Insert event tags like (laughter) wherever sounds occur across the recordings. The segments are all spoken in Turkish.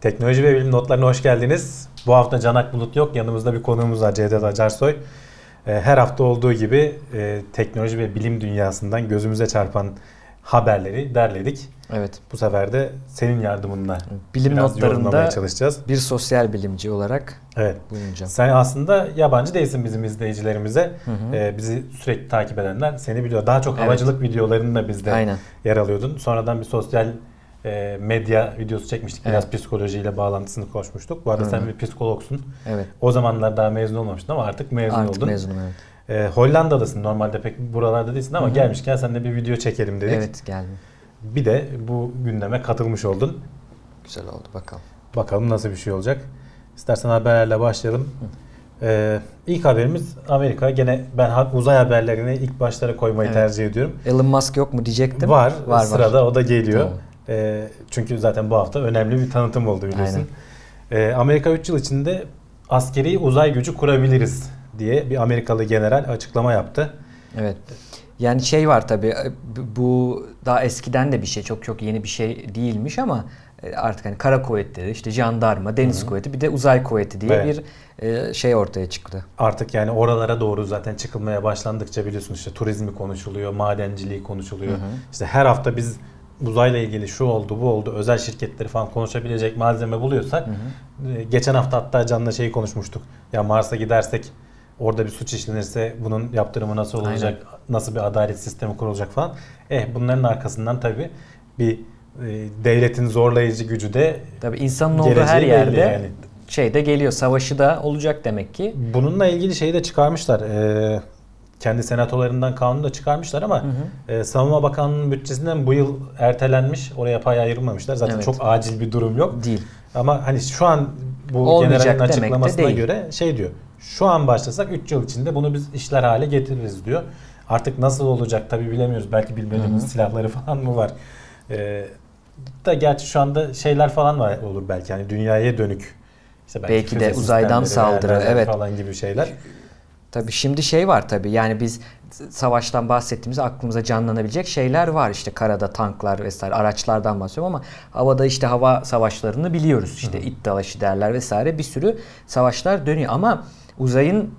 Teknoloji ve bilim notlarına hoş geldiniz. Bu hafta Canak Bulut yok. Yanımızda bir konuğumuz var Cevdet Acarsoy. Ee, her hafta olduğu gibi e, teknoloji ve bilim dünyasından gözümüze çarpan haberleri derledik. Evet. Bu sefer de senin yardımınla bilim biraz notlarında çalışacağız. bir sosyal bilimci olarak evet. bulunacağım. Sen aslında yabancı değilsin bizim izleyicilerimize. Hı hı. Ee, bizi sürekli takip edenler seni biliyor. Daha çok havacılık evet. videolarında bizde Aynen. yer alıyordun. Sonradan bir sosyal e, medya videosu çekmiştik. Biraz evet. psikolojiyle bağlantısını koşmuştuk. Bu arada Hı-hı. sen bir psikologsun. Evet. O zamanlar daha mezun olmamıştın ama artık mezun artık oldun. mezunum evet. E, Hollanda'dasın. Normalde pek buralarda değilsin ama Hı-hı. gelmişken sen de bir video çekelim dedik. Evet geldim. Bir de bu gündeme katılmış oldun. Güzel oldu bakalım. Bakalım nasıl bir şey olacak. İstersen haberlerle başlayalım. Ee, ilk haberimiz Amerika. Gene ben uzay haberlerini ilk başlara koymayı evet. tercih ediyorum. Elon Musk yok mu diyecektim. Var. var sırada var. o da geliyor. Tamam. E, çünkü zaten bu hafta önemli bir tanıtım oldu biliyorsun. E, Amerika 3 yıl içinde askeri uzay gücü kurabiliriz diye bir Amerikalı general açıklama yaptı. Evet. Yani şey var tabi bu daha eskiden de bir şey çok çok yeni bir şey değilmiş ama e, artık hani kara kuvvetleri işte jandarma, deniz Hı-hı. kuvveti bir de uzay kuvveti diye evet. bir e, şey ortaya çıktı. Artık yani oralara doğru zaten çıkılmaya başlandıkça biliyorsunuz işte turizmi konuşuluyor, madenciliği konuşuluyor. Hı-hı. İşte her hafta biz uzayla ilgili şu oldu bu oldu özel şirketleri falan konuşabilecek malzeme buluyorsak hı hı. E, geçen hafta hatta Can'la şeyi konuşmuştuk. Ya Mars'a gidersek orada bir suç işlenirse bunun yaptırımı nasıl olacak? Aynen. Nasıl bir adalet sistemi kurulacak falan. Eh bunların arkasından tabi bir e, devletin zorlayıcı gücü de Tabii insanın olduğu her yerde yani. şey de geliyor. Savaşı da olacak demek ki. Bununla ilgili şeyi de çıkarmışlar. Ee, kendi senatolarından kanunu da çıkarmışlar ama hı hı. E, Savunma Bakanlığı'nın bütçesinden bu yıl ertelenmiş. Oraya pay ayrılmamışlar. Zaten evet. çok acil bir durum yok. Değil. Ama hani şu an bu Olmayacak generalin açıklamasına de göre şey diyor. Şu an başlasak 3 yıl içinde bunu biz işler hale getiririz diyor. Artık nasıl olacak tabi bilemiyoruz. Belki bilmediğimiz hı hı. silahları (laughs) falan mı var? Ee, da gerçi şu anda şeyler falan var olur belki. Yani dünyaya dönük. İşte belki, belki de uzaydan saldırı evet falan gibi şeyler. Tabii şimdi şey var tabii yani biz savaştan bahsettiğimizde aklımıza canlanabilecek şeyler var. İşte karada tanklar vesaire araçlardan bahsediyorum ama havada işte hava savaşlarını biliyoruz. İşte Hı. it dalaşı derler vesaire bir sürü savaşlar dönüyor ama uzayın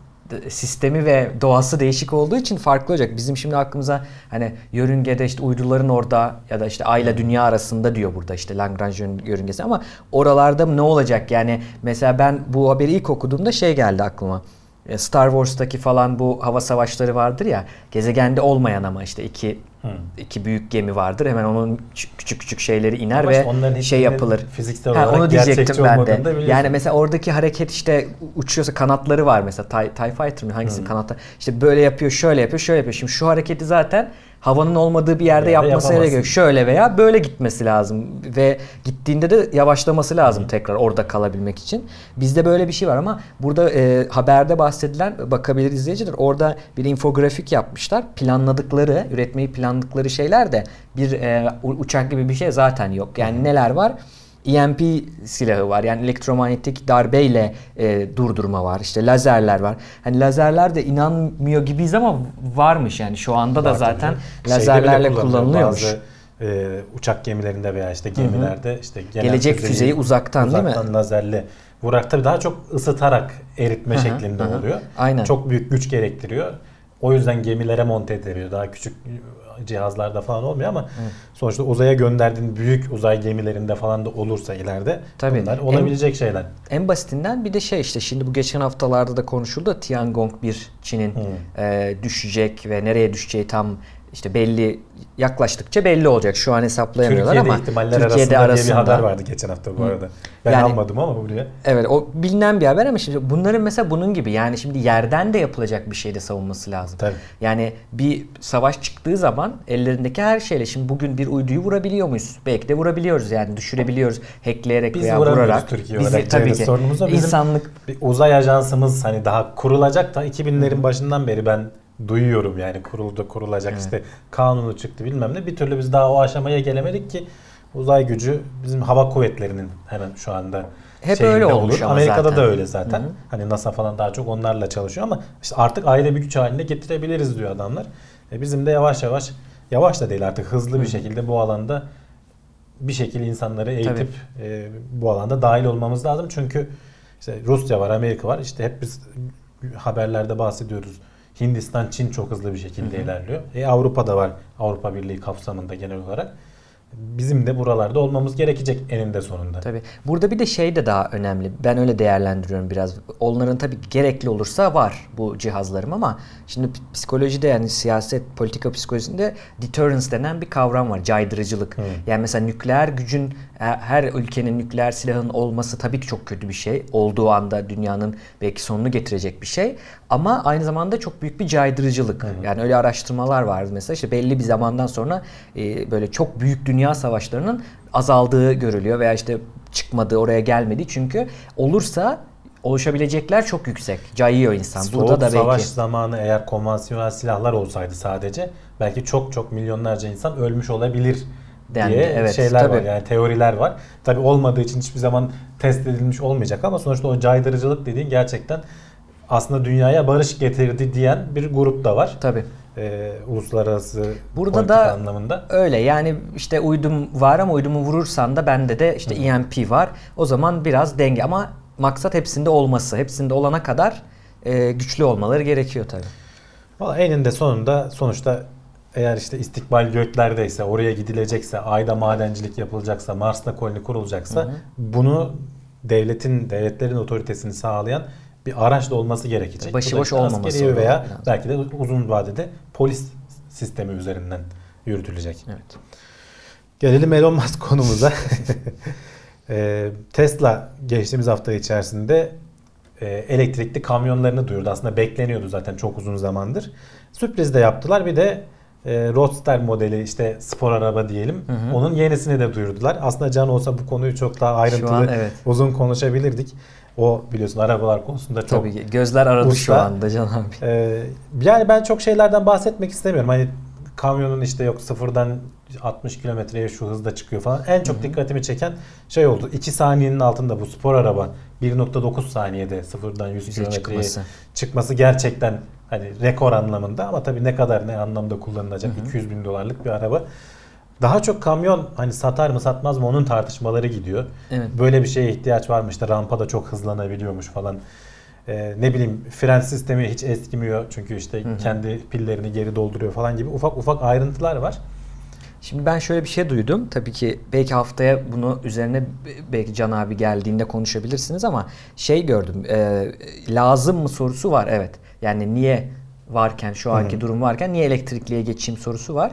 sistemi ve doğası değişik olduğu için farklı olacak. Bizim şimdi aklımıza hani yörüngede işte uyduların orada ya da işte ay ile dünya arasında diyor burada işte Lagrange yörüngesi ama oralarda ne olacak? Yani mesela ben bu haberi ilk okuduğumda şey geldi aklıma. E, Star Wars'taki falan bu hava savaşları vardır ya. Gezegende olmayan ama işte iki hmm. iki büyük gemi vardır. Hemen onun küçük küçük şeyleri iner ama ve şey yapılır. Fiziksel olarak ha, onu diyecektim ben de. Yani mesela oradaki hareket işte uçuyorsa kanatları var mesela TIE, TIE Fighter mı hangisi hmm. kanatı? İşte böyle yapıyor, şöyle yapıyor, şöyle yapıyor. Şimdi şu hareketi zaten havanın olmadığı bir yerde yapması gerekiyor. Şöyle veya böyle gitmesi lazım ve gittiğinde de yavaşlaması lazım Hı. tekrar orada kalabilmek için. Bizde böyle bir şey var ama burada e, haberde bahsedilen bakabilir izleyiciler orada bir infografik yapmışlar. Planladıkları, üretmeyi planladıkları şeyler de bir e, uçak gibi bir şey zaten yok. Yani neler var? EMP silahı var. Yani elektromanyetik darbeyle e, durdurma var. İşte lazerler var. Hani lazerler de inanmıyor gibiyiz ama varmış yani şu anda da zaten lazerlerle kullanılıyormuş. Bazı e, uçak gemilerinde veya işte gemilerde Hı-hı. işte gelecek füzeyi, füzeyi uzaktan, uzaktan değil mi? lazerle vurarak tabii daha çok ısıtarak eritme Hı-hı. şeklinde Hı-hı. oluyor. Aynen. Çok büyük güç gerektiriyor. O yüzden gemilere monte ediliyor. Daha küçük cihazlarda falan olmuyor ama evet. sonuçta uzaya gönderdiğin büyük uzay gemilerinde falan da olursa ileride Tabii. bunlar olabilecek en, şeyler. En basitinden bir de şey işte şimdi bu geçen haftalarda da konuşuldu. Tiangong 1 Çin'in e, düşecek ve nereye düşeceği tam işte belli yaklaştıkça belli olacak. Şu an hesaplayamıyorlar Türkiye'de ama ihtimaller Türkiye'de arasında, arasında bir haber vardı geçen hafta bu arada. Ben yani, almadım ama buraya. Evet o bilinen bir haber ama şimdi bunların mesela bunun gibi yani şimdi yerden de yapılacak bir şeyde savunması lazım. Tabii. Yani bir savaş çıktığı zaman ellerindeki her şeyle şimdi bugün bir uyduyu vurabiliyor muyuz? Belki de vurabiliyoruz yani düşürebiliyoruz hackleyerek Biz veya vurarak. Türkiye Bizi, olarak. Tabii ki. Sorunumuz Bizim insanlık bir uzay ajansımız hani daha kurulacak da 2000'lerin başından beri ben duyuyorum yani kuruldu kurulacak evet. işte kanunu çıktı bilmem ne bir türlü biz daha o aşamaya gelemedik ki uzay gücü bizim hava kuvvetlerinin hemen şu anda hep öyle olmuş olur. ama Amerika'da zaten. da öyle zaten. Hı-hı. Hani NASA falan daha çok onlarla çalışıyor ama işte artık ayrı bir güç haline getirebiliriz diyor adamlar. E bizim de yavaş yavaş yavaş da değil artık hızlı bir Hı-hı. şekilde bu alanda bir şekilde insanları eğitip e, bu alanda dahil olmamız lazım. Çünkü işte Rusya var, Amerika var. İşte hep biz haberlerde bahsediyoruz. Hindistan, Çin çok hızlı bir şekilde hı hı. ilerliyor. E Avrupa'da var. Avrupa Birliği kapsamında genel olarak bizim de buralarda olmamız gerekecek eninde sonunda. Tabii. Burada bir de şey de daha önemli. Ben öyle değerlendiriyorum biraz. Onların tabii gerekli olursa var bu cihazlarım ama şimdi psikolojide yani siyaset, politika psikolojisinde deterrence denen bir kavram var. Caydırıcılık. Hı. Yani mesela nükleer gücün her ülkenin nükleer silahın olması tabii ki çok kötü bir şey. Olduğu anda dünyanın belki sonunu getirecek bir şey. Ama aynı zamanda çok büyük bir caydırıcılık. Hı hı. Yani öyle araştırmalar var mesela işte belli bir zamandan sonra e, böyle çok büyük dünya savaşlarının azaldığı görülüyor veya işte çıkmadığı oraya gelmedi çünkü olursa oluşabilecekler çok yüksek. Cayıyor insan. Soğuk Burada da belki savaş zamanı eğer konvansiyonel silahlar olsaydı sadece belki çok çok milyonlarca insan ölmüş olabilir dendi. diye evet, şeyler tabii. var yani teoriler var. Tabi olmadığı için hiçbir zaman test edilmiş olmayacak ama sonuçta o caydırıcılık dediğin gerçekten aslında dünyaya barış getirdi diyen bir grup da var. Tabii. Ee, uluslararası Burada da anlamında. öyle yani işte uydum var ama uydumu vurursan da bende de işte Hı. EMP var. O zaman biraz denge ama maksat hepsinde olması. Hepsinde olana kadar e, güçlü olmaları gerekiyor tabii. Valla eninde sonunda sonuçta eğer işte istikbal göklerdeyse, oraya gidilecekse, ayda madencilik yapılacaksa, Mars'ta koloni kurulacaksa hı hı. bunu devletin, devletlerin otoritesini sağlayan bir araç da olması gerekecek. Başıboş olmaması. veya lazım. belki de uzun vadede polis sistemi üzerinden yürütülecek. Evet. Gelelim Elon Musk konumuza. (laughs) Ee, Tesla geçtiğimiz hafta içerisinde e, elektrikli kamyonlarını duyurdu. Aslında bekleniyordu zaten çok uzun zamandır. Sürpriz de yaptılar. Bir de e, Roadster modeli işte spor araba diyelim. Hı hı. Onun yenisini de duyurdular. Aslında Can olsa bu konuyu çok daha ayrıntılı an, evet. uzun konuşabilirdik. O biliyorsun arabalar konusunda çok Tabii ki. gözler aradı usta. şu anda Can abi. Ee, yani ben çok şeylerden bahsetmek istemiyorum. Hani kamyonun işte yok sıfırdan 60 kilometreye şu hızda çıkıyor falan. En çok Hı-hı. dikkatimi çeken şey oldu. 2 saniyenin altında bu spor araba 1.9 saniyede sıfırdan 100 kilometreye çıkması. çıkması gerçekten hani rekor anlamında ama tabii ne kadar ne anlamda kullanılacak Hı-hı. 200 bin dolarlık bir araba. Daha çok kamyon hani satar mı satmaz mı onun tartışmaları gidiyor. Evet. Böyle bir şeye ihtiyaç varmış da rampa da çok hızlanabiliyormuş falan. Ee, ne bileyim fren sistemi hiç eskimiyor çünkü işte hı hı. kendi pillerini geri dolduruyor falan gibi ufak ufak ayrıntılar var. Şimdi ben şöyle bir şey duydum. Tabii ki belki haftaya bunu üzerine belki Can abi geldiğinde konuşabilirsiniz ama şey gördüm. E, lazım mı sorusu var evet. Yani niye varken şu anki Hı-hı. durum varken niye elektrikliye geçeyim sorusu var.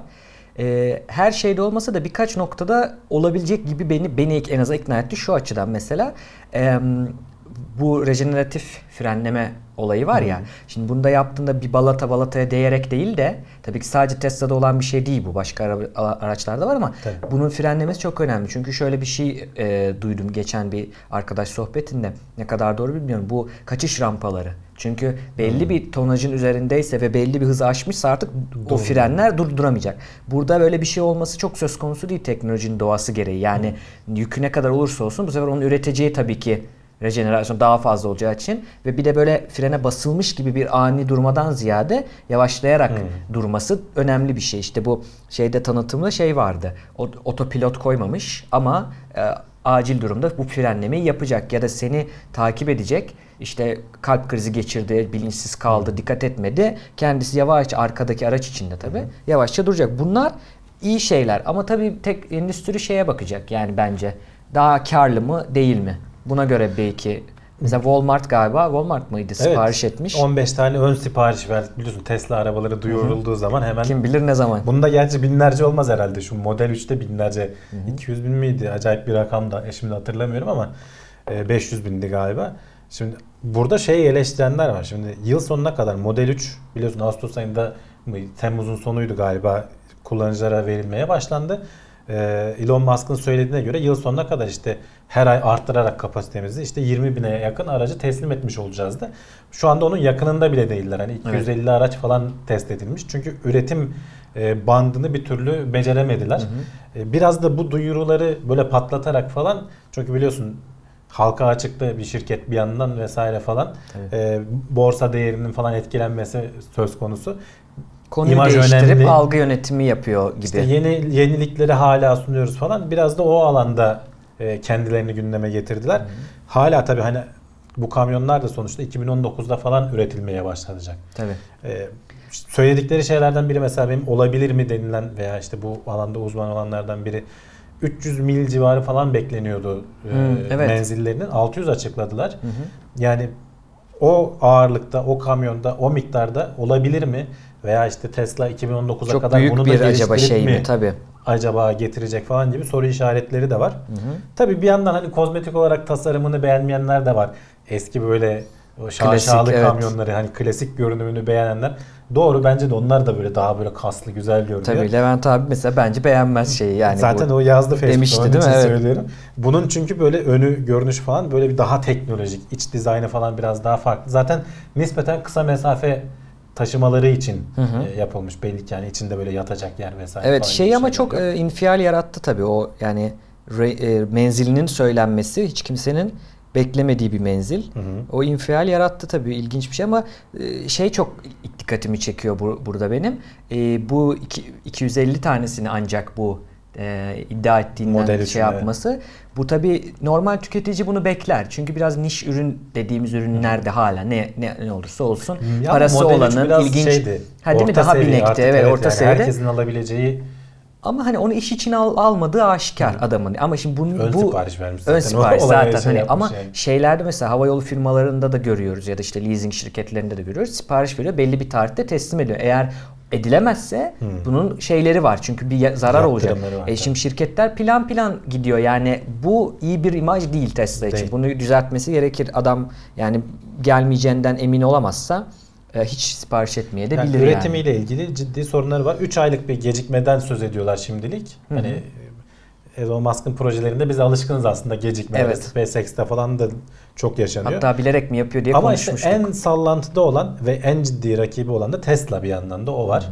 E, her şeyde olmasa da birkaç noktada olabilecek gibi beni beni en az ikna etti şu açıdan mesela. E, bu rejeneratif frenleme olayı var ya. Hmm. Şimdi bunda yaptığında bir balata balataya değerek değil de tabii ki sadece Tesla'da olan bir şey değil bu. Başka ara, araçlarda var ama tabii. bunun frenlemesi çok önemli. Çünkü şöyle bir şey e, duydum geçen bir arkadaş sohbetinde. Ne kadar doğru bilmiyorum. Bu kaçış rampaları. Çünkü belli hmm. bir tonajın üzerindeyse ve belli bir hızı aşmışsa artık Doğru. o frenler durduramayacak. Burada böyle bir şey olması çok söz konusu değil teknolojinin doğası gereği. Yani hmm. yükü ne kadar olursa olsun bu sefer onun üreteceği tabii ki rejenerasyon daha fazla olacağı için ve bir de böyle frene basılmış gibi bir ani durmadan ziyade yavaşlayarak hmm. durması önemli bir şey. İşte bu şeyde tanıtımda şey vardı. Otopilot koymamış ama e, acil durumda bu frenlemeyi yapacak ya da seni takip edecek. İşte kalp krizi geçirdi, bilinçsiz kaldı, dikkat etmedi. Kendisi yavaş arkadaki araç içinde tabii. Yavaşça duracak. Bunlar iyi şeyler ama tabii tek endüstri şeye bakacak yani bence. Daha karlı mı değil mi? Buna göre belki Mesela Walmart galiba Walmart mıydı sipariş evet, etmiş. 15 tane ön sipariş verdi. Biliyorsun Tesla arabaları duyurulduğu Hı-hı. zaman hemen. Kim bilir ne zaman. Bunda gerçi binlerce olmaz herhalde. Şu Model 3'te binlerce. Hı-hı. 200 bin miydi? Acayip bir rakam da şimdi hatırlamıyorum ama 500 e, bindi galiba. Şimdi burada şey eleştirenler var. Şimdi yıl sonuna kadar Model 3 biliyorsun Ağustos ayında Temmuz'un sonuydu galiba kullanıcılara verilmeye başlandı. Ee, Elon Musk'ın söylediğine göre yıl sonuna kadar işte her ay arttırarak kapasitemizi işte 20 bine yakın aracı teslim etmiş olacağız da. Şu anda onun yakınında bile değiller. Hani 250 evet. araç falan test edilmiş. Çünkü üretim e, bandını bir türlü beceremediler. Hı hı. E, biraz da bu duyuruları böyle patlatarak falan çünkü biliyorsun halka açıkta bir şirket bir yandan vesaire falan evet. e, borsa değerinin falan etkilenmesi söz konusu Konuyu İmaj değiştirip önemli. algı yönetimi yapıyor gibi. İşte yeni yenilikleri hala sunuyoruz falan. Biraz da o alanda e, kendilerini gündeme getirdiler. Hala tabii hani bu kamyonlar da sonuçta 2019'da falan üretilmeye başlanacak. Tabii. E, söyledikleri şeylerden biri mesela benim olabilir mi denilen veya işte bu alanda uzman olanlardan biri 300 mil civarı falan bekleniyordu e, Hmm, evet. menzillerinin. 600 açıkladılar. Yani o ağırlıkta, o kamyonda, o miktarda olabilir mi? Veya işte Tesla 2019'a Çok kadar büyük bunu bir da acaba geliştirip şey mi? Tabii. acaba getirecek falan gibi soru işaretleri de var. Tabii bir yandan hani kozmetik olarak tasarımını beğenmeyenler de var. Eski böyle o şaşalı evet. kamyonları hani klasik görünümünü beğenenler. Doğru bence de onlar da böyle daha böyle kaslı güzel görünüyor. Tabii Levent abi mesela bence beğenmez şeyi yani. Zaten bu. o yazdı Facebook'ta demişti, onun değil mi? Evet. söylüyorum. Bunun çünkü böyle önü görünüş falan böyle bir daha teknolojik. iç dizaynı falan biraz daha farklı. Zaten nispeten kısa mesafe taşımaları için e, yapılmış belli ki yani içinde böyle yatacak yer vesaire Evet şey ama çok e, infial yarattı tabii o yani re- e, menzilinin söylenmesi hiç kimsenin beklemediği bir menzil. O infial yarattı tabii ilginç bir şey ama e, şey çok dikkatimi çekiyor bu- burada benim. E, bu iki- 250 tanesini ancak bu e, iddia ettiğinden Model şey için, yapması. Bu tabii normal tüketici bunu bekler. Çünkü biraz niş ürün dediğimiz ürünlerde hala ne ne, ne olursa olsun Ya parası olanın ilginç şeydi, ha, değil mi daha binekti evet, orta yani seviyede. Herkesin alabileceği Ama hani onu iş için al, almadığı aşikar adamın. Ama şimdi bunun Ön bu sipariş vermiş ön zaten. sipariş (laughs) O olaya zaten şey hani ama yani. şeylerde mesela havayolu firmalarında da görüyoruz ya da işte leasing şirketlerinde de görüyoruz. Sipariş veriyor belli bir tarihte teslim ediyor. Eğer edilemezse bunun şeyleri var. Çünkü bir zarar olacak. E şimdi şirketler plan plan gidiyor. Yani bu iyi bir imaj değil Tesla için. Değil. Bunu düzeltmesi gerekir. Adam yani gelmeyeceğinden emin olamazsa e, hiç sipariş etmeye de Yani bilir yani. üretimiyle ilgili ciddi sorunları var. 3 aylık bir gecikmeden söz ediyorlar şimdilik. Hani Elon Musk'ın projelerinde biz alışkınız aslında gecikmelere. Evet. SpaceX'te falan da çok yaşanıyor. Hatta bilerek mi yapıyor diye Ama işte konuşmuştuk. en sallantıda olan ve en ciddi rakibi olan da Tesla bir yandan da o var.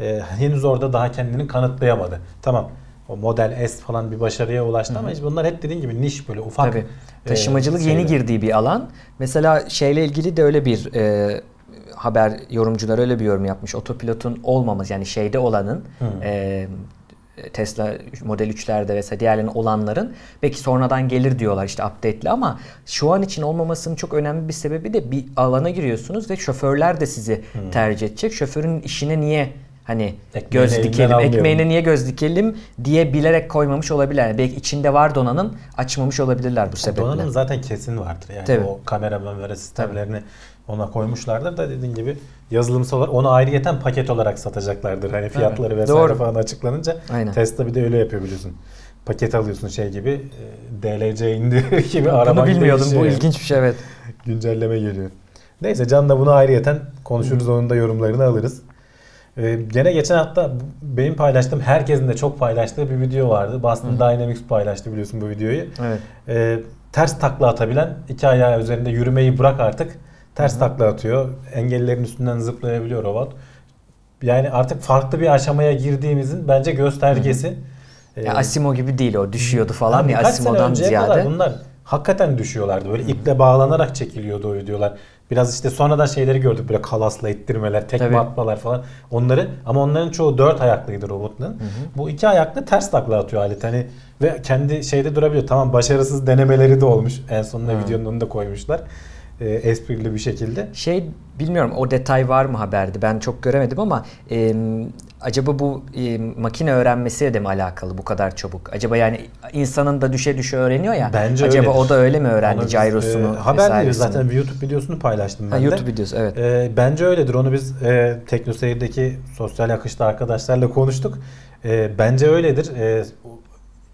Ee, henüz orada daha kendini kanıtlayamadı. Tamam o Model S falan bir başarıya ulaştı ama işte bunlar hep dediğin gibi niş böyle ufak. Tabii. e, Taşımacılık yeni şeyler. girdiği bir alan. Mesela şeyle ilgili de öyle bir e, haber yorumcular öyle bir yorum yapmış. Otopilotun olmaması yani şeyde olanın e, Tesla Model 3'lerde vesaire diğerlerinin olanların belki sonradan gelir diyorlar işte update'li ama şu an için olmamasının çok önemli bir sebebi de bir alana giriyorsunuz ve şoförler de sizi tercih edecek. Şoförün işine niye hani Ekmeğini göz dikelim, ekmeğine niye göz dikelim diye bilerek koymamış olabilirler. Yani belki içinde var donanım açmamış olabilirler bu sebeple. Donanım zaten kesin vardır. Yani Tabii. o kamera mamera sistemlerini ona koymuşlardır da dediğin gibi yazılımsal olarak onu ayrıyeten paket olarak satacaklardır. Hani fiyatları vesaire Doğru. falan açıklanınca Aynen. Tesla bir de öyle yapıyor biliyorsun. Paket alıyorsun şey gibi e, DLC indi (laughs) gibi araba Bunu bilmiyordum. Bu değişiyor. ilginç bir şey evet. güncelleme geliyor. Neyse Can da bunu ayrıyeten konuşuruz. Onun da yorumlarını alırız. Ee, gene geçen hafta benim paylaştığım, herkesin de çok paylaştığı bir video vardı. Boston Dynamics paylaştı biliyorsun bu videoyu. Evet. Ee, ters takla atabilen, iki ayağı üzerinde yürümeyi bırak artık. Ters takla atıyor. Engellerin üstünden zıplayabiliyor robot. Yani artık farklı bir aşamaya girdiğimizin bence göstergesi. Ee, Ya Asimo gibi değil o düşüyordu falan yani ya Asimo'dan ziyade. kadar bunlar hakikaten düşüyorlardı. Böyle iple bağlanarak çekiliyordu o videolar. Biraz işte sonradan şeyleri gördük böyle kalasla ittirmeler, tekme Tabii. atmalar falan. Onları ama onların çoğu dört ayaklıydı robotların. Bu iki ayaklı ters takla atıyor alet. Hani ve kendi şeyde durabiliyor. Tamam başarısız denemeleri de olmuş. En sonunda videonun onu da koymuşlar. Ee, esprili bir şekilde. Şey bilmiyorum o detay var mı haberde ben çok göremedim ama e, acaba bu e, makine öğrenmesiyle de mi alakalı bu kadar çabuk? Acaba yani insanın da düşe düşe öğreniyor ya. Bence acaba öyledir. o da öyle mi öğrendi biz, gyrosunu? e, haber zaten bir YouTube videosunu paylaştım ben Ha, de. YouTube videosu evet. E, bence öyledir. Onu biz e, TeknoSeyir'deki sosyal akışta arkadaşlarla konuştuk. E, bence öyledir. E,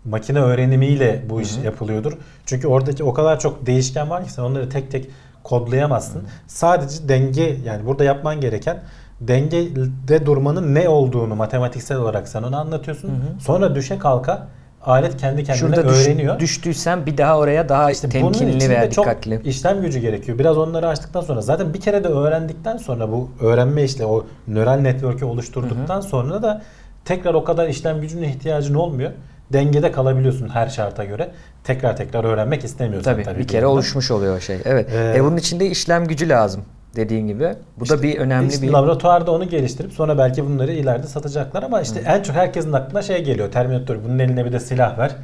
makine öğrenimiyle bu iş yapılıyordur. Çünkü oradaki o kadar çok değişken var ki sen onları tek tek kodlayamazsın. Sadece denge yani burada yapman gereken dengede durmanın ne olduğunu matematiksel olarak sen onu anlatıyorsun. Sonra düşe kalka alet kendi kendine Şurada düş- öğreniyor. düştüysen bir daha oraya daha İşte temkinli veya de çok dikkatli. işlem gücü gerekiyor. Biraz onları açtıktan sonra zaten bir kere de öğrendikten sonra bu öğrenme işte o nöral network'ü oluşturduktan sonra da tekrar o kadar işlem gücüne ihtiyacın olmuyor. Dengede kalabiliyorsun her şarta göre. Tekrar tekrar öğrenmek istemiyorsun Tabii, tabii. bir kere oluşmuş oluyor o şey. Evet. Ee, e bunun için de işlem gücü lazım. dediğin gibi. Bu işte, da bir önemli işte bir laboratuvarda onu geliştirip sonra belki bunları ileride satacaklar ama işte Hı. en çok herkesin aklına şey geliyor. Terminator bunun eline bir de silah ver.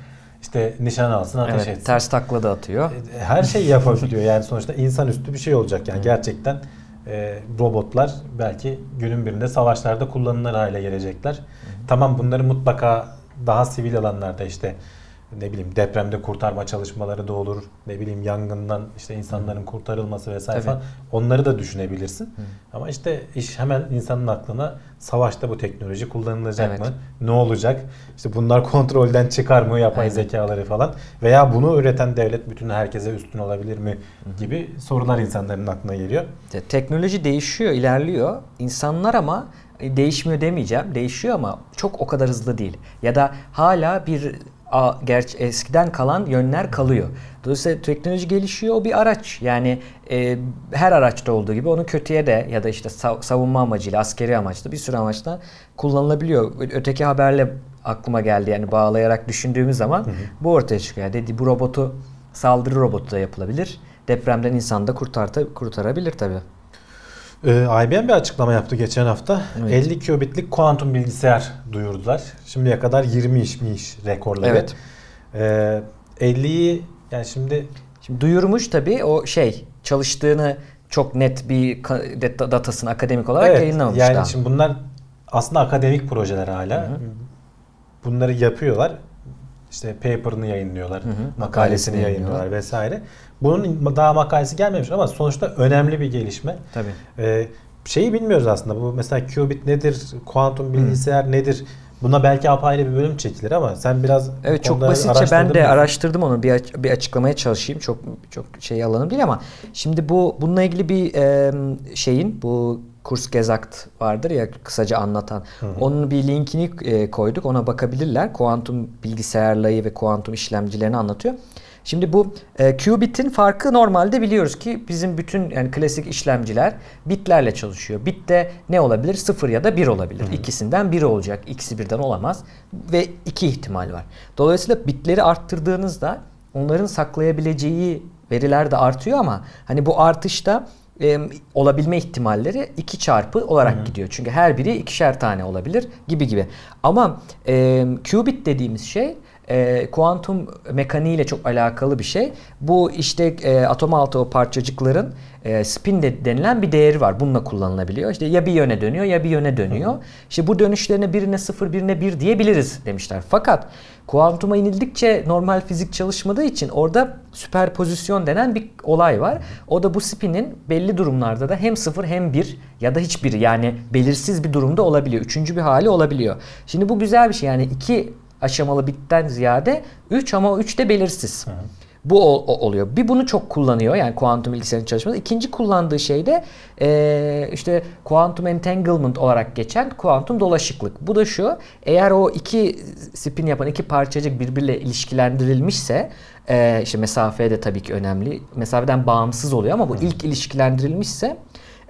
İşte nişan alsın ateş evet, etsin. Ters takla da atıyor. E, her şeyi yapabiliyor yani sonuçta insanüstü bir şey olacak yani Hı. gerçekten e, robotlar belki günün birinde savaşlarda kullanılır hale gelecekler. Hı. Tamam bunları mutlaka daha sivil alanlarda işte ne bileyim depremde kurtarma çalışmaları da olur. Ne bileyim yangından işte insanların kurtarılması vesaire Tabii. falan. Onları da düşünebilirsin. Hı. Ama işte iş hemen insanın aklına savaşta bu teknoloji kullanılacak evet. mı? Ne olacak? İşte bunlar (laughs) kontrolden çıkar mı yapay Aynen. zekaları falan veya bunu üreten devlet bütün herkese üstün olabilir mi gibi sorular insanların aklına geliyor. Teknoloji değişiyor, ilerliyor. İnsanlar ama değişmiyor demeyeceğim. Değişiyor ama çok o kadar hızlı değil. Ya da hala bir a, gerçi eskiden kalan yönler kalıyor. Dolayısıyla teknoloji gelişiyor o bir araç. Yani e, her araçta olduğu gibi onu kötüye de ya da işte savunma amacıyla, askeri amaçla bir sürü amaçla kullanılabiliyor. Öteki haberle aklıma geldi yani bağlayarak düşündüğümüz zaman hı hı. bu ortaya çıkıyor. Dedi bu robotu saldırı robotu da yapılabilir. Depremden insanı da kurtarta, kurtarabilir tabii. Ee, IBM bir açıklama yaptı geçen hafta. Evet. 50 qubitlik kuantum bilgisayar duyurdular. Şimdiye kadar 20 işmiş rekorları. Evet. Ee, 50'yi yani şimdi Şimdi duyurmuş tabii o şey çalıştığını çok net bir datasını akademik olarak evet, yayınlamamış yani daha. şimdi bunlar aslında akademik projeler hala. Hı hı. Bunları yapıyorlar. İşte paper'ını yayınlıyorlar, hı hı. makalesini, yayınlıyorlar vesaire. Bunun daha makalesi gelmemiş ama sonuçta önemli bir gelişme. Tabii. Ee, şeyi bilmiyoruz aslında. Bu mesela qubit nedir? Kuantum bilgisayar hmm. nedir? Buna belki apayrı bir bölüm çekilir ama sen biraz Evet çok basitçe ben de mı? araştırdım onu bir bir açıklamaya çalışayım. Çok çok şey alanım değil ama şimdi bu bununla ilgili bir e, şeyin bu kurs gezakt vardır ya kısaca anlatan. Hı hı. Onun bir linkini e, koyduk. Ona bakabilirler. Kuantum bilgisayarlayı ve kuantum işlemcilerini anlatıyor. Şimdi bu e, qubit'in farkı normalde biliyoruz ki bizim bütün yani klasik işlemciler bitlerle çalışıyor. Bitte ne olabilir? 0 ya da 1 olabilir. Hı. İkisinden biri olacak. İkisi birden olamaz ve iki ihtimal var. Dolayısıyla bitleri arttırdığınızda onların saklayabileceği veriler de artıyor ama hani bu artışta e, olabilme ihtimalleri 2 çarpı olarak Hı-hı. gidiyor. Çünkü her biri ikişer tane olabilir gibi gibi. Ama e, qubit dediğimiz şey e, kuantum mekaniğiyle çok alakalı bir şey. Bu işte e, atom altı o parçacıkların e, spin de denilen bir değeri var. Bununla kullanılabiliyor. İşte ya bir yöne dönüyor ya bir yöne dönüyor. Hı. İşte bu dönüşlerine birine sıfır birine bir diyebiliriz demişler. Fakat kuantuma inildikçe normal fizik çalışmadığı için orada süperpozisyon denen bir olay var. O da bu spinin belli durumlarda da hem sıfır hem bir ya da hiçbir yani belirsiz bir durumda olabiliyor. Üçüncü bir hali olabiliyor. Şimdi bu güzel bir şey yani iki aşamalı bitten ziyade 3 ama 3 de belirsiz. Hı. Bu o, o, oluyor. Bir bunu çok kullanıyor yani kuantum bilgisayarın çalışması. İkinci kullandığı şey de e, işte kuantum entanglement olarak geçen kuantum dolaşıklık. Bu da şu eğer o iki spin yapan iki parçacık birbiriyle ilişkilendirilmişse e, işte mesafe de tabii ki önemli. Mesafeden bağımsız oluyor ama bu ilk ilişkilendirilmişse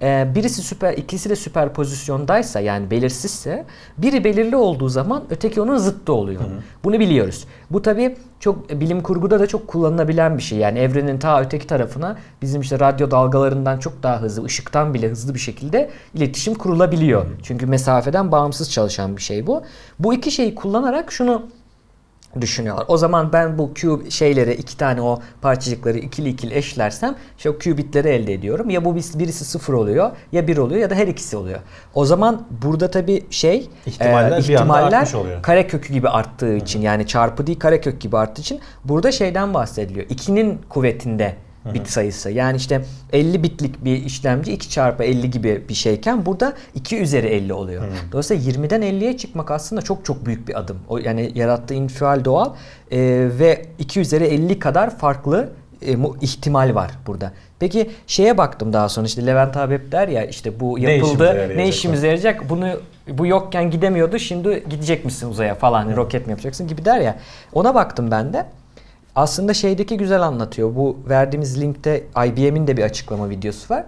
ee, birisi süper, ikisi de süper pozisyondaysa yani belirsizse biri belirli olduğu zaman öteki onun zıttı oluyor. Hı hı. Bunu biliyoruz. Bu tabi çok bilim kurguda da çok kullanılabilen bir şey. Yani evrenin ta öteki tarafına bizim işte radyo dalgalarından çok daha hızlı, ışıktan bile hızlı bir şekilde iletişim kurulabiliyor. Hı hı. Çünkü mesafeden bağımsız çalışan bir şey bu. Bu iki şeyi kullanarak şunu düşünüyorlar. O zaman ben bu cube şeyleri iki tane o parçacıkları ikili ikili eşlersem işte o qubitleri elde ediyorum. Ya bu birisi sıfır oluyor ya bir oluyor ya da her ikisi oluyor. O zaman burada tabi şey ihtimaller, e, ihtimaller kare kökü gibi arttığı için Hı-hı. yani çarpı değil kare kök gibi arttığı için burada şeyden bahsediliyor. İkinin kuvvetinde bit sayısı. Yani işte 50 bitlik bir işlemci 2 çarpı 50 gibi bir şeyken burada 2 üzeri 50 oluyor. Hı. Dolayısıyla 20'den 50'ye çıkmak aslında çok çok büyük bir adım. O yani yarattığı infial doğal e, ve 2 üzeri 50 kadar farklı e, ihtimal var burada. Peki şeye baktım daha sonra işte Levent abi hep der ya işte bu yapıldı ne işimize, ne işimize yarayacak bunu bu yokken gidemiyordu şimdi gidecek misin uzaya falan Hı. roket mi yapacaksın gibi der ya ona baktım ben de aslında şeydeki güzel anlatıyor. Bu verdiğimiz linkte IBM'in de bir açıklama videosu var.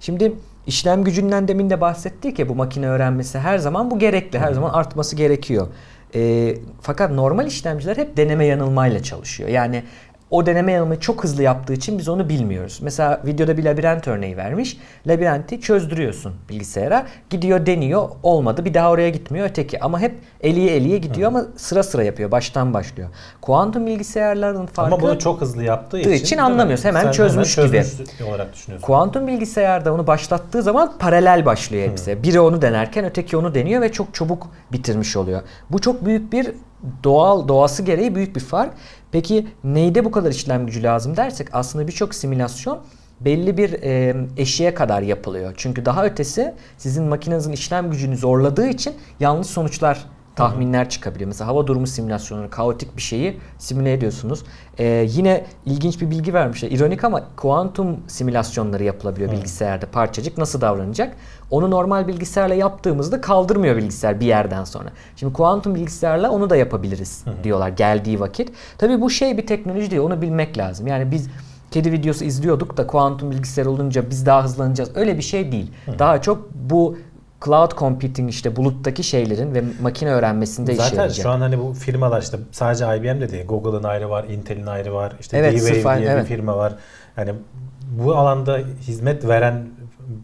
Şimdi işlem gücünden demin de bahsettik ya bu makine öğrenmesi her zaman bu gerekli. Her zaman artması gerekiyor. E, fakat normal işlemciler hep deneme yanılmayla çalışıyor. Yani o deneme yanılmayı çok hızlı yaptığı için biz onu bilmiyoruz. Mesela videoda bir labirent örneği vermiş. Labirenti çözdürüyorsun bilgisayara. Gidiyor deniyor olmadı bir daha oraya gitmiyor öteki. Ama hep eliye eliye gidiyor Hı. ama sıra sıra yapıyor baştan başlıyor. Kuantum bilgisayarların farkı... Ama bunu çok hızlı yaptığı için, için anlamıyoruz. Hemen Sen çözmüş, hemen gibi. olarak düşünüyorsun. Kuantum bilgisayarda onu başlattığı zaman paralel başlıyor hepsi. Biri onu denerken öteki onu deniyor ve çok çabuk bitirmiş oluyor. Bu çok büyük bir doğal doğası gereği büyük bir fark. Peki neyde bu kadar işlem gücü lazım dersek aslında birçok simülasyon belli bir e, eşiğe kadar yapılıyor. Çünkü daha ötesi sizin makinenizin işlem gücünü zorladığı için yanlış sonuçlar tahminler çıkabiliyor. Mesela hava durumu simülasyonları, kaotik bir şeyi simüle ediyorsunuz. Ee, yine ilginç bir bilgi vermişler. İronik ama kuantum simülasyonları yapılabiliyor Hı. bilgisayarda. Parçacık nasıl davranacak? Onu normal bilgisayarla yaptığımızda kaldırmıyor bilgisayar bir yerden sonra. Şimdi kuantum bilgisayarla onu da yapabiliriz Hı. diyorlar geldiği vakit. Tabii bu şey bir teknoloji değil. Onu bilmek lazım. Yani biz kedi videosu izliyorduk da kuantum bilgisayar olunca biz daha hızlanacağız. Öyle bir şey değil. Hı. Daha çok bu cloud computing işte buluttaki şeylerin ve makine öğrenmesinde Zaten işe yarayacak. şu an hani bu firmalar işte sadece IBM de değil. Google'ın ayrı var, Intel'in ayrı var. İşte evet, D-Wave diye evet. bir firma var. Yani bu alanda hizmet veren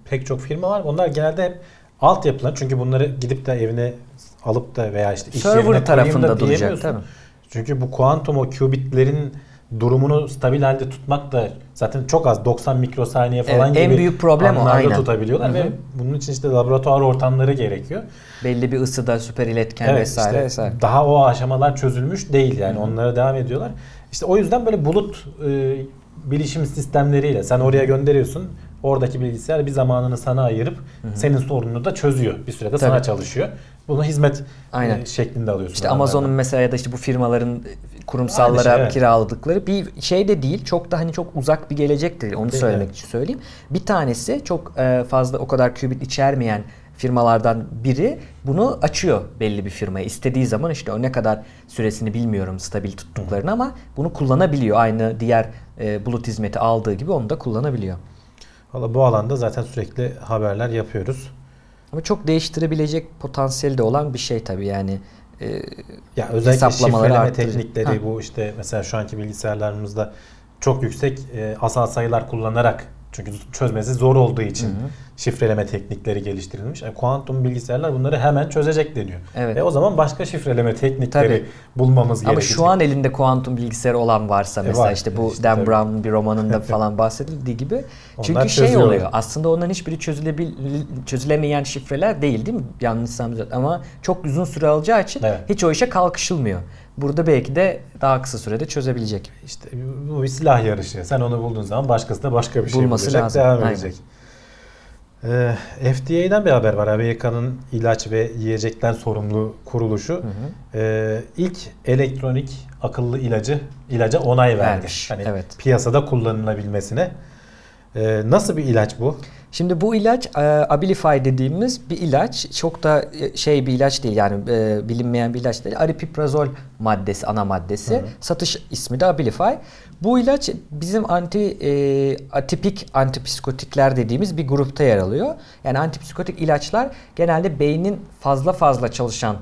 pek çok firma var. Onlar genelde hep altyapılar. Çünkü bunları gidip de evine alıp da veya işte iş Server yerine tarafında da duracak tabii. Çünkü bu kuantum o qubitlerin durumunu stabil halde tutmak da zaten çok az 90 mikrosaniye falan evet, gibi en büyük problem o aynen. tutabiliyorlar Hı-hı. ve bunun için işte laboratuvar ortamları gerekiyor. Belli bir ısıda süper iletken evet, vesaire işte vesaire. Daha o aşamalar çözülmüş değil yani Hı-hı. onlara devam ediyorlar. İşte o yüzden böyle bulut e, bilişim sistemleriyle sen oraya gönderiyorsun. Oradaki bilgisayar bir zamanını sana ayırıp Hı-hı. senin sorununu da çözüyor. Bir sürede Tabii. sana çalışıyor. Bunu hizmet Aynen. E, şeklinde alıyorsun. İşte Amazon'un mesela ya da işte bu firmaların kurumsallara şey, evet. kiraladıkları bir şey de değil. Çok da hani çok uzak bir gelecek değil. Onu değil söylemek evet. için söyleyeyim. Bir tanesi çok e, fazla o kadar qubit içermeyen firmalardan biri bunu açıyor belli bir firmaya. istediği zaman işte o ne kadar süresini bilmiyorum stabil tuttuklarını ama bunu kullanabiliyor. Aynı diğer e, bulut hizmeti aldığı gibi onu da kullanabiliyor. Valla bu alanda zaten sürekli haberler yapıyoruz. Ama çok değiştirebilecek potansiyeli de olan bir şey tabii yani. E, ya özellikle şifreleme arttıracak. teknikleri ha. bu işte mesela şu anki bilgisayarlarımızda çok yüksek e, asal sayılar kullanarak çünkü çözmesi zor olduğu için hı hı. Şifreleme teknikleri geliştirilmiş. E, kuantum bilgisayarlar bunları hemen çözecek deniyor. Evet. E, o zaman başka şifreleme teknikleri tabii. bulmamız gerekiyor. Ama şu an elinde kuantum bilgisayar olan varsa e, mesela var. işte bu işte, Dan Brown'un bir romanında (laughs) falan bahsedildiği gibi. Çünkü Onlar şey oluyor. Aslında onların hiçbiri çözülebil çözülemeyen şifreler değil değil mi? Yanlışsam ama çok uzun süre alacağı için evet. hiç o işe kalkışılmıyor. Burada belki de daha kısa sürede çözebilecek. İşte bu bir silah yarışı. Sen onu bulduğun zaman başkası da başka bir şey Bulması bulacak, lazım. devam Aynen. Edecek. Ee, FDA'den bir haber var. Amerika'nın ilaç ve yiyecekten sorumlu kuruluşu hı hı. Ee, ilk elektronik akıllı ilacı ilaca onay verdi. Vermiş. Hani evet. piyasada kullanılabilmesine. Ee, nasıl bir ilaç bu? Şimdi bu ilaç e, Abilify dediğimiz bir ilaç. Çok da e, şey bir ilaç değil yani e, bilinmeyen bir ilaç değil. Aripiprazol maddesi, ana maddesi. Hı. Satış ismi de Abilify. Bu ilaç bizim anti e, atipik antipsikotikler dediğimiz bir grupta yer alıyor. Yani antipsikotik ilaçlar genelde beynin fazla fazla çalışan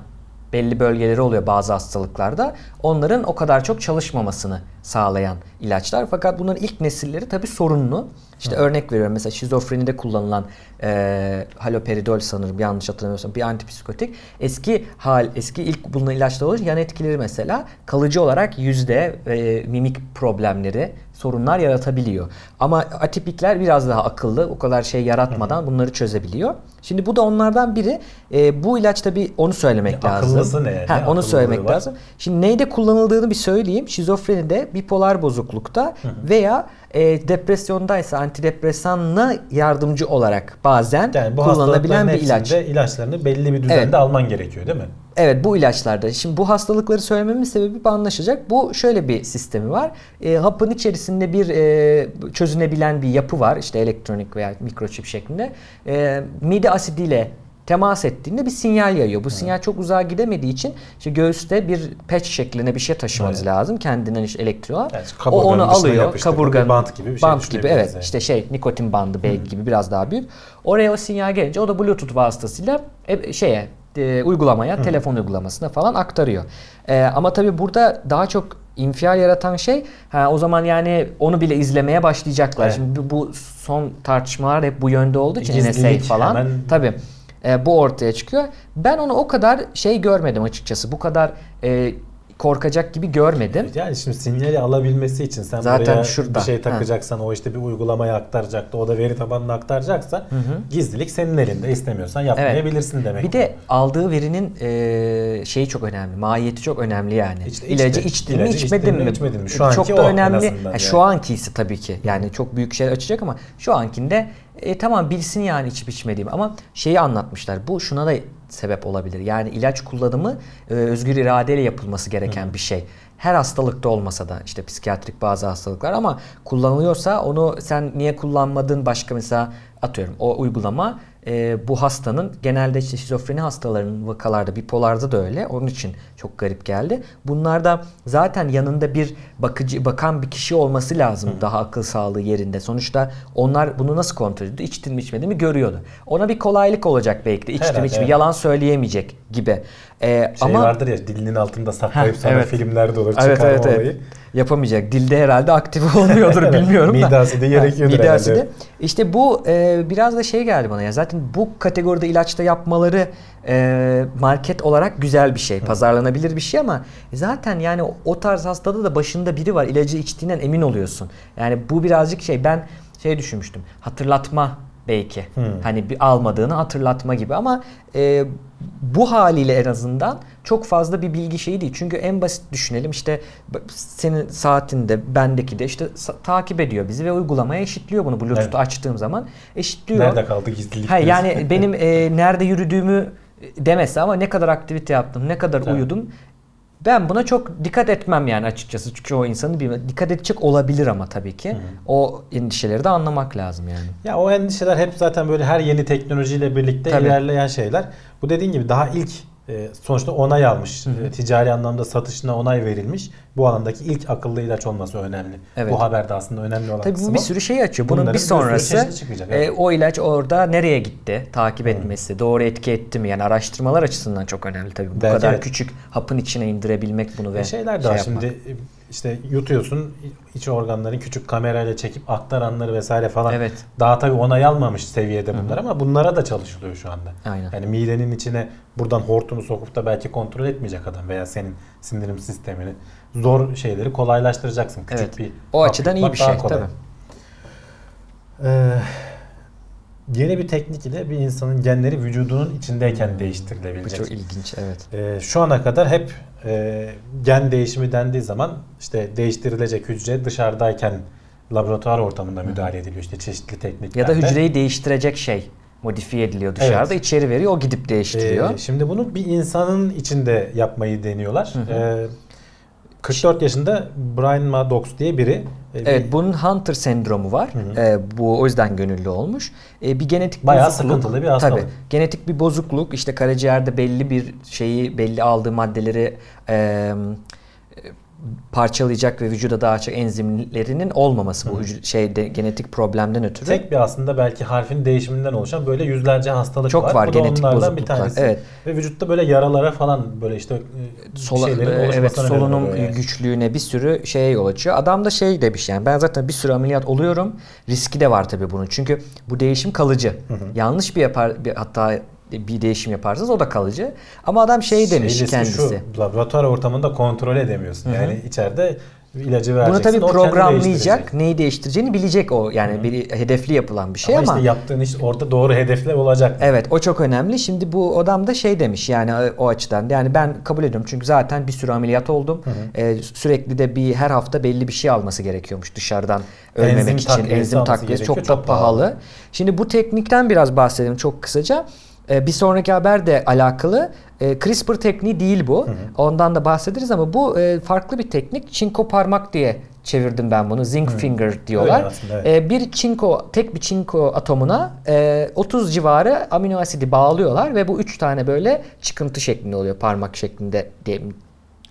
belli bölgeleri oluyor bazı hastalıklarda. Onların o kadar çok çalışmamasını sağlayan ilaçlar. Fakat bunların ilk nesilleri tabii sorunlu. İşte Hı. örnek veriyorum mesela şizofrenide kullanılan e, haloperidol sanırım yanlış hatırlamıyorsam bir antipsikotik. Eski hal, eski ilk bulunan ilaçlar olur yan etkileri mesela kalıcı olarak yüzde e, mimik problemleri, sorunlar yaratabiliyor. Ama atipikler biraz daha akıllı, o kadar şey yaratmadan bunları çözebiliyor. Şimdi bu da onlardan biri. E, bu ilaç tabi onu söylemek ya lazım. Akıllısı ne? Ha, onu söylemek var? lazım. Şimdi neyde kullanıldığını bir söyleyeyim. Şizofrenide, bipolar bozuklukta veya e, depresyondaysa antidepresanla yardımcı olarak bazen yani bu kullanılabilen bir ilaç. ilaçlarını belli bir düzende evet. alman gerekiyor değil mi? Evet bu ilaçlarda. Şimdi bu hastalıkları söylememin sebebi anlaşacak. Bu şöyle bir sistemi var. E, hapın içerisinde bir e, çözünebilen bir yapı var. İşte elektronik veya mikroçip şeklinde. E, mide asidiyle temas ettiğinde bir sinyal yayıyor. Bu evet. sinyal çok uzağa gidemediği için işte göğüste bir patch şeklinde bir şey taşımanız evet. lazım. Kendinden işte elektriği Evet, o onu alıyor. Kaburganın bant gibi bir şey. Bant gibi evet. Yani. İşte şey nikotin bandı belki gibi biraz daha büyük. Oraya o sinyal gelince o da bluetooth vasıtasıyla e, şeye e, uygulamaya, Hı. telefon uygulamasına falan aktarıyor. E, ama tabii burada daha çok infial yaratan şey ha, o zaman yani onu bile izlemeye başlayacaklar. Evet. Şimdi bu son tartışmalar hep bu yönde olduğu için NSA falan. Hemen... Tabii. E, bu ortaya çıkıyor. Ben onu o kadar şey görmedim açıkçası. Bu kadar e, korkacak gibi görmedim. Yani şimdi sinyali alabilmesi için sen Zaten buraya şurada. bir şey takacaksan ha. o işte bir uygulamaya aktaracaktı. O da veri tabanına aktaracaksa hı hı. gizlilik senin elinde. İstemiyorsan yapmayabilirsin evet. demek. Bir de aldığı verinin e, şeyi çok önemli. Mahiyeti çok önemli yani. İşte, İlacı içtin mi içmedin mi? İçmedin mi? Şu anki çok da önemli. Yani. Şu ankisi tabii ki. Yani çok büyük şey açacak ama şu ankinde e, tamam bilsin yani içip içmediğimi ama şeyi anlatmışlar. Bu şuna da sebep olabilir. Yani ilaç kullanımı e, özgür iradeyle yapılması gereken Hı. bir şey. Her hastalıkta olmasa da işte psikiyatrik bazı hastalıklar ama kullanılıyorsa onu sen niye kullanmadın başka mesela atıyorum o uygulama e, bu hastanın genelde işte şizofreni hastalarının vakalarda bipolarda da öyle. Onun için çok garip geldi. Bunlarda zaten yanında bir bakıcı bakan bir kişi olması lazım Hı. daha akıl sağlığı yerinde. Sonuçta onlar bunu nasıl kontrol ediyordu? İçtin mi içmedi mi görüyordu. Ona bir kolaylık olacak belki de. İçtim evet. yalan söyleyemeyecek gibi. Ee, şey ama vardır ya dilinin altında saklayıp sana evet. filmlerde olur evet, çıkarma evet, evet. olayı. Yapamayacak. Dilde herhalde aktif (laughs) olmuyordur bilmiyorum da. Midası da gerekiyordur Midası herhalde. De. İşte bu e, biraz da şey geldi bana ya. Zaten bu kategoride ilaçta yapmaları e, market olarak güzel bir şey. Pazarlanabilir bir şey ama zaten yani o tarz hastada da başında biri var. İlacı içtiğinden emin oluyorsun. Yani bu birazcık şey ben şey düşünmüştüm. Hatırlatma belki. Hmm. Hani bir almadığını hatırlatma gibi ama e, bu haliyle en azından çok fazla bir bilgi şeyi değil. Çünkü en basit düşünelim işte senin saatinde bendeki de işte takip ediyor bizi ve uygulamaya eşitliyor bunu Bluetooth evet. açtığım zaman eşitliyor. Nerede kaldı gizlilik? Hayır yani benim e, (laughs) nerede yürüdüğümü demesi ama ne kadar aktivite yaptım, ne kadar evet. uyudum ben buna çok dikkat etmem yani açıkçası. Çünkü o insanı bir dikkat edecek olabilir ama tabii ki. Hı. O endişeleri de anlamak lazım yani. Ya o endişeler hep zaten böyle her yeni teknolojiyle birlikte tabii. ilerleyen şeyler. Bu dediğin gibi daha ilk sonuçta onay almış. Hı hı. E, ticari anlamda satışına onay verilmiş. Bu alandaki ilk akıllı ilaç olması önemli. Evet. Bu haberde aslında önemli olan Tabii kısmı. bir sürü şey açıyor. Bunun bir sonrası bir çıkacak, evet. e, o ilaç orada nereye gitti? Takip hı. etmesi, doğru etki etti mi? Yani araştırmalar açısından çok önemli tabii. Bu Belki kadar evet. küçük hapın içine indirebilmek bunu ve e şeyler daha şey şimdi işte yutuyorsun iç organların küçük kamerayla çekip aktaranları vesaire falan. Evet. Daha tabii onay almamış seviyede bunlar Hı-hı. ama bunlara da çalışılıyor şu anda. Aynen. Yani midenin içine buradan hortumu sokup da belki kontrol etmeyecek adam veya senin sindirim sistemini zor şeyleri kolaylaştıracaksın. Küçük evet. bir o açıdan iyi bir şey tabii. Ee, yeni bir teknik ile bir insanın genleri vücudunun içindeyken hmm. değiştirilebilecek. Bu çok ilginç evet. Ee, şu ana kadar hep e, gen değişimi dendiği zaman işte değiştirilecek hücre dışarıdayken laboratuvar ortamında müdahale ediliyor işte çeşitli tekniklerle. Ya da hücreyi değiştirecek şey modifiye ediliyor dışarıda evet. içeri veriyor o gidip değiştiriyor. Ee, şimdi bunu bir insanın içinde yapmayı deniyorlar. Hı hı. Ee, 44 yaşında Brian Maddox diye biri. E, evet bir... bunun Hunter sendromu var. Hı hı. E, bu o yüzden gönüllü olmuş. E, bir genetik Bayağı bozukluk. sıkıntılı bir hastalık. Tabii. Genetik bir bozukluk. İşte karaciğerde belli bir şeyi belli aldığı maddeleri e, parçalayacak ve vücuda daha çok enzimlerinin olmaması bu şeyde genetik problemden ötürü. Tek bir aslında belki harfin değişiminden oluşan böyle yüzlerce hastalık çok var. var bu genetik onlardan bir tanesi. Evet. Ve vücutta böyle yaralara falan böyle işte e, Sola, şeylerin e, Evet solunum yani. güçlüğüne bir sürü şeye yol açıyor. Adam da şey demiş yani ben zaten bir sürü ameliyat oluyorum. Riski de var tabii bunun. Çünkü bu değişim kalıcı. Hı hı. Yanlış bir yapar bir, hatta bir değişim yaparsınız o da kalıcı. Ama adam şey demiş Şeylisi kendisi. Şu, laboratuvar ortamında kontrol edemiyorsun. Hı-hı. Yani içeride ilacı vereceksin. Bunu tabii programlayacak, neyi değiştireceğini bilecek o. Yani Hı-hı. bir hedefli yapılan bir şey ama. Ama işte yaptığın iş orada doğru hedefle olacak. Evet o çok önemli. Şimdi bu adam da şey demiş yani o açıdan. Yani ben kabul ediyorum çünkü zaten bir sürü ameliyat oldum. Ee, sürekli de bir her hafta belli bir şey alması gerekiyormuş dışarıdan ölmemek enzim için. Enzim takviyesi çok, çok da pahalı. pahalı. Şimdi bu teknikten biraz bahsedelim çok kısaca. Ee, bir sonraki haber de alakalı. Ee, CRISPR tekniği değil bu. Hı hı. Ondan da bahsederiz ama bu e, farklı bir teknik. Çinko parmak diye çevirdim ben bunu. Zinc hı. finger diyorlar. Aslında, evet. Ee, bir çinko, tek bir çinko atomuna 30 e, civarı amino asidi bağlıyorlar ve bu 3 tane böyle çıkıntı şeklinde oluyor. Parmak şeklinde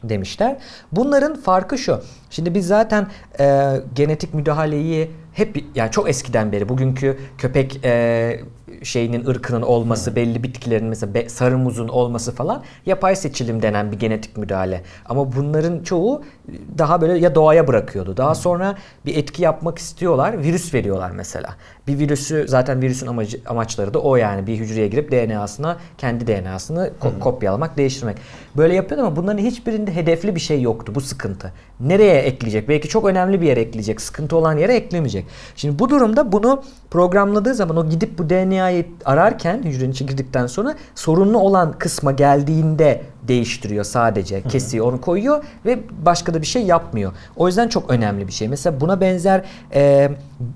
demişler. Bunların farkı şu. Şimdi biz zaten e, genetik müdahaleyi hep yani çok eskiden beri bugünkü köpek e, şeyinin ırkının olması, belli bitkilerin mesela be, sarı muzun olması falan yapay seçilim denen bir genetik müdahale. Ama bunların çoğu daha böyle ya doğaya bırakıyordu. Daha sonra bir etki yapmak istiyorlar. Virüs veriyorlar mesela. Bir virüsü zaten virüsün amacı, amaçları da o yani bir hücreye girip DNA'sına kendi DNA'sını ko- kopyalamak, değiştirmek. Böyle yapıyordu ama bunların hiçbirinde hedefli bir şey yoktu. Bu sıkıntı. Nereye ekleyecek? Belki çok önemli bir yere ekleyecek. Sıkıntı olan yere eklemeyecek. Şimdi bu durumda bunu programladığı zaman o gidip bu DNA'yı ararken hücrenin içine girdikten sonra sorunlu olan kısma geldiğinde değiştiriyor sadece. Kesiyor, onu koyuyor ve başka da bir şey yapmıyor. O yüzden çok önemli bir şey. Mesela buna benzer e,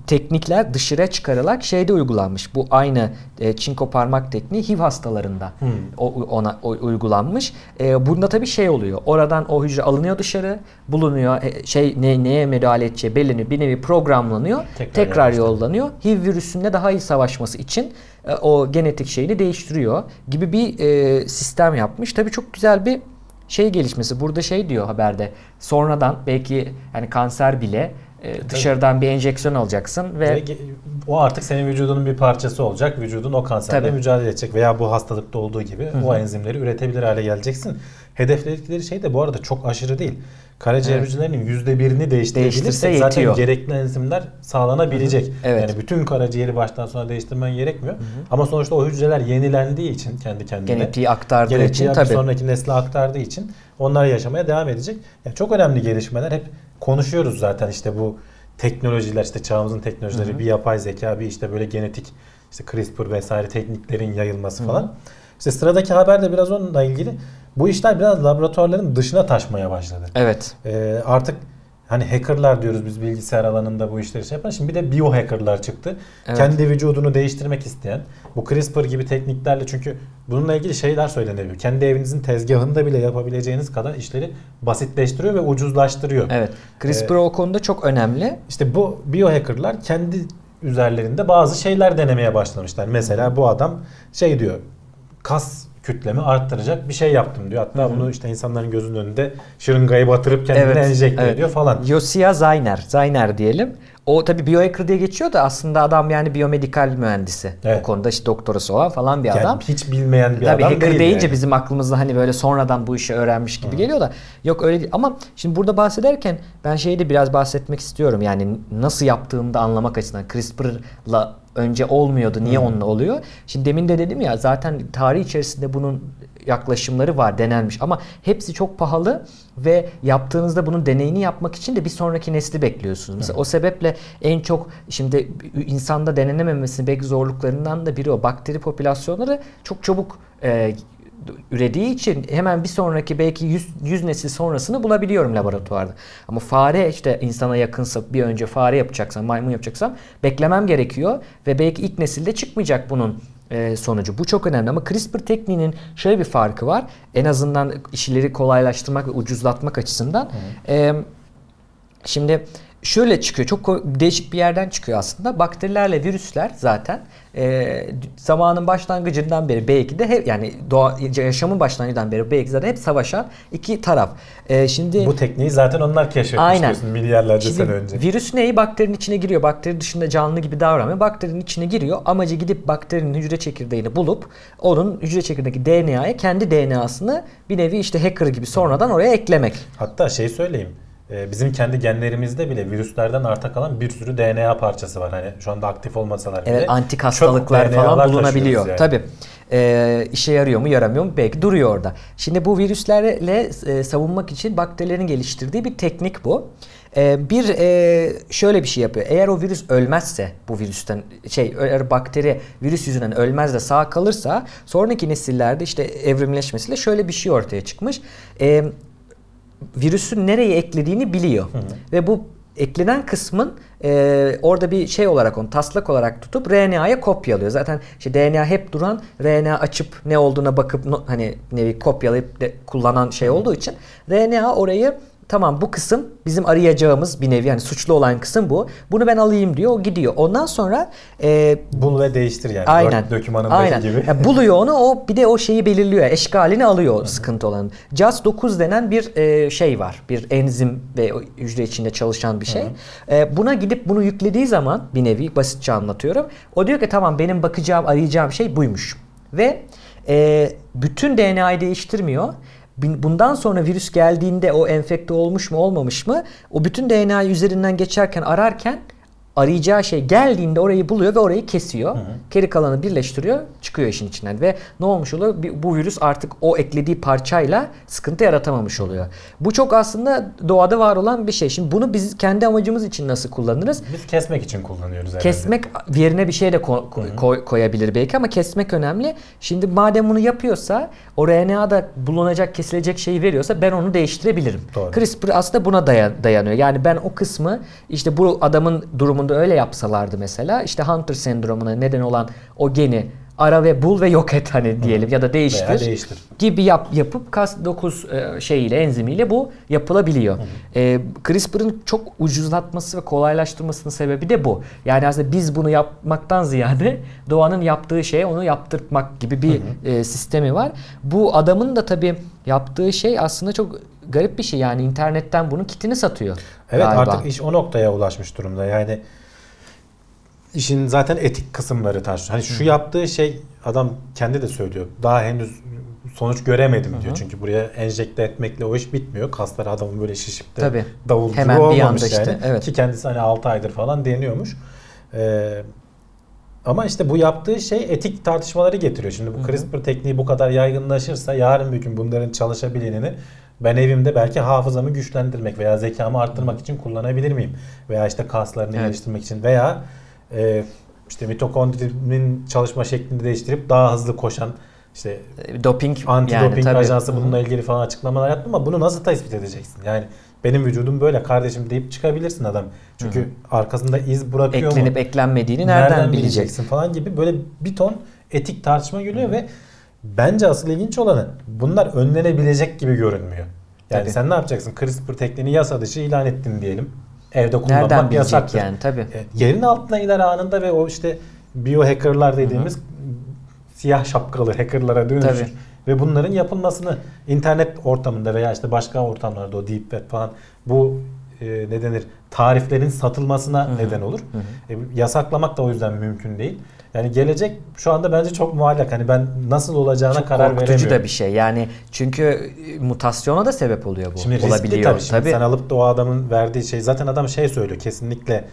teknikler dışarıya çıkarılarak şeyde uygulanmış. Bu aynı e, çinko parmak tekniği HIV hastalarında o, ona o, uygulanmış. E, bunda tabii şey oluyor. Oradan o hücre alınıyor dışarı, bulunuyor. E, şey ne, neye müdahale edeceği belirleniyor. Bir nevi programlanıyor. Tekrar Tekrar, yollanıyor. HIV virüsünde daha iyi savaşması için e, o genetik şeyini değiştiriyor gibi bir e, sistem yapmış. Tabii çok güzel bir şey gelişmesi. Burada şey diyor haberde. Sonradan belki yani kanser bile e, dışarıdan bir enjeksiyon alacaksın ve o artık senin vücudunun bir parçası olacak. Vücudun o kanserle Tabii. mücadele edecek veya bu hastalıkta olduğu gibi o enzimleri üretebilir hale geleceksin. Hedefledikleri şey de bu arada çok aşırı değil. Karaciğer Evet. hücrelerinin %1'ini Değiştirse değiştirebilirsek zaten yetiyor. gerekli enzimler sağlanabilecek. Evet. Yani bütün karaciğeri baştan sona değiştirmen gerekmiyor. Ama sonuçta o hücreler yenilendiği için kendi kendine genetiği aktardığı genetiği için tabii. sonraki nesle aktardığı için onlar yaşamaya devam edecek. Yani çok önemli gelişmeler hep konuşuyoruz zaten işte bu teknolojiler işte çağımızın teknolojileri bir yapay zeka bir işte böyle genetik işte CRISPR vesaire tekniklerin yayılması falan. İşte sıradaki haber de biraz onunla ilgili. Bu işler biraz laboratuvarların dışına taşmaya başladı. Evet. Ee, artık hani hackerlar diyoruz biz bilgisayar alanında bu işleri şey yapan. Şimdi bir de biohackerlar çıktı. Evet. Kendi vücudunu değiştirmek isteyen. Bu CRISPR gibi tekniklerle çünkü bununla ilgili şeyler söylenebiliyor. Kendi evinizin tezgahında bile yapabileceğiniz kadar işleri basitleştiriyor ve ucuzlaştırıyor. Evet. CRISPR o konuda çok önemli. İşte bu biohackerlar kendi üzerlerinde bazı şeyler denemeye başlamışlar. Mesela bu adam şey diyor. Kas kütlemi arttıracak bir şey yaptım diyor. Hatta bunu işte insanların gözünün önünde şırıngayı batırıp kendine Evet, enjekte evet. ediyor falan. Yosia Zayner, Zayner diyelim. O tabii biohacker diye geçiyor da aslında adam yani biyomedikal mühendisi. Evet. O konuda işte doktorası olan falan bir Yani adam. hiç bilmeyen bir Tabii adam hacker değil deyince yani. bizim aklımızda hani böyle sonradan bu işi öğrenmiş gibi geliyor da yok öyle değil. Ama şimdi burada bahsederken ben şeyi de biraz bahsetmek istiyorum. Yani nasıl yaptığını da anlamak açısından CRISPR'la önce olmuyordu. Niye onunla oluyor? Şimdi demin de dedim ya zaten tarih içerisinde bunun yaklaşımları var denenmiş ama hepsi çok pahalı ve yaptığınızda bunun deneyini yapmak için de bir sonraki nesli bekliyorsunuz. Mesela o sebeple en çok şimdi insanda denenememesinin belki zorluklarından da biri o. Bakteri popülasyonları çok çabuk e, ürediği için hemen bir sonraki belki 100, 100 nesil sonrasını bulabiliyorum laboratuvarda. Ama fare işte insana yakınsa bir önce fare yapacaksam, maymun yapacaksam beklemem gerekiyor ve belki ilk nesilde çıkmayacak bunun e, sonucu. Bu çok önemli ama CRISPR tekniğinin şöyle bir farkı var. En azından işleri kolaylaştırmak ve ucuzlatmak açısından. E, şimdi şöyle çıkıyor. Çok değişik bir yerden çıkıyor aslında. Bakterilerle virüsler zaten e, zamanın başlangıcından beri belki de hep yani doğa, yaşamın başlangıcından beri belki zaten hep savaşan iki taraf. E, şimdi Bu tekniği zaten onlar keşfetmiş Aynen. diyorsun milyarlarca Şimdi sene önce. Virüs neyi? Bakterinin içine giriyor. Bakteri dışında canlı gibi davranmıyor. Bakterinin içine giriyor. Amacı gidip bakterinin hücre çekirdeğini bulup onun hücre çekirdeğindeki DNA'ya kendi DNA'sını bir nevi işte hacker gibi sonradan oraya eklemek. Hatta şey söyleyeyim. E, Bizim kendi genlerimizde bile virüslerden arta kalan bir sürü DNA parçası var. Hani şu anda aktif olmasalar bile. Evet antik hastalıklar falan bulunabiliyor. yani. Tabii. Ee, işe yarıyor mu yaramıyor mu belki duruyor orada. Şimdi bu virüslerle e, savunmak için bakterilerin geliştirdiği bir teknik bu. Ee, bir e, şöyle bir şey yapıyor. Eğer o virüs ölmezse bu virüsten şey eğer bakteri virüs yüzünden ölmez de sağ kalırsa sonraki nesillerde işte evrimleşmesiyle şöyle bir şey ortaya çıkmış. Ee, virüsün nereye eklediğini biliyor. Ve bu eklenen kısmın e, orada bir şey olarak onu taslak olarak tutup RNA'ya kopyalıyor. Zaten işte DNA hep duran RNA açıp ne olduğuna bakıp no- hani nevi kopyalayıp de kullanan şey olduğu için RNA orayı tamam bu kısım bizim arayacağımız bir nevi yani suçlu olan kısım bu. Bunu ben alayım diyor. O gidiyor. Ondan sonra e, bul ve değiştir yani. Aynen. Dokümanındaki Aynen. gibi. Ya buluyor onu. O bir de o şeyi belirliyor. Eşkalini alıyor sıkıntı olan. JAS9 denen bir e, şey var. Bir enzim ve hücre içinde çalışan bir şey. E, buna gidip bunu yüklediği zaman bir nevi basitçe anlatıyorum. O diyor ki tamam benim bakacağım, arayacağım şey buymuş. Ve e, bütün DNA'yı değiştirmiyor. Bundan sonra virüs geldiğinde o enfekte olmuş mu olmamış mı? O bütün DNA üzerinden geçerken ararken arayacağı şey geldiğinde orayı buluyor ve orayı kesiyor. Geri kalanı birleştiriyor, çıkıyor işin içinden ve ne olmuş oluyor? Bu virüs artık o eklediği parçayla sıkıntı yaratamamış oluyor. Bu çok aslında doğada var olan bir şey. Şimdi bunu biz kendi amacımız için nasıl kullanırız? Biz kesmek için kullanıyoruz herhalde. Kesmek yerine bir şey de ko- ko- koy- koyabilir belki ama kesmek önemli. Şimdi madem bunu yapıyorsa o RNA'da bulunacak kesilecek şeyi veriyorsa ben onu değiştirebilirim. Doğru. CRISPR aslında buna dayan- dayanıyor. Yani ben o kısmı işte bu adamın durumunda öyle yapsalardı mesela işte Hunter sendromuna neden olan o geni ara ve bul ve yok et hani diyelim ya da değiştir, Veya değiştir. gibi yap, yapıp Cas9 e, şeyiyle enzimiyle bu yapılabiliyor. E, CRISPR'ın çok ucuzlatması ve kolaylaştırmasının sebebi de bu. Yani aslında biz bunu yapmaktan ziyade (laughs) doğanın yaptığı şeye onu yaptırtmak gibi bir e, sistemi var. Bu adamın da tabii yaptığı şey aslında çok garip bir şey. Yani internetten bunun kitini satıyor. Evet galiba. artık iş o noktaya ulaşmış durumda. Yani işin zaten etik kısımları tartışıyor. Hani şu yaptığı şey adam kendi de söylüyor. Daha henüz sonuç göremedim diyor. Çünkü buraya enjekte etmekle o iş bitmiyor. Kasları adamın böyle şişip de Tabii. davul gibi Hemen bir olmamış anda işte, yani. evet. Ki kendisi hani 6 aydır falan deniyormuş. Ee, ama işte bu yaptığı şey etik tartışmaları getiriyor. Şimdi bu CRISPR tekniği bu kadar yaygınlaşırsa yarın bir gün bunların çalışabildiğini ben evimde belki hafızamı güçlendirmek veya zekamı arttırmak için kullanabilir miyim? Veya işte kaslarını Evet. geliştirmek için veya e, işte mitokondrimin çalışma şeklini değiştirip daha hızlı koşan işte E, Doping anti yani doping tabii. ajansı bununla ilgili falan açıklamalar yaptı ama bunu nasıl tespit edeceksin? Yani benim vücudum böyle kardeşim deyip çıkabilirsin adam. Çünkü arkasında iz bırakıyor mu? eklenip eklenmediğini nereden, bileceksin? falan gibi böyle bir ton etik tartışma geliyor ve bence asıl ilginç olanı bunlar önlenebilecek gibi görünmüyor. Yani Tabii. sen ne yapacaksın? CRISPR tekniğini yasa dışı ilan ettin diyelim. Evde kullanmak Nereden yasaktır. yani tabii. E, Yerin altına iner anında ve o işte biohackerlar dediğimiz siyah şapkalı hackerlara dönüşür. Tabii. Ve bunların yapılmasını internet ortamında veya işte başka ortamlarda o deep web falan bu e, ne denir tariflerin satılmasına neden olur. E, yasaklamak da o yüzden mümkün değil. Yani gelecek şu anda bence çok muallak. Hani ben nasıl olacağına Çok karar veremiyorum. da bir şey. Yani çünkü e, mutasyona da sebep oluyor bu. Şimdi riskli Olabiliyor. tabii. Şimdi sen alıp da o adamın verdiği şey zaten adam şey söylüyor kesinlikle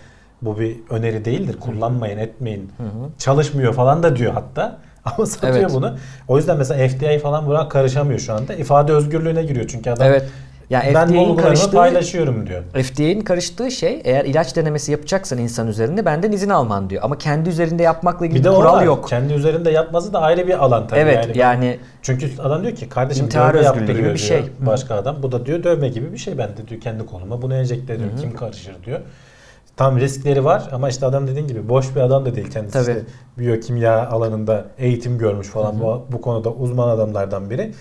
bu bir öneri değildir. Kullanmayın, etmeyin. Çalışmıyor falan da diyor hatta. (laughs) Ama satıyor Evet. bunu. O yüzden mesela FDA falan buna karışamıyor şu anda. İfade özgürlüğüne giriyor çünkü adam Evet. Ya ben FDA'nin karıştığı paylaşıyorum diyor. FDA'nin karıştığı şey eğer ilaç denemesi yapacaksan insan üzerinde benden izin alman diyor. Ama kendi üzerinde yapmakla ilgili Bir de kural var. yok. Kendi üzerinde yapması da ayrı bir alan tabii. Evet yani, yani Çünkü adam diyor ki kardeşim dövme yaptırıyor gibi bir diyor şey. Hı. başka adam. Bu da diyor dövme gibi bir şey ben de diyor kendi koluma bunu enjekte ediyorum. Kim karışır diyor. Tam riskleri var ama işte adam dediğin gibi boş bir adam da değil kendisi. Tabii. işte biyokimya alanında eğitim görmüş falan bu, bu konuda uzman adamlardan biri.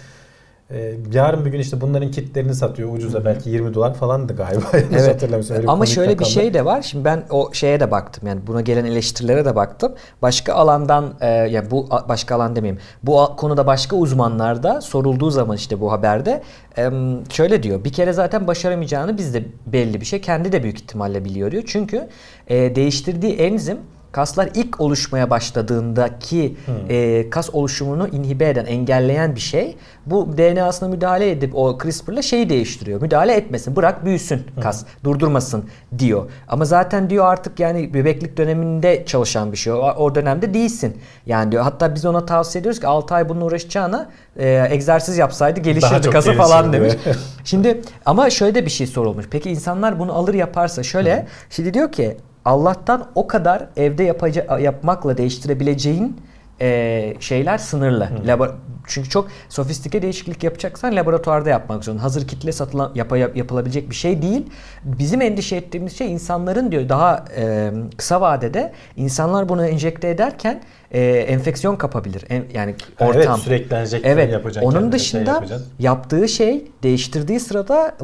Ee, yarın bir gün işte bunların kitlerini satıyor ucuza belki 20 dolar falandı galiba. (laughs) Evet. Ama şöyle bir rakamlar. şey de var. Şimdi ben o şeye de baktım. Yani buna gelen eleştirilere de baktım. Başka alandan e, ya bu a- başka alan demeyeyim. Bu konuda başka uzmanlarda sorulduğu zaman işte bu haberde e, şöyle diyor. Bir kere zaten başaramayacağını biz de belli bir şey. Kendi de büyük ihtimalle biliyor diyor. Çünkü e, değiştirdiği enzim kaslar ilk oluşmaya başladığındaki e, kas oluşumunu inhibe eden, engelleyen bir şey. Bu DNA'sına müdahale edip o CRISPR'la şeyi değiştiriyor. Müdahale etmesin, bırak büyüsün kas, durdurmasın diyor. Ama zaten diyor artık yani bebeklik döneminde çalışan bir şey. O, o dönemde değilsin. Yani diyor hatta biz ona tavsiye ediyoruz ki 6 ay bununla uğraşacağına e, egzersiz yapsaydı gelişirdi kası falan demiş. (laughs) Şimdi ama şöyle de bir şey sorulmuş. Peki insanlar bunu alır yaparsa şöyle. Şimdi diyor ki Allah'tan o kadar evde yapaca- yapmakla değiştirebileceğin e, şeyler sınırlı. Labo- çünkü çok sofistike değişiklik yapacaksan laboratuvarda yapmak zorunda. Hazır kitle satılan yap, yapılabilecek bir şey değil. Bizim endişe ettiğimiz şey insanların diyor daha e, kısa vadede insanlar bunu enjekte ederken e, enfeksiyon kapabilir. En, yani ortam. Evet sürekli enjeksiyon evet, yapacaksın. Onun şey dışında şey yaptığı şey değiştirdiği sırada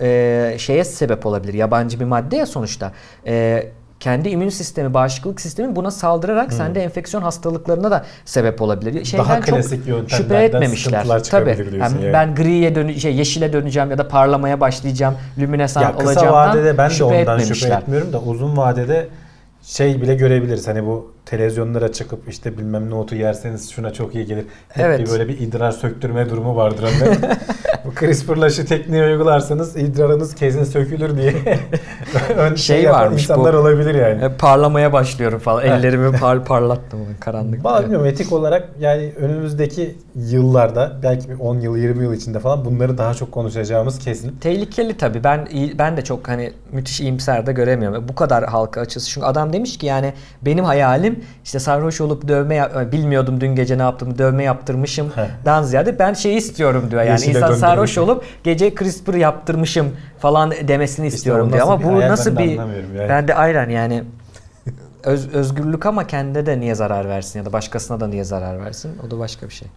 e, şeye sebep olabilir. Yabancı bir madde ya sonuçta. E, kendi immün sistemi, bağışıklık sistemi buna saldırarak hmm. sende enfeksiyon hastalıklarına da sebep olabilir. Şeyden Daha klasik çok şüphe etmemişler. Tabii. Yani. Ben griye dönü şey yeşile döneceğim ya da parlamaya başlayacağım, lüminesan ya olacağım. Kısa vadede ben de ondan şüphe etmiyorum da uzun vadede şey bile görebiliriz. Hani bu televizyonlara çıkıp işte bilmem ne otu yerseniz şuna çok iyi gelir. Hep evet. bir böyle bir idrar söktürme durumu vardır. (laughs) Bu CRISPR'la şu tekniği uygularsanız idrarınız kesin sökülür diye (laughs) ön şey, şey varmış insanlar bu, olabilir yani. E, parlamaya başlıyorum falan. Ellerimi par parlattım karanlık. Bilmiyorum etik olarak yani önümüzdeki yıllarda belki bir 10 yıl 20 yıl içinde falan bunları daha çok konuşacağımız kesin. Tehlikeli tabii. Ben ben de çok hani müthiş iyimser de göremiyorum. Bu kadar halka açısı. Çünkü adam demiş ki yani benim hayalim işte sarhoş olup dövme yap- bilmiyordum dün gece ne yaptım dövme yaptırmışım dan ziyade ben şey istiyorum diyor. Yani Yeşile insan sarhoş olup gece CRISPR yaptırmışım falan demesini işte istiyorum diyor. Ama bu nasıl bir yani. ben de aynen yani (laughs) öz, özgürlük ama kendine de niye zarar versin ya da başkasına da niye zarar versin? O da başka bir şey.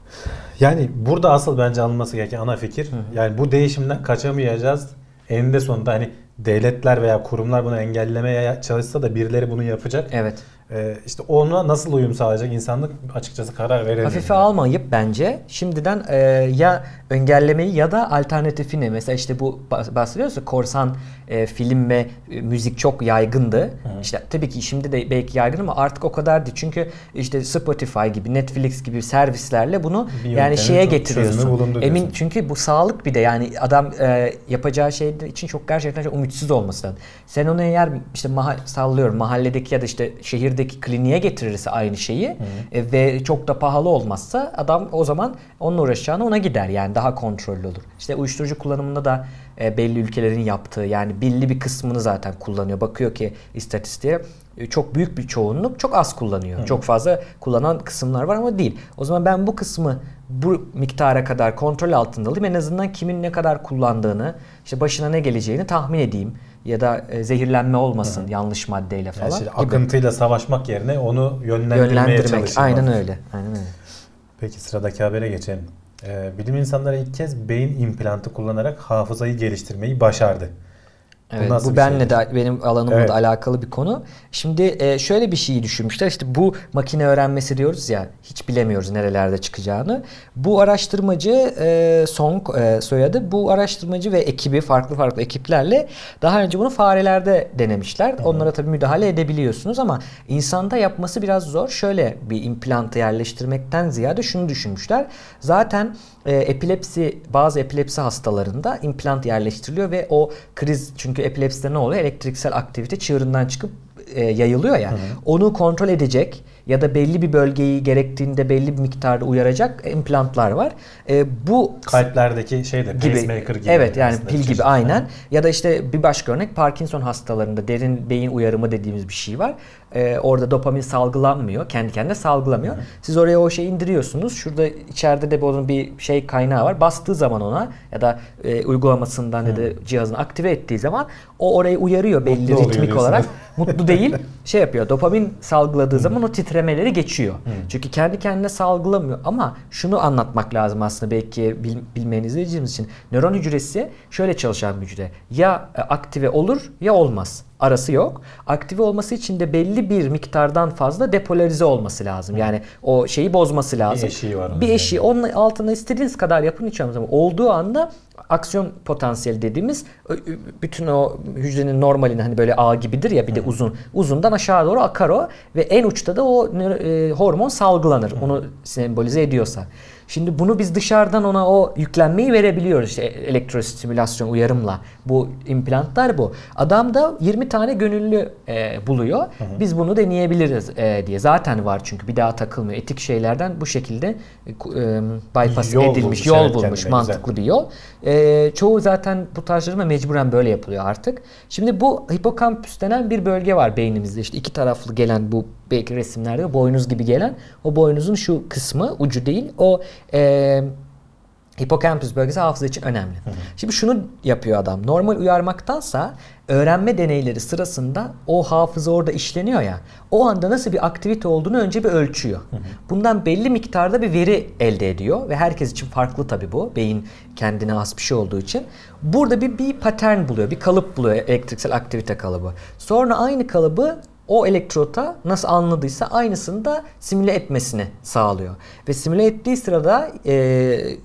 Yani burada asıl bence alınması gereken ana fikir yani bu değişimden kaçamayacağız. Eninde sonunda hani devletler veya kurumlar bunu engellemeye çalışsa da birileri bunu yapacak. Evet. Ee, işte ona nasıl uyum sağlayacak insanlık açıkçası karar veremiyor. Hafife almayıp bence şimdiden e, ya engellemeyi ya da alternatifini mesela işte bu bahsediyorsa korsan e, film ve e, müzik çok yaygındı. Hı. İşte tabii ki şimdi de belki yaygın ama artık o kadar değil. Çünkü işte Spotify gibi, Netflix gibi servislerle bunu bir yani şeye getiriyorsun. Emin çünkü bu sağlık bir de yani adam e, yapacağı şey için çok gerçekten çok umutsuz olması lazım. Sen onu eğer işte maha, sallıyorum mahalledeki ya da işte şehirdeki kliniğe getirirse aynı şeyi e, ve çok da pahalı olmazsa adam o zaman onunla uğraşacağına ona gider. Yani daha kontrollü olur. İşte uyuşturucu kullanımında da e, belli ülkelerin yaptığı yani belli bir kısmını zaten kullanıyor. Bakıyor ki istatistiğe e, çok büyük bir çoğunluk çok az kullanıyor. Hı. Çok fazla kullanan kısımlar var ama değil. O zaman ben bu kısmı bu miktara kadar kontrol altında alayım. En azından kimin ne kadar kullandığını, işte başına ne geleceğini tahmin edeyim ya da e, zehirlenme olmasın Hı. yanlış maddeyle falan. Yani işte akıntıyla savaşmak yerine onu yönlendirmeye Yönlendirmek. Aynen öyle. Aynen öyle. Peki sıradaki habere geçelim. Ee, bilim insanları ilk kez beyin implantı kullanarak hafızayı geliştirmeyi başardı. Evet, bu, bu benle de benim alanımla evet. da alakalı bir konu. Şimdi e, şöyle bir şeyi düşünmüşler. İşte bu makine öğrenmesi diyoruz ya hiç bilemiyoruz nerelerde çıkacağını. Bu araştırmacı e, Song e, soyadı. Bu araştırmacı ve ekibi farklı farklı ekiplerle daha önce bunu farelerde denemişler. Hı-hı. Onlara tabii müdahale edebiliyorsunuz ama insanda yapması biraz zor. Şöyle bir implantı yerleştirmekten ziyade şunu düşünmüşler. Zaten e, epilepsi bazı epilepsi hastalarında implant yerleştiriliyor ve o kriz çünkü epilepside ne oluyor? Elektriksel aktivite çığırından çıkıp e, yayılıyor ya. Hı hı. Onu kontrol edecek ya da belli bir bölgeyi gerektiğinde belli bir miktarda uyaracak implantlar var. E, bu kalplerdeki şey de gibi, pacemaker gibi. Evet yani pil gibi aynen. Yani. Ya da işte bir başka örnek Parkinson hastalarında derin beyin uyarımı dediğimiz bir şey var. E, orada dopamin salgılanmıyor. Kendi kendine salgılamıyor. Hı. Siz oraya o şeyi indiriyorsunuz. Şurada içeride de bunun bir şey kaynağı var. Bastığı zaman ona ya da e, uygulamasından Hı. ya da cihazını aktive ettiği zaman o orayı uyarıyor belli Mutlu ritmik olarak. Mutlu değil. (laughs) Şey yapıyor. Dopamin salgıladığı Hı. zaman o titremeleri geçiyor. Hı. Çünkü kendi kendine salgılamıyor ama şunu anlatmak lazım aslında belki bil, bilmeyen izleyicimiz için. Nöron hücresi şöyle çalışan bir hücre. Ya e, aktive olur ya olmaz arası yok. Aktive olması için de belli bir miktardan fazla depolarize olması lazım. Yani o şeyi bozması lazım. Bir eşiği var. Bir eşiği. Onun altına istediğiniz kadar yapın hiç ama olduğu anda aksiyon potansiyeli dediğimiz bütün o hücrenin normalini hani böyle ağ gibidir ya bir de uzun. Uzundan aşağı doğru akar o ve en uçta da o e, hormon salgılanır. Onu sembolize ediyorsa. Şimdi bunu biz dışarıdan ona o yüklenmeyi verebiliyoruz işte elektrostimülasyon uyarımla. Bu implantlar bu. Adam da 20 tane gönüllü e, buluyor. Hı hı. Biz bunu deneyebiliriz e, diye. Zaten var çünkü bir daha takılmıyor. Etik şeylerden bu şekilde e, bypass yol edilmiş, bulmuş, yol evet, bulmuş mantıklı güzel. bir yol. E, çoğu zaten bu tarz mecburen böyle yapılıyor artık. Şimdi bu hipokampüs denen bir bölge var beynimizde. İşte iki taraflı gelen bu belki resimlerde boynuz gibi gelen o boynuzun şu kısmı ucu değil o e, Hipokampüs bölgesi hafıza için önemli. Hı hı. Şimdi şunu yapıyor adam. Normal uyarmaktansa öğrenme deneyleri sırasında o hafıza orada işleniyor ya. O anda nasıl bir aktivite olduğunu önce bir ölçüyor. Hı hı. Bundan belli miktarda bir veri elde ediyor ve herkes için farklı tabii bu. Beyin kendine has bir şey olduğu için. Burada bir bir patern buluyor, bir kalıp buluyor elektriksel aktivite kalıbı. Sonra aynı kalıbı o elektrota nasıl anladıysa aynısını da simüle etmesini sağlıyor. Ve simüle ettiği sırada e,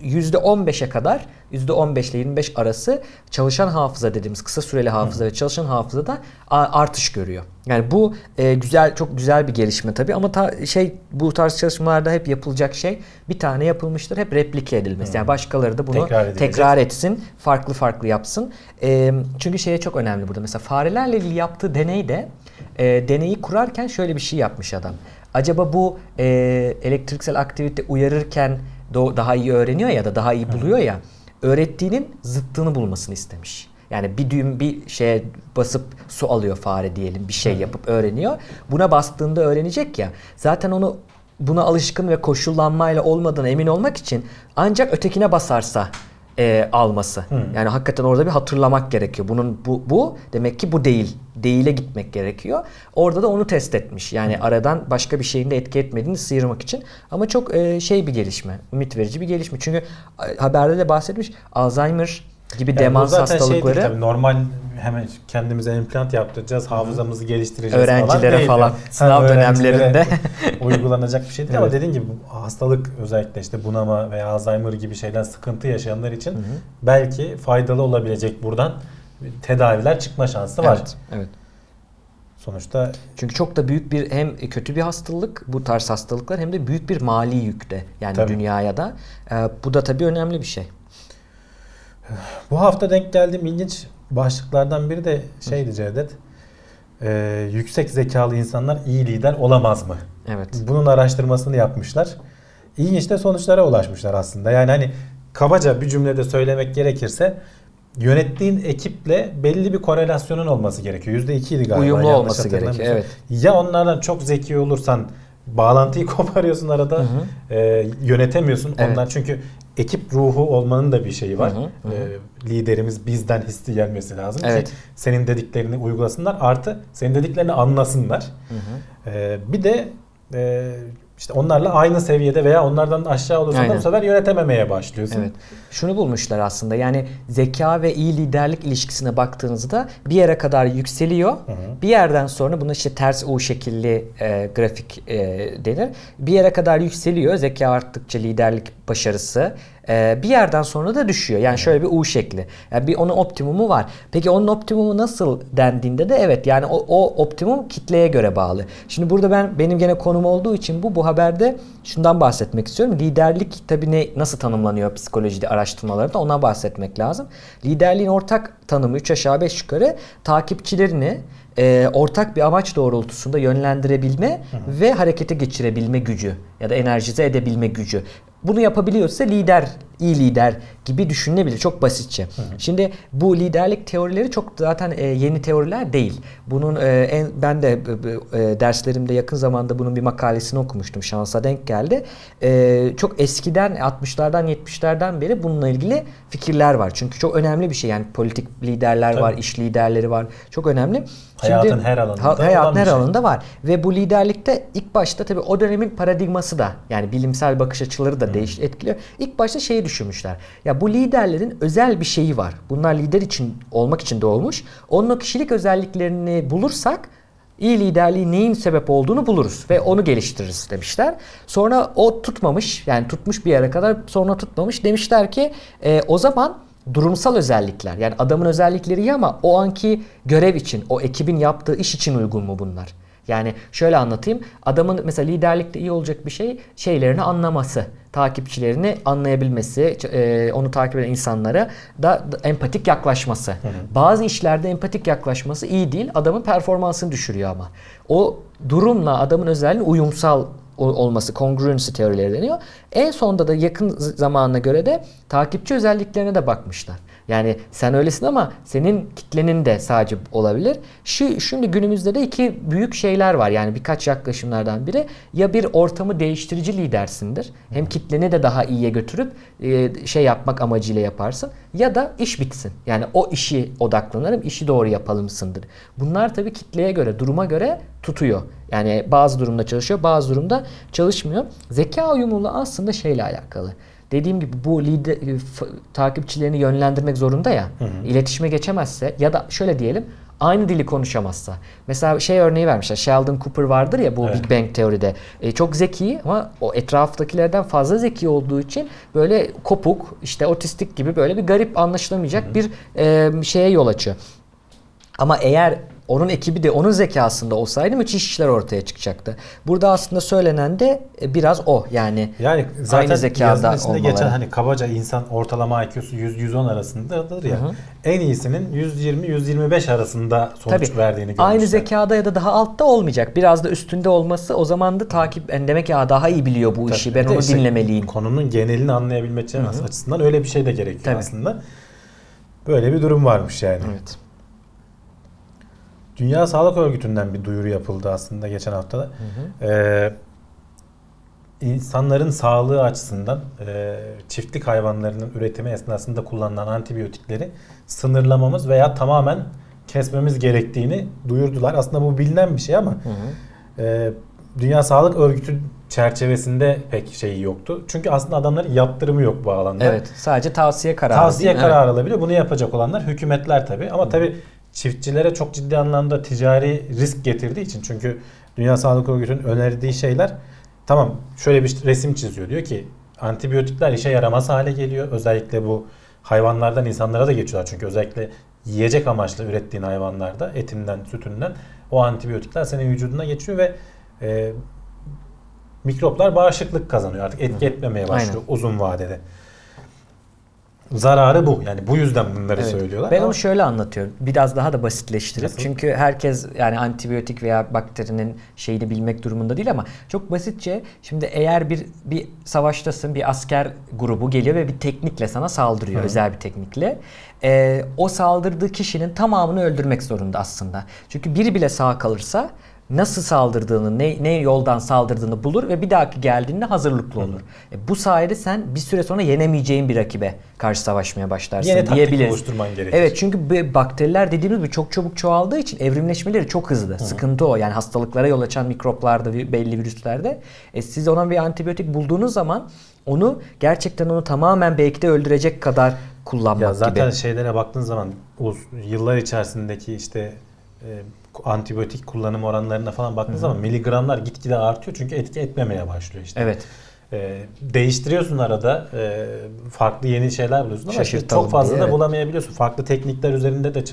%15'e kadar %15 ile 25 arası çalışan hafıza dediğimiz kısa süreli hafıza ve çalışan hafızada artış görüyor. Yani bu e, güzel çok güzel bir gelişme tabii ama ta, şey bu tarz çalışmalarda hep yapılacak şey bir tane yapılmıştır hep replike edilmesi. Yani başkaları da bunu tekrar, tekrar etsin, farklı farklı yapsın. E, çünkü şeye çok önemli burada. Mesela farelerle ilgili yaptığı deney de e, deneyi kurarken şöyle bir şey yapmış adam. Acaba bu e, elektriksel aktivite uyarırken daha iyi öğreniyor ya da daha iyi buluyor ya öğrettiğinin zıttını bulmasını istemiş. Yani bir düğüm bir şeye basıp su alıyor fare diyelim bir şey yapıp öğreniyor. Buna bastığında öğrenecek ya. Zaten onu buna alışkın ve koşullanmayla olmadığına emin olmak için ancak ötekine basarsa e, alması. Hı. Yani hakikaten orada bir hatırlamak gerekiyor. Bunun bu bu demek ki bu değil. Değile gitmek gerekiyor. Orada da onu test etmiş. Yani Hı. aradan başka bir şeyin de etki etmediğini sıyırmak için. Ama çok e, şey bir gelişme. Ümit verici bir gelişme. Çünkü haberde de bahsetmiş Alzheimer gibi yani demans zaten hastalıkları. Şey değil, tabii, normal hemen kendimize implant yaptıracağız, hafızamızı geliştireceğiz Öğrencilere falan. falan sınav dönemlerinde (laughs) uygulanacak bir şey değil evet. ama dediğin gibi hastalık özellikle işte bunama veya Alzheimer gibi şeyden sıkıntı yaşayanlar için hı hı. belki faydalı olabilecek buradan tedaviler çıkma şansı var. Evet. evet. Sonuçta çünkü çok da büyük bir hem kötü bir hastalık bu tarz hastalıklar hem de büyük bir mali yükte yani tabii. dünyaya da. Ee, bu da tabii önemli bir şey. Bu hafta denk geldiğim ilginç başlıklardan biri de şeydi Cevdet. E, yüksek zekalı insanlar iyi lider olamaz mı? Evet. Bunun araştırmasını yapmışlar. İlginç de sonuçlara ulaşmışlar aslında. Yani hani kabaca bir cümlede söylemek gerekirse yönettiğin ekiple belli bir korelasyonun olması gerekiyor. Yüzde ikiydi galiba. Uyumlu olması gerekiyor. Evet. Ya onlardan çok zeki olursan bağlantıyı (laughs) koparıyorsun arada. Hı hı. E, yönetemiyorsun. Evet. Onlar çünkü ekip ruhu olmanın da bir şeyi var. Hı hı, E, liderimiz bizden hissi gelmesi lazım evet. ki senin dediklerini uygulasınlar. Artı senin dediklerini anlasınlar. Hı hı. E, bir de e, işte onlarla aynı seviyede veya onlardan aşağı olursan da bu sefer yönetememeye başlıyorsun. Evet. Şunu bulmuşlar aslında yani zeka ve iyi liderlik ilişkisine baktığınızda bir yere kadar yükseliyor. Hı hı. Bir yerden sonra buna işte ters U şekilli e, grafik e, denir. Bir yere kadar yükseliyor zeka arttıkça liderlik başarısı e, bir yerden sonra da düşüyor. Yani şöyle bir U şekli. Yani bir onun optimumu var. Peki onun optimumu nasıl dendiğinde de evet yani o, o optimum kitleye göre bağlı. Şimdi burada ben benim gene konum olduğu için bu bu haberde şundan bahsetmek istiyorum. Liderlik tabii ne nasıl tanımlanıyor psikolojide araştırmalarda ona bahsetmek lazım. Liderliğin ortak tanımı 3 aşağı 5 yukarı takipçilerini e, ortak bir amaç doğrultusunda yönlendirebilme hı hı. ve harekete geçirebilme gücü ya da enerjize edebilme gücü bunu yapabiliyorsa lider, iyi lider gibi düşünülebilir. Çok basitçe. Hı hı. Şimdi bu liderlik teorileri çok zaten e, yeni teoriler değil. Bunun e, en ben de e, derslerimde yakın zamanda bunun bir makalesini okumuştum. Şansa denk geldi. E, çok eskiden 60'lardan 70'lerden beri bununla ilgili fikirler var. Çünkü çok önemli bir şey. Yani politik liderler Tabii. var, iş liderleri var. Çok önemli. Hayatın her alanında. Ha, hayatın her şey. alanında var. Ve bu liderlikte ilk başta tabii o dönemin paradigması da yani bilimsel bakış açıları da değiş etkiliyor. İlk başta şeyi düşünmüşler. Ya bu liderlerin özel bir şeyi var. Bunlar lider için olmak için doğmuş. Onun o kişilik özelliklerini bulursak iyi liderliği neyin sebep olduğunu buluruz ve onu geliştiririz demişler. Sonra o tutmamış yani tutmuş bir yere kadar sonra tutmamış demişler ki e, o zaman durumsal özellikler yani adamın özellikleri iyi ama o anki görev için o ekibin yaptığı iş için uygun mu bunlar? Yani şöyle anlatayım. Adamın mesela liderlikte iyi olacak bir şey şeylerini anlaması, takipçilerini anlayabilmesi, e, onu takip eden insanlara da empatik yaklaşması. Hı hı. Bazı işlerde empatik yaklaşması iyi değil. Adamın performansını düşürüyor ama. O durumla adamın özelliği uyumsal olması congruency teorileri deniyor. En sonunda da yakın zamanına göre de takipçi özelliklerine de bakmışlar. Yani sen öylesin ama senin kitlenin de sadece olabilir. Şu şimdi günümüzde de iki büyük şeyler var. Yani birkaç yaklaşımlardan biri ya bir ortamı değiştirici lidersindir. Hem kitleni de daha iyiye götürüp e, şey yapmak amacıyla yaparsın ya da iş bitsin. Yani o işi odaklanırım, işi doğru yapalımsındır. Bunlar tabii kitleye göre, duruma göre tutuyor. Yani bazı durumda çalışıyor, bazı durumda çalışmıyor. Zeka uyumluluğu aslında şeyle alakalı dediğim gibi bu lider, e, takipçilerini yönlendirmek zorunda ya. Hı hı. İletişime geçemezse ya da şöyle diyelim aynı dili konuşamazsa. Mesela şey örneği vermişler. Sheldon Cooper vardır ya bu evet. Big Bang teoride. E, çok zeki ama o etraftakilerden fazla zeki olduğu için böyle kopuk, işte otistik gibi böyle bir garip anlaşılamayacak hı hı. bir e, şeye yol açıyor. Ama eğer onun ekibi de onun zekasında olsaydı müthiş işler ortaya çıkacaktı. Burada aslında söylenen de e, biraz o yani. Yani zaten aynı zekada olmaları. geçen hani kabaca insan ortalama IQ'su 100-110 arasındadır ya. Hı hı. En iyisinin 120-125 arasında sonuç Tabii, verdiğini görmüşler. Aynı zekada ya da daha altta olmayacak. Biraz da üstünde olması o zaman da takip yani demek ya daha iyi biliyor bu Tabii, işi. Ben onu işte dinlemeliyim. Konunun genelini anlayabilmek açısından öyle bir şey de gerekiyor Tabii. aslında. Böyle bir durum varmış yani. Evet. Dünya Sağlık Örgütü'nden bir duyuru yapıldı aslında geçen haftada. Hı hı. Ee, insanların sağlığı açısından e, çiftlik hayvanlarının üretimi esnasında kullanılan antibiyotikleri sınırlamamız veya tamamen kesmemiz gerektiğini duyurdular. Aslında bu bilinen bir şey ama hı hı. E, Dünya Sağlık Örgütü çerçevesinde pek şeyi yoktu. Çünkü aslında adamların yaptırımı yok bu alanda. Evet. Sadece tavsiye kararı. Tavsiye kararı evet. alabiliyor. Bunu yapacak olanlar hükümetler tabii. Ama tabii çiftçilere çok ciddi anlamda ticari risk getirdiği için çünkü Dünya Sağlık Örgütü'nün önerdiği şeyler tamam şöyle bir resim çiziyor diyor ki antibiyotikler işe yaramaz hale geliyor. Özellikle bu hayvanlardan insanlara da geçiyorlar çünkü özellikle yiyecek amaçlı ürettiğin hayvanlarda etinden, sütünden o antibiyotikler senin vücuduna geçiyor ve e, mikroplar bağışıklık kazanıyor. Artık etki etmemeye başlıyor Aynen. uzun vadede zararı bu. Yani bu yüzden bunları evet. söylüyorlar. Ben ama... onu şöyle anlatıyorum. Biraz daha da basitleştirip. Nasıl? Çünkü herkes yani antibiyotik veya bakterinin şeyini bilmek durumunda değil ama çok basitçe şimdi eğer bir bir savaştasın bir asker grubu geliyor ve bir teknikle sana saldırıyor. Hı. Özel bir teknikle. Ee, o saldırdığı kişinin tamamını öldürmek zorunda aslında. Çünkü biri bile sağ kalırsa nasıl saldırdığını, ne, ne yoldan saldırdığını bulur ve bir dahaki geldiğinde hazırlıklı olur. E, bu sayede sen bir süre sonra yenemeyeceğin bir rakibe karşı savaşmaya başlarsın Yeni diyebiliriz. oluşturman gerekir. Evet çünkü bakteriler dediğimiz gibi çok çabuk çoğaldığı için evrimleşmeleri çok hızlı. Hı. Sıkıntı o. Yani hastalıklara yol açan mikroplarda, belli virüslerde. E, siz ona bir antibiyotik bulduğunuz zaman onu gerçekten onu tamamen belki de öldürecek kadar kullanmak ya zaten gibi. şeylere baktığın zaman yıllar içerisindeki işte e, antibiyotik kullanım oranlarına falan baktığınız zaman miligramlar gitgide artıyor çünkü etki etmemeye başlıyor işte. Evet. Ee, değiştiriyorsun arada e, farklı yeni şeyler buluyorsun ama işte çok fazla diye, da evet. bulamayabiliyorsun. Farklı teknikler üzerinde de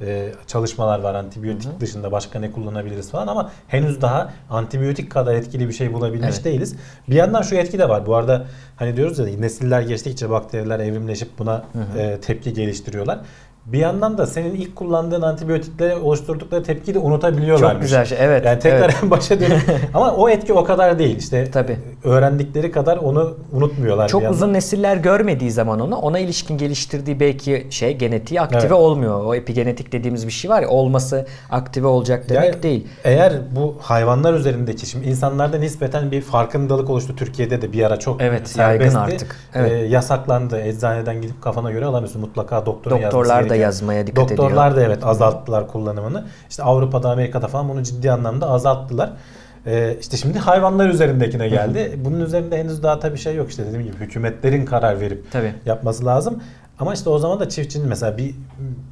e, çalışmalar var antibiyotik Hı-hı. dışında başka ne kullanabiliriz falan ama henüz daha antibiyotik kadar etkili bir şey bulabilmiş evet. değiliz. Bir yandan şu etki de var. Bu arada hani diyoruz ya nesiller geçtikçe bakteriler evrimleşip buna e, tepki geliştiriyorlar bir yandan da senin ilk kullandığın antibiyotiklere oluşturdukları tepkiyi de unutabiliyorlar. Çok güzel şey. Evet. Yani tekrar evet. (laughs) başa dönüp (laughs) ama o etki o kadar değil. İşte Tabii. Öğrendikleri kadar onu unutmuyorlar. Çok uzun nesiller görmediği zaman onu ona ilişkin geliştirdiği belki şey genetiği aktive evet. olmuyor. O epigenetik dediğimiz bir şey var ya olması aktive olacak demek yani, değil. Eğer bu hayvanlar üzerindeki şimdi insanlarda nispeten bir farkındalık oluştu. Türkiye'de de bir ara çok evet, yaygın artık. Evet. Ee, yasaklandı. Eczaneden gidip kafana göre alamıyorsun. Mutlaka doktorun Doktorlar da yazmaya dikkat Doktorlar ediyor. Doktorlar da evet azalttılar kullanımını. İşte Avrupa'da, Amerika'da falan bunu ciddi anlamda azalttılar. Ee, işte şimdi hayvanlar üzerindekine geldi. Bunun üzerinde henüz daha tabii şey yok işte dediğim gibi hükümetlerin karar verip tabii. yapması lazım. Ama işte o zaman da çiftçinin mesela bir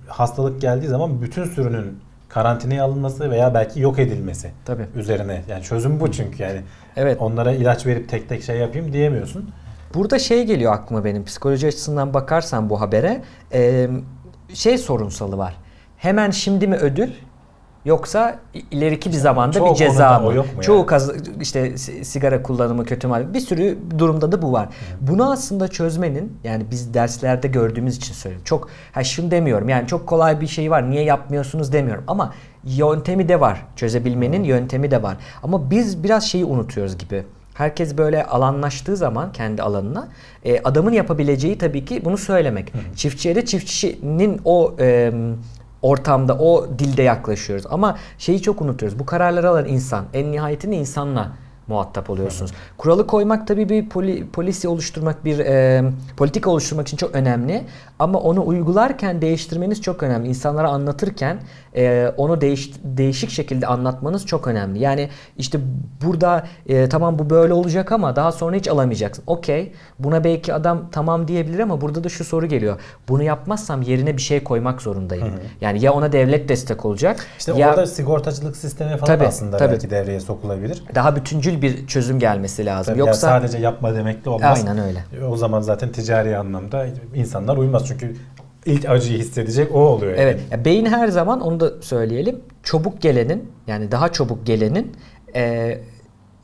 hastalık geldiği zaman bütün sürünün karantinaya alınması veya belki yok edilmesi Tabii. üzerine. Yani çözüm bu çünkü yani. Evet. Onlara ilaç verip tek tek şey yapayım diyemiyorsun. Burada şey geliyor aklıma benim psikoloji açısından bakarsan bu habere. Ee, şey sorunsalı var. Hemen şimdi mi ödül yoksa ileriki bir zamanda Çoğu bir ceza mı? Yok mu Çoğu yani? kaz işte sigara kullanımı kötü mal bir sürü durumda da bu var. Hı. Bunu aslında çözmenin yani biz derslerde gördüğümüz için söylüyorum. Çok ha şunu demiyorum. Yani çok kolay bir şey var. Niye yapmıyorsunuz demiyorum ama yöntemi de var. Çözebilmenin Hı. yöntemi de var. Ama biz biraz şeyi unutuyoruz gibi herkes böyle alanlaştığı zaman kendi alanına e, adamın yapabileceği tabii ki bunu söylemek. Hı. Çiftçiye de çiftçinin o e, ortamda o dilde yaklaşıyoruz. Ama şeyi çok unutuyoruz. Bu kararları alan insan. En nihayetinde insanla muhatap oluyorsunuz. Hı. Kuralı koymak tabii bir poli, polisi oluşturmak, bir e, politika oluşturmak için çok önemli. Ama onu uygularken değiştirmeniz çok önemli. İnsanlara anlatırken e, onu değiş, değişik şekilde anlatmanız çok önemli. Yani işte burada e, tamam bu böyle olacak ama daha sonra hiç alamayacaksın. Okey buna belki adam tamam diyebilir ama burada da şu soru geliyor. Bunu yapmazsam yerine bir şey koymak zorundayım. Hı hı. Yani ya ona devlet destek olacak. İşte ya, orada sigortacılık sistemi falan tabii, aslında tabii. belki devreye sokulabilir. Daha bütüncül bir çözüm gelmesi lazım. Tabii Yoksa yani sadece yapma demek de olmaz. Aynen öyle. O zaman zaten ticari anlamda insanlar uymaz çünkü ilk acıyı hissedecek o oluyor. Yani. Evet. Ya beyin her zaman onu da söyleyelim. Çabuk gelenin yani daha çabuk gelenin e,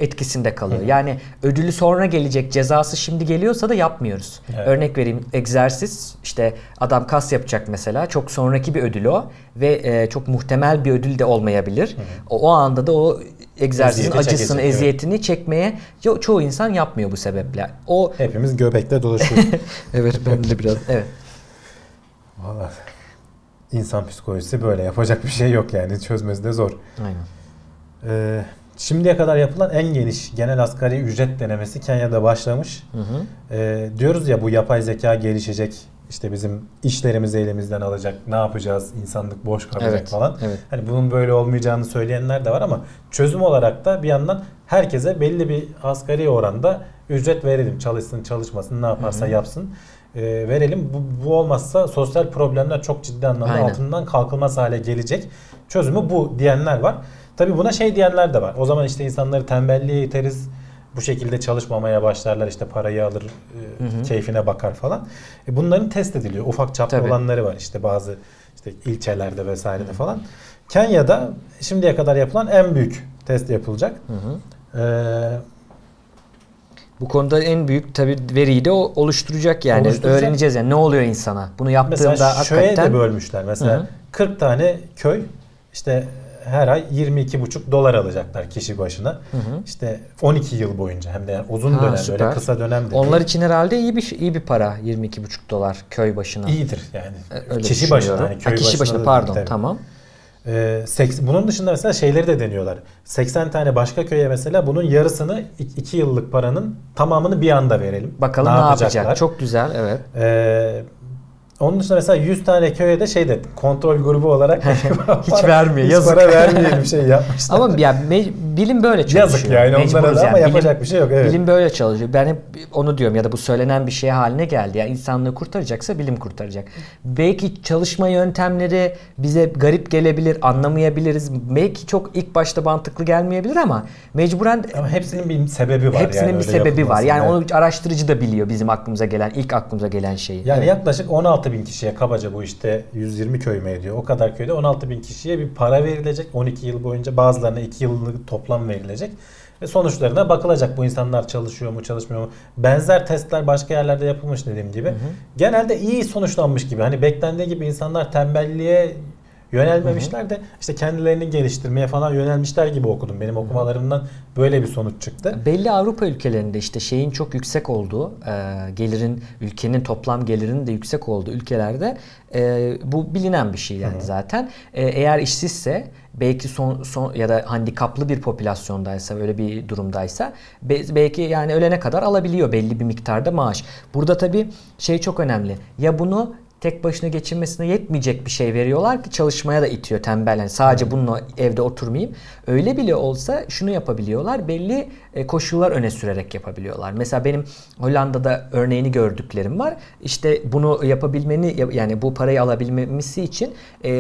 etkisinde kalıyor. Hı. Yani ödülü sonra gelecek cezası şimdi geliyorsa da yapmıyoruz. Evet. Örnek vereyim egzersiz işte adam kas yapacak mesela çok sonraki bir ödül o ve e, çok muhtemel bir ödül de olmayabilir. O, o anda da o egzersizin Eziyeti acısını, çekecek, eziyetini evet. çekmeye ço- çoğu insan yapmıyor bu sebeple. O hepimiz göbekte dolaşıyoruz. (laughs) evet ben de biraz evet. Valla insan psikolojisi böyle yapacak bir şey yok yani çözmesi de zor. Aynen. Ee, şimdiye kadar yapılan en geniş genel asgari ücret denemesi Kenya'da başlamış. Hı hı. Ee, diyoruz ya bu yapay zeka gelişecek işte bizim işlerimizi elimizden alacak, ne yapacağız, insanlık boş kalacak evet, falan. Evet. Hani bunun böyle olmayacağını söyleyenler de var ama çözüm olarak da bir yandan herkese belli bir asgari oranda ücret verelim. Çalışsın, çalışmasın, ne yaparsa Hı-hı. yapsın. E, verelim. Bu, bu olmazsa sosyal problemler çok ciddi anlamda Aynen. altından kalkılmaz hale gelecek. Çözümü bu diyenler var. Tabi buna şey diyenler de var. O zaman işte insanları tembelliğe iteriz bu şekilde çalışmamaya başlarlar işte parayı alır e, hı hı. keyfine bakar falan. E bunların test ediliyor. Ufak çaplı Tabii. olanları var işte bazı işte ilçelerde vesairede hı. falan. Kenya'da şimdiye kadar yapılan en büyük test yapılacak. Hı hı. Ee, bu konuda en büyük tabi veriyi de oluşturacak yani. Oluşturacak. Öğreneceğiz yani ne oluyor insana. Bunu yaptığında Mesela hakikaten... şöyle de bölmüşler. Mesela Hı-hı. 40 tane köy işte her ay 22,5 dolar alacaklar kişi başına. Hı hı. İşte 12 yıl boyunca hem de yani uzun ha, dönem süper. öyle kısa dönem de. Onlar için herhalde iyi bir iyi bir para 22,5 dolar köy başına. İyidir yani. E, öyle kişi başına yani köy ha, kişi başına, başına pardon tabii. tamam. Ee, bunun dışında mesela şeyleri de deniyorlar. 80 tane başka köye mesela bunun yarısını 2 yıllık paranın tamamını bir anda verelim. Bakalım ne, ne yapacak. Çok güzel evet. Ee, onun dışında mesela 100 tane köye de şey de kontrol grubu olarak (laughs) (laughs) hiç vermiyor. Hiç yazık. para vermeyelim şey yapmışlar. Ama ya bilim böyle çalışıyor. Yazık yani onlara da yani. ama yapacak bilim, bir şey yok. Evet. Bilim böyle çalışıyor. Ben hep onu diyorum ya da bu söylenen bir şey haline geldi. Yani insanlığı kurtaracaksa bilim kurtaracak. Belki çalışma yöntemleri bize garip gelebilir, anlamayabiliriz. Belki çok ilk başta mantıklı gelmeyebilir ama mecburen ama hepsinin bir sebebi var. Hepsinin yani bir sebebi var. Yani evet. onu araştırıcı da biliyor bizim aklımıza gelen, ilk aklımıza gelen şeyi. Yani evet. yaklaşık 16 16 bin kişiye kabaca bu işte 120 köy mü ediyor? O kadar köyde 16 bin kişiye bir para verilecek. 12 yıl boyunca bazılarına 2 yıllık toplam verilecek. Ve sonuçlarına bakılacak bu insanlar çalışıyor mu çalışmıyor mu. Benzer testler başka yerlerde yapılmış dediğim gibi. Hı hı. Genelde iyi sonuçlanmış gibi. Hani beklendiği gibi insanlar tembelliğe Yönelmemişler de işte kendilerini geliştirmeye falan yönelmişler gibi okudum. Benim okumalarımdan böyle bir sonuç çıktı. Belli Avrupa ülkelerinde işte şeyin çok yüksek olduğu, e, gelirin ülkenin toplam gelirinin de yüksek olduğu ülkelerde e, bu bilinen bir şey yani Hı-hı. zaten. E, eğer işsizse belki son, son ya da handikaplı bir popülasyondaysa öyle bir durumdaysa belki yani ölene kadar alabiliyor belli bir miktarda maaş. Burada tabii şey çok önemli. Ya bunu tek başına geçinmesine yetmeyecek bir şey veriyorlar ki çalışmaya da itiyor tembel. Yani sadece bununla evde oturmayayım. Öyle bile olsa şunu yapabiliyorlar. Belli koşullar öne sürerek yapabiliyorlar. Mesela benim Hollanda'da örneğini gördüklerim var. İşte bunu yapabilmeni yani bu parayı alabilmesi için e,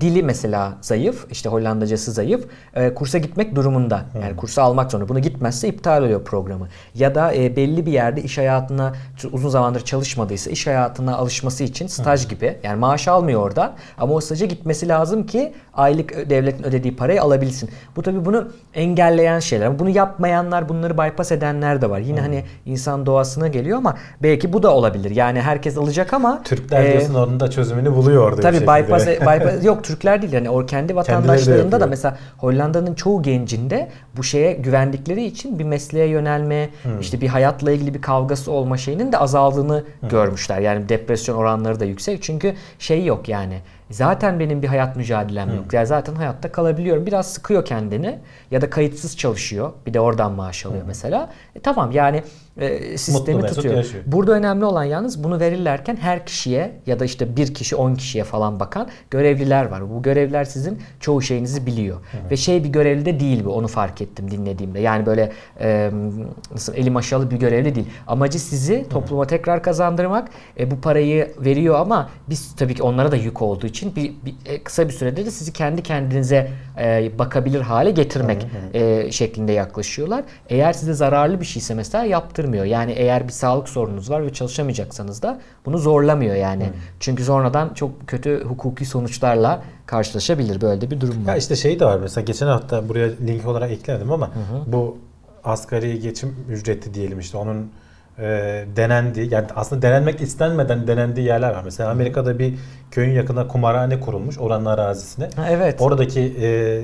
dili mesela zayıf. işte Hollandacası zayıf. E, kursa gitmek durumunda. Yani kursa almak zorunda. Bunu gitmezse iptal oluyor programı. Ya da e, belli bir yerde iş hayatına uzun zamandır çalışmadıysa iş hayatına alışması için staj gibi. Yani maaş almıyor orada ama o staja gitmesi lazım ki aylık devletin ödediği parayı alabilsin. Bu tabii bunu engelleyen şeyler. Bunu yapmayanlar, bunları bypass edenler de var. Yine hmm. hani insan doğasına geliyor ama belki bu da olabilir. Yani herkes alacak ama Türkler e, diyorsun onun da çözümünü buluyor orada. Tabii bypass, e, bypass (laughs) yok Türkler değil yani o kendi vatandaşlarında da mesela Hollanda'nın çoğu gencinde bu şeye güvendikleri için bir mesleğe yönelme, hmm. işte bir hayatla ilgili bir kavgası olma şeyinin de azaldığını hmm. görmüşler. Yani depresyon oranları da yüksek. Çünkü şey yok yani Zaten benim bir hayat mücadelem Hı. yok. Yani zaten hayatta kalabiliyorum. Biraz sıkıyor kendini ya da kayıtsız çalışıyor. Bir de oradan maaş alıyor Hı. mesela. E, tamam yani e, sistemi tutuyor. Burada önemli olan yalnız bunu verirlerken her kişiye ya da işte bir kişi on kişiye falan bakan görevliler var. Bu görevliler sizin çoğu şeyinizi biliyor. Hı. Ve şey bir görevli de değil bu. Onu fark ettim dinlediğimde. Yani böyle e, nasıl elim aşağı bir görevli değil. Amacı sizi topluma tekrar kazandırmak. E, bu parayı veriyor ama biz tabii ki onlara da yük olduğu için bir, bir e, kısa bir sürede de sizi kendi kendinize e, bakabilir hale getirmek hı. E, şeklinde yaklaşıyorlar. Eğer size zararlı bir şeyse mesela yaptırmıyor. Yani eğer bir sağlık sorununuz var ve çalışamayacaksanız da bunu zorlamıyor yani. Hı. Çünkü sonradan çok kötü hukuki sonuçlarla karşılaşabilir. Böyle de bir durum var. Ya işte şey de var mesela geçen hafta buraya link olarak eklemedim ama hı hı. bu asgari geçim ücreti diyelim işte onun e, denendiği yani aslında denenmek istenmeden denendiği yerler var. Mesela Amerika'da bir köyün yakında kumarhane kurulmuş oranın arazisine. Ha, evet. Oradaki e,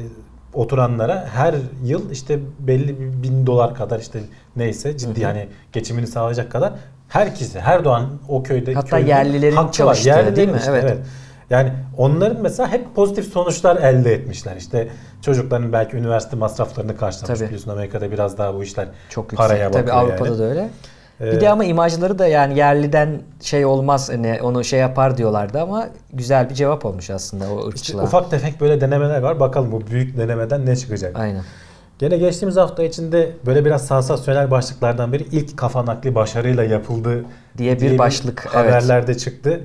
oturanlara her yıl işte belli bir bin dolar kadar işte neyse ciddi yani geçimini sağlayacak kadar herkese her doğan o köyde hatta köyde yerlilerin çalıştığı Yerlilerin değil mi? Işte, evet. evet. Yani onların mesela hep pozitif sonuçlar elde etmişler. İşte çocukların belki üniversite masraflarını karşılamış. Tabii. Biliyorsun Amerika'da biraz daha bu işler Çok paraya yüksek. bakıyor Tabii Avrupa'da yani. da öyle. Bir de ama imajları da yani yerliden şey olmaz hani onu şey yapar diyorlardı ama güzel bir cevap olmuş aslında o ırkçılığa. İşte ufak tefek böyle denemeler var. Bakalım bu büyük denemeden ne çıkacak. Aynen. Gene geçtiğimiz hafta içinde böyle biraz sansasyonel başlıklardan biri ilk kafa nakli başarıyla yapıldı diye bir diye başlık bir haberlerde evet. çıktı.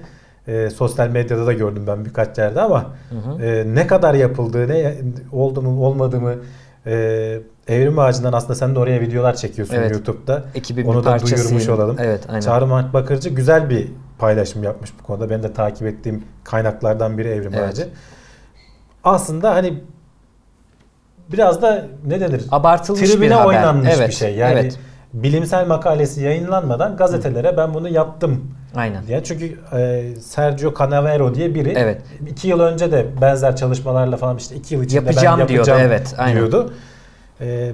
E, sosyal medyada da gördüm ben birkaç yerde ama hı hı. E, ne kadar yapıldığı, ne oldu mu olmadı mı e, Evrim Ağacı'ndan aslında sen de oraya videolar çekiyorsun evet. YouTube'da. Ekibin Onu da duyurmuş olalım. Evet, aynen. Çağrı Mahmut Bakırcı güzel bir paylaşım yapmış bu konuda. Ben de takip ettiğim kaynaklardan biri Evrim evet. Ağacı. Aslında hani biraz da ne denir? Abartılmış Tribüne bir haber. oynanmış evet. bir şey. Yani evet. bilimsel makalesi yayınlanmadan gazetelere ben bunu yaptım Aynen. diye. Çünkü e, Sergio Canavero diye biri evet. iki yıl önce de benzer çalışmalarla falan işte iki yıl içinde yapacağım ben yapacağım diyordu. Evet, aynen. diyordu. E,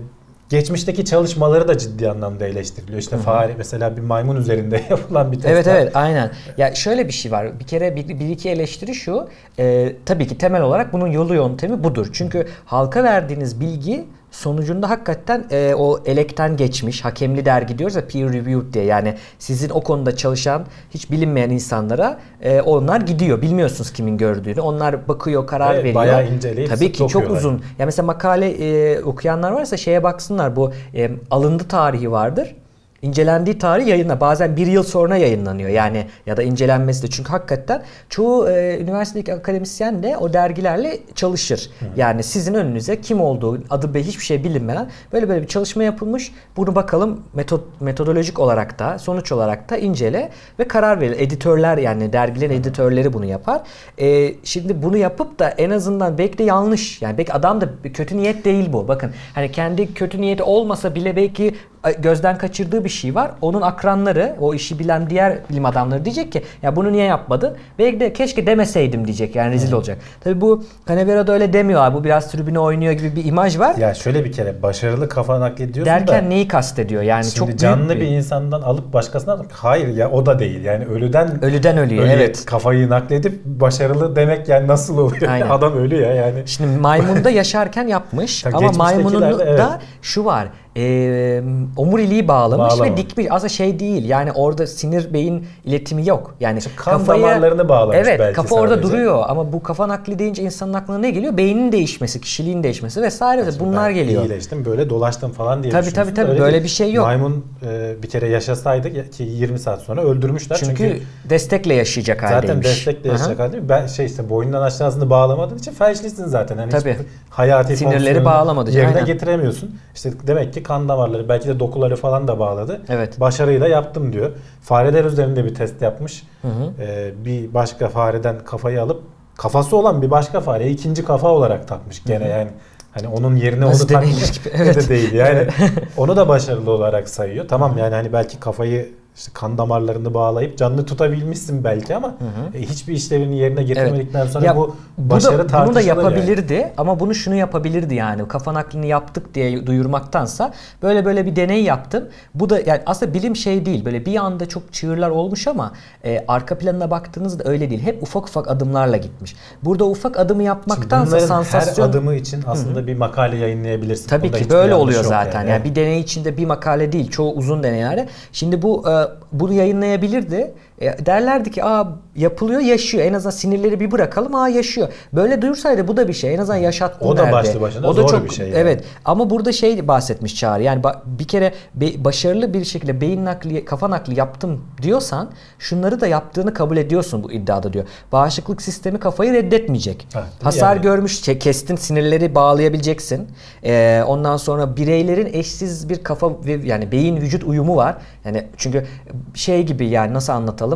geçmişteki çalışmaları da ciddi anlamda eleştiriliyor. İşte fare mesela bir maymun üzerinde (laughs) yapılan bir test. Evet evet aynen. Ya şöyle bir şey var. Bir kere bir, bir iki eleştiri şu. E, tabii ki temel olarak bunun yolu yöntemi budur. Çünkü halka verdiğiniz bilgi sonucunda hakikaten e, o elekten geçmiş hakemli dergi diyoruz ya peer reviewed diye. Yani sizin o konuda çalışan hiç bilinmeyen insanlara e, onlar gidiyor. Bilmiyorsunuz kimin gördüğünü. Onlar bakıyor karar evet, veriyor. Bayağı inceleyip Tabii ki çok uzun. Ya mesela makale e, okuyanlar varsa şeye baksınlar. Bu e, alındı tarihi vardır incelendiği tarih yayınla bazen bir yıl sonra yayınlanıyor yani ya da incelenmesi de çünkü hakikaten çoğu e, üniversitedeki akademisyen de o dergilerle çalışır. Hı. Yani sizin önünüze kim olduğu adı be hiçbir şey bilinmeden böyle böyle bir çalışma yapılmış. Bunu bakalım metod, metodolojik olarak da sonuç olarak da incele ve karar verir. Editörler yani dergilerin Hı. editörleri bunu yapar. E, şimdi bunu yapıp da en azından belki de yanlış yani belki adam da kötü niyet değil bu. Bakın hani kendi kötü niyeti olmasa bile belki gözden kaçırdığı bir şey var. Onun akranları, o işi bilen diğer bilim adamları diyecek ki ya bunu niye yapmadın? Belki de keşke demeseydim diyecek. Yani rezil hmm. olacak. Tabi bu Canavero da öyle demiyor abi. Bu biraz tribüne oynuyor gibi bir imaj var. Ya şöyle bir kere başarılı kafa naklediyorsun Derken da. neyi kastediyor? Yani şimdi çok canlı bir... bir insandan alıp başkasına hayır ya o da değil. Yani ölüden ölüden ölüyor evet. Kafayı nakledip başarılı demek yani nasıl oluyor? Aynen. (laughs) Adam ölü ya yani. Şimdi maymunda yaşarken yapmış (laughs) ama maymunun da evet. şu var e, omuriliği bağlamış Bağlama. ve dikmiş. Aslında şey değil yani orada sinir beyin iletimi yok. Yani işte kan kafayı, damarlarını bağlamış evet, belki kafa sadece. orada duruyor ama bu kafa nakli deyince insanın aklına ne geliyor? Beynin değişmesi, kişiliğin değişmesi vesaire yani bunlar geliyor. İyileştim böyle dolaştım falan diye Tabii tabii tabii böyle bir şey yok. Maymun e, bir kere yaşasaydı ki 20 saat sonra öldürmüşler. Çünkü, çünkü destekle yaşayacak haldeymiş. Zaten destekle yaşayacak haldeymiş. Ben şey işte boynundan aşağısını bağlamadığın için felçlisin zaten. Yani tabii. hayati sinirleri bağlamadı. Yerine aynen. getiremiyorsun. İşte demek ki kan damarları belki de dokuları falan da bağladı. Evet. Başarıyla yaptım diyor. Fareler üzerinde bir test yapmış. Hı hı. Ee, bir başka fareden kafayı alıp kafası olan bir başka fareye ikinci kafa olarak takmış gene hı hı. yani. Hani onun yerine Nasıl onu takmış gibi. Evet. de değil yani. (laughs) onu da başarılı olarak sayıyor. Tamam yani hani belki kafayı işte kan damarlarını bağlayıp canlı tutabilmişsin belki ama hı hı. E, hiçbir işlevini yerine getirmedikten evet. sonra ya, bu başarı bu da, Bunu da yapabilirdi yani. ama bunu şunu yapabilirdi yani kafa naklini yaptık diye duyurmaktansa böyle böyle bir deney yaptım. Bu da yani aslında bilim şey değil böyle bir anda çok çığırlar olmuş ama e, arka planına baktığınızda öyle değil. Hep ufak ufak adımlarla gitmiş. Burada ufak adımı yapmaktansa sansasyon... her adımı için aslında hı hı. bir makale yayınlayabilirsin. Tabii Bunda ki böyle oluyor zaten. Yani. yani bir deney içinde bir makale değil. Çoğu uzun deneylerde. Şimdi bu e, bunu yayınlayabilirdi. E, derlerdi ki aa yapılıyor yaşıyor. En azından sinirleri bir bırakalım aa yaşıyor. Böyle duyursaydı bu da bir şey. En azından yaşattın O da derdi. başlı başına o da zor çok, bir şey. Yani. Evet ama burada şey bahsetmiş Çağrı. Yani bir kere başarılı bir şekilde beyin nakli, kafa nakli yaptım diyorsan şunları da yaptığını kabul ediyorsun bu iddiada diyor. Bağışıklık sistemi kafayı reddetmeyecek. Ha, Hasar yani. görmüş kestin sinirleri bağlayabileceksin. Ee, ondan sonra bireylerin eşsiz bir kafa ve yani beyin vücut uyumu var. Yani çünkü şey gibi yani nasıl anlatalım?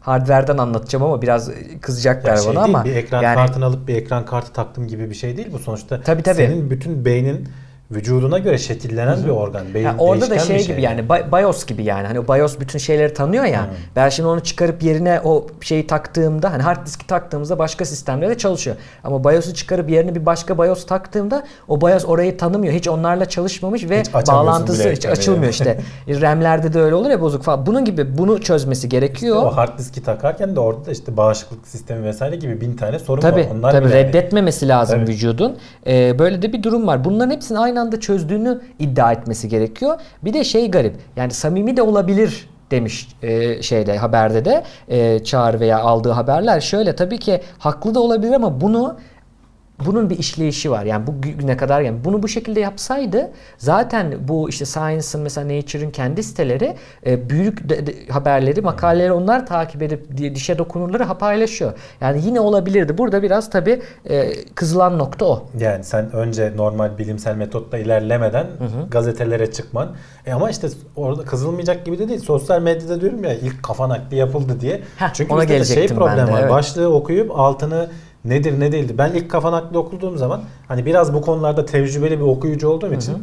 Hardware'den anlatacağım ama biraz kızacaklar ya şey bana değil, ama. Bir ekran yani, kartını alıp bir ekran kartı taktım gibi bir şey değil bu sonuçta. Tabii tabii. Senin bütün beynin vücuduna göre şekillenen Hı-hı. bir organ. Beyin yani orada da şey, şey gibi yani BIOS gibi yani. Hani BIOS bütün şeyleri tanıyor ya. Hı. Ben şimdi onu çıkarıp yerine o şeyi taktığımda hani hard diski taktığımızda başka sistemlerde çalışıyor. Ama BIOS'u çıkarıp yerine bir başka BIOS taktığımda o BIOS orayı tanımıyor. Hiç onlarla çalışmamış ve hiç bağlantısı hiç açılmıyor işte. (laughs) RAM'lerde de öyle olur ya bozuk falan. Bunun gibi bunu çözmesi gerekiyor. İşte o hard diski takarken de orada da işte bağışıklık sistemi vesaire gibi bin tane sorun tabii, var. Onlar tabii reddetmemesi lazım tabii. vücudun. Ee, böyle de bir durum var. Bunların hepsini aynı anda çözdüğünü iddia etmesi gerekiyor. Bir de şey garip. Yani samimi de olabilir demiş e, şeyde haberde de e, çağrı veya aldığı haberler şöyle tabii ki haklı da olabilir ama bunu bunun bir işleyişi var. Yani bu güne kadar yani bunu bu şekilde yapsaydı zaten bu işte Science'ın mesela Nature'ın kendi siteleri e, büyük de, de, haberleri, makaleleri onlar takip edip dişe dokunurları paylaşıyor. Yani yine olabilirdi. Burada biraz tabii e, kızılan nokta o. Yani sen önce normal bilimsel metotla ilerlemeden hı hı. gazetelere çıkman. E ama işte orada kızılmayacak gibi de değil. Sosyal medyada diyorum ya ilk kafa nakli yapıldı diye. Heh, Çünkü ona bizde şey problem var. Evet. Başlığı okuyup altını nedir ne değildi. Ben ilk kafa nakli okuduğum zaman hani biraz bu konularda tecrübeli bir okuyucu olduğum için hı hı.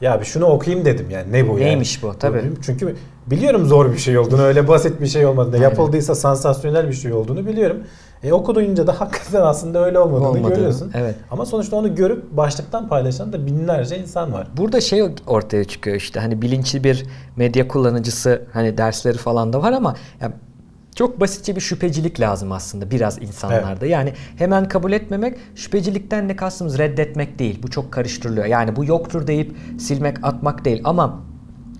ya bir şunu okuyayım dedim yani ne bu Neymiş yani. bu tabii. Çünkü biliyorum zor bir şey olduğunu öyle basit bir şey olmadığını Aynen. yapıldıysa sansasyonel bir şey olduğunu biliyorum. E okuduyunca da (laughs) hakikaten aslında öyle olmadığını Olmadı. görüyorsun. Evet. Ama sonuçta onu görüp başlıktan paylaşan da binlerce insan var. Burada şey ortaya çıkıyor işte hani bilinçli bir medya kullanıcısı hani dersleri falan da var ama yani çok basitçe bir şüphecilik lazım aslında biraz insanlarda. Evet. Yani hemen kabul etmemek, şüphecilikten ne kastımız reddetmek değil. Bu çok karıştırılıyor. Yani bu yoktur deyip silmek, atmak değil ama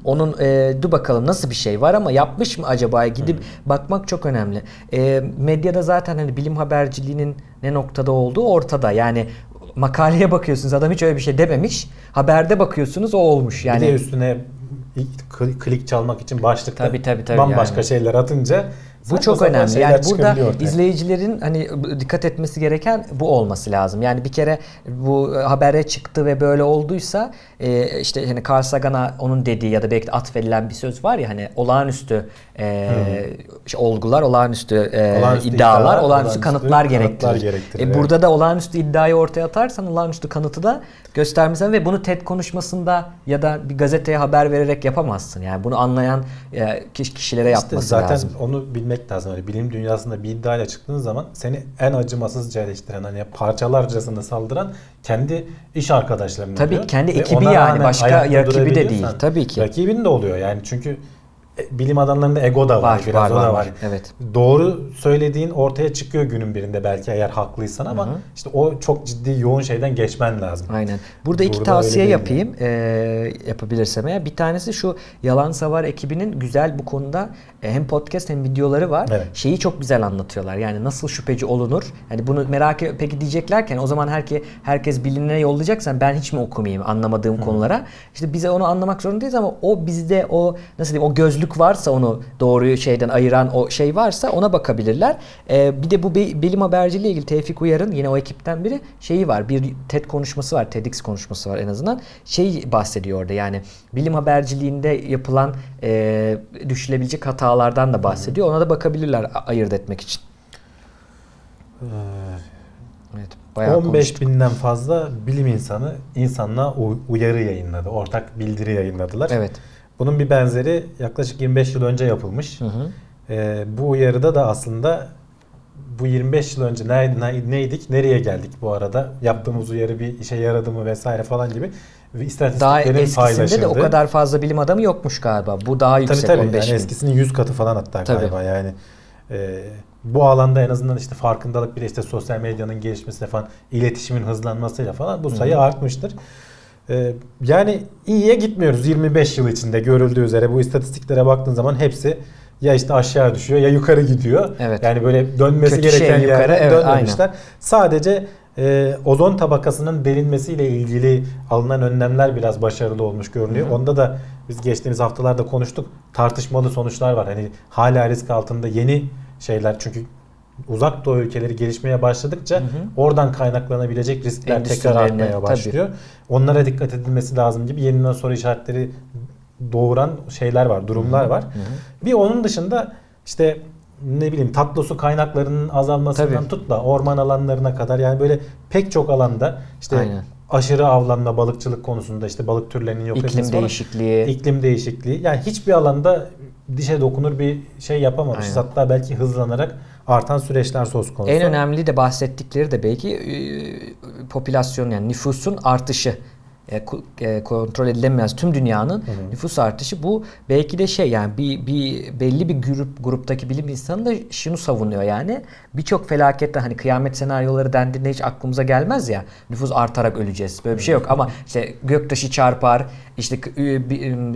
onun e, dur bakalım nasıl bir şey var ama yapmış mı acaba gidip hmm. bakmak çok önemli. E, medyada zaten hani bilim haberciliğinin ne noktada olduğu ortada. Yani makaleye bakıyorsunuz adam hiç öyle bir şey dememiş. Haberde bakıyorsunuz o olmuş. Yani bir de üstüne klik çalmak için başlıkta tabii, tabii, tabii bambaşka yani. şeyler atınca bu çok önemli. Yani burada izleyicilerin hani dikkat etmesi gereken bu olması lazım. Yani bir kere bu habere çıktı ve böyle olduysa e, işte hani Carl Sagan'a onun dediği ya da belki atfedilen bir söz var ya hani olağanüstü e, işte olgular, olağanüstü, e, olağanüstü iddialar, iddialar, olağanüstü, olağanüstü kanıtlar, kanıtlar gerektirir. gerektirir. E, burada da olağanüstü iddiayı ortaya atarsan olağanüstü kanıtı da göstermesen ve bunu TED konuşmasında ya da bir gazeteye haber vererek yapamazsın. Yani bunu anlayan e, kişilere işte yapması zaten lazım. Zaten onu bilmek lazım. Hani bilim dünyasında bir iddiayla çıktığın zaman seni en acımasızca eleştiren hani parçalarcasına saldıran kendi iş arkadaşlarını Tabii oluyor. kendi ekibi yani başka rakibi de değil. Tabii ki. Rakibin de oluyor yani çünkü bilim adamlarında ego da var, var biraz var, o da var. var. Evet. Doğru söylediğin ortaya çıkıyor günün birinde belki eğer haklıysan ama Hı-hı. işte o çok ciddi yoğun şeyden geçmen lazım. Aynen. Burada iki Burada tavsiye yapayım e, yapabilirsem eğer. Bir tanesi şu Yalan Savar ekibinin güzel bu konuda e, hem podcast hem videoları var. Evet. Şeyi çok güzel anlatıyorlar. Yani nasıl şüpheci olunur? Yani bunu merak e, peki diyeceklerken o zaman herke, herkes bilinene yollayacaksan ben hiç mi okumayayım anlamadığım Hı. konulara? İşte bize onu anlamak zorundayız ama o bizde o nasıl diyeyim o gözlük varsa onu doğruyu şeyden ayıran o şey varsa ona bakabilirler. E, bir de bu bilim haberciliği ilgili Tevfik Uyar'ın yine o ekipten biri şeyi var. Bir TED konuşması var. TEDx konuşması var en azından. Şey bahsediyor orada yani bilim haberciliğinde yapılan e, düşülebilecek hatalardan da bahsediyor. Ona da bakabilirler ayırt etmek için. Ee, evet. Bayağı 15 konuştuk. binden fazla bilim insanı insanlığa uyarı yayınladı. Ortak bildiri yayınladılar. Evet. Bunun bir benzeri yaklaşık 25 yıl önce yapılmış. Hı hı. Ee, bu uyarıda da aslında bu 25 yıl önce ne, neydik, nereye geldik bu arada? Yaptığımız uyarı bir işe yaradı mı vesaire falan gibi istatistiklerin daha eskisinde de o kadar fazla bilim adamı yokmuş galiba. Bu daha yüksek tabii, tabii. 15 yani bin. Eskisinin 100 katı falan hatta tabii. galiba yani. E, bu alanda en azından işte farkındalık bile işte sosyal medyanın gelişmesiyle falan iletişimin hızlanmasıyla falan bu sayı Hı. artmıştır. Ee, yani iyiye gitmiyoruz 25 yıl içinde görüldüğü üzere bu istatistiklere baktığın zaman hepsi ya işte aşağı düşüyor ya yukarı gidiyor. Evet. Yani böyle dönmesi Kötü gereken şey, yukarı, evet, dönmemişler. Aynen. Sadece e, ozon tabakasının derinmesiyle ilgili alınan önlemler biraz başarılı olmuş görünüyor. Hı-hı. Onda da biz geçtiğimiz haftalarda konuştuk. Tartışmalı sonuçlar var. Hani hala risk altında yeni şeyler çünkü uzak doğu ülkeleri gelişmeye başladıkça hı hı. oradan kaynaklanabilecek riskler tekrar artmaya başlıyor. Tabii. Onlara dikkat edilmesi lazım gibi yeniden soru işaretleri doğuran şeyler var, durumlar hı hı. var. Hı hı. Bir onun dışında işte ne bileyim tatlı su kaynaklarının azalmasından Tabii. tut da orman alanlarına kadar yani böyle pek çok alanda işte Aynen. aşırı avlanma balıkçılık konusunda işte balık türlerinin yok edilmesi iklim değişikliği iklim değişikliği yani hiçbir alanda dişe dokunur bir şey yapamamışız. Aynen. Hatta belki hızlanarak artan süreçler söz konusu. En önemli de bahsettikleri de belki e, popülasyon yani nüfusun artışı. E, e, kontrol edilemez tüm dünyanın hı hı. nüfus artışı. Bu belki de şey yani bir, bir belli bir grup gruptaki bilim insanı da şunu savunuyor yani. Birçok felakette hani kıyamet senaryoları dendiğinde hiç aklımıza gelmez ya. Nüfus artarak öleceğiz. Böyle bir şey yok. Ama işte göktaşı çarpar işte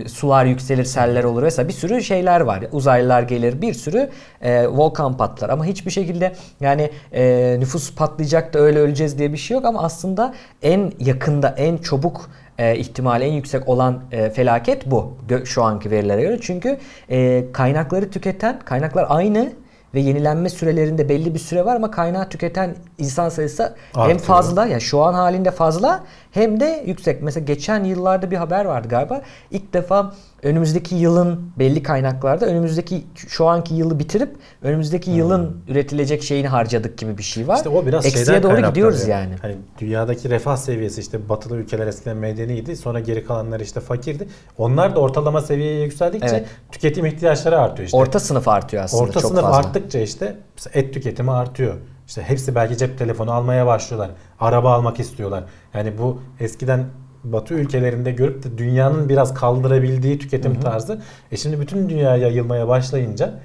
sular yükselir seller olur vesaire bir sürü şeyler var. Uzaylılar gelir bir sürü e, volkan patlar. Ama hiçbir şekilde yani e, nüfus patlayacak da öyle öleceğiz diye bir şey yok. Ama aslında en yakında en çabuk e, ihtimali en yüksek olan e, felaket bu şu anki verilere göre. Çünkü e, kaynakları tüketen kaynaklar aynı ve yenilenme sürelerinde belli bir süre var ama kaynağı tüketen insan sayısı Artıyor. hem fazla ya yani şu an halinde fazla hem de yüksek. Mesela geçen yıllarda bir haber vardı galiba. İlk defa önümüzdeki yılın belli kaynaklarda önümüzdeki şu anki yılı bitirip önümüzdeki hmm. yılın üretilecek şeyini harcadık gibi bir şey var. İşte o biraz Eksiye şeyden doğru gidiyoruz yani. Hani dünyadaki refah seviyesi işte batılı ülkeler eskiden medeniydi. Sonra geri kalanlar işte fakirdi. Onlar da ortalama seviyeye yükseldikçe evet. tüketim ihtiyaçları artıyor işte. Orta sınıf artıyor aslında Orta çok sınıf fazla. arttıkça işte et tüketimi artıyor. İşte hepsi belki cep telefonu almaya başlıyorlar. Araba almak istiyorlar. Yani bu eskiden Batı ülkelerinde görüp de dünyanın biraz kaldırabildiği tüketim hı hı. tarzı. E şimdi bütün dünyaya yayılmaya başlayınca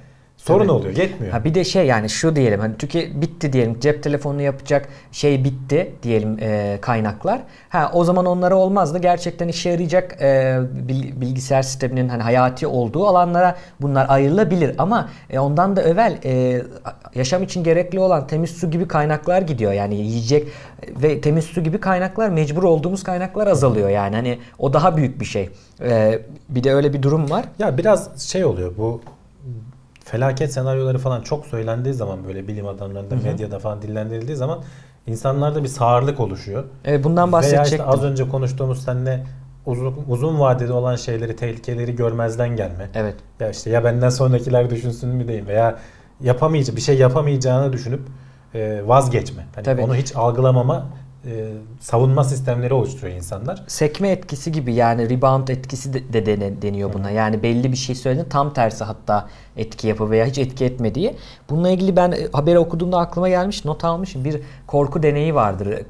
sorun Tabii. oluyor. Yetmiyor. Ha bir de şey yani şu diyelim hani tüke bitti diyelim cep telefonu yapacak şey bitti diyelim e, kaynaklar. Ha o zaman onlara olmaz da gerçekten işe yarayacak e, bilgisayar sisteminin hani hayati olduğu alanlara bunlar ayrılabilir ama e, ondan da evvel e, yaşam için gerekli olan temiz su gibi kaynaklar gidiyor. Yani yiyecek ve temiz su gibi kaynaklar mecbur olduğumuz kaynaklar azalıyor yani hani o daha büyük bir şey. E, bir de öyle bir durum var. Ya biraz şey oluyor bu felaket senaryoları falan çok söylendiği zaman böyle bilim adamlarında, Hı-hı. medyada falan dillendirildiği zaman insanlarda bir sağırlık oluşuyor. Evet bundan bahsedecektim. Veya işte az önce konuştuğumuz seninle uzun, uzun vadede olan şeyleri, tehlikeleri görmezden gelme. Evet. Ya işte ya benden sonrakiler düşünsün mü diyeyim veya yapamayacak bir şey yapamayacağını düşünüp vazgeçme. Hani Tabii. onu hiç algılamama e, savunma sistemleri oluşturuyor insanlar. Sekme etkisi gibi yani rebound etkisi de, de deniyor buna. Hı. Yani belli bir şey söyledin tam tersi hatta etki yapı veya hiç etki etmediği. Bununla ilgili ben e, haberi okuduğumda aklıma gelmiş not almışım. Bir korku deneyi vardır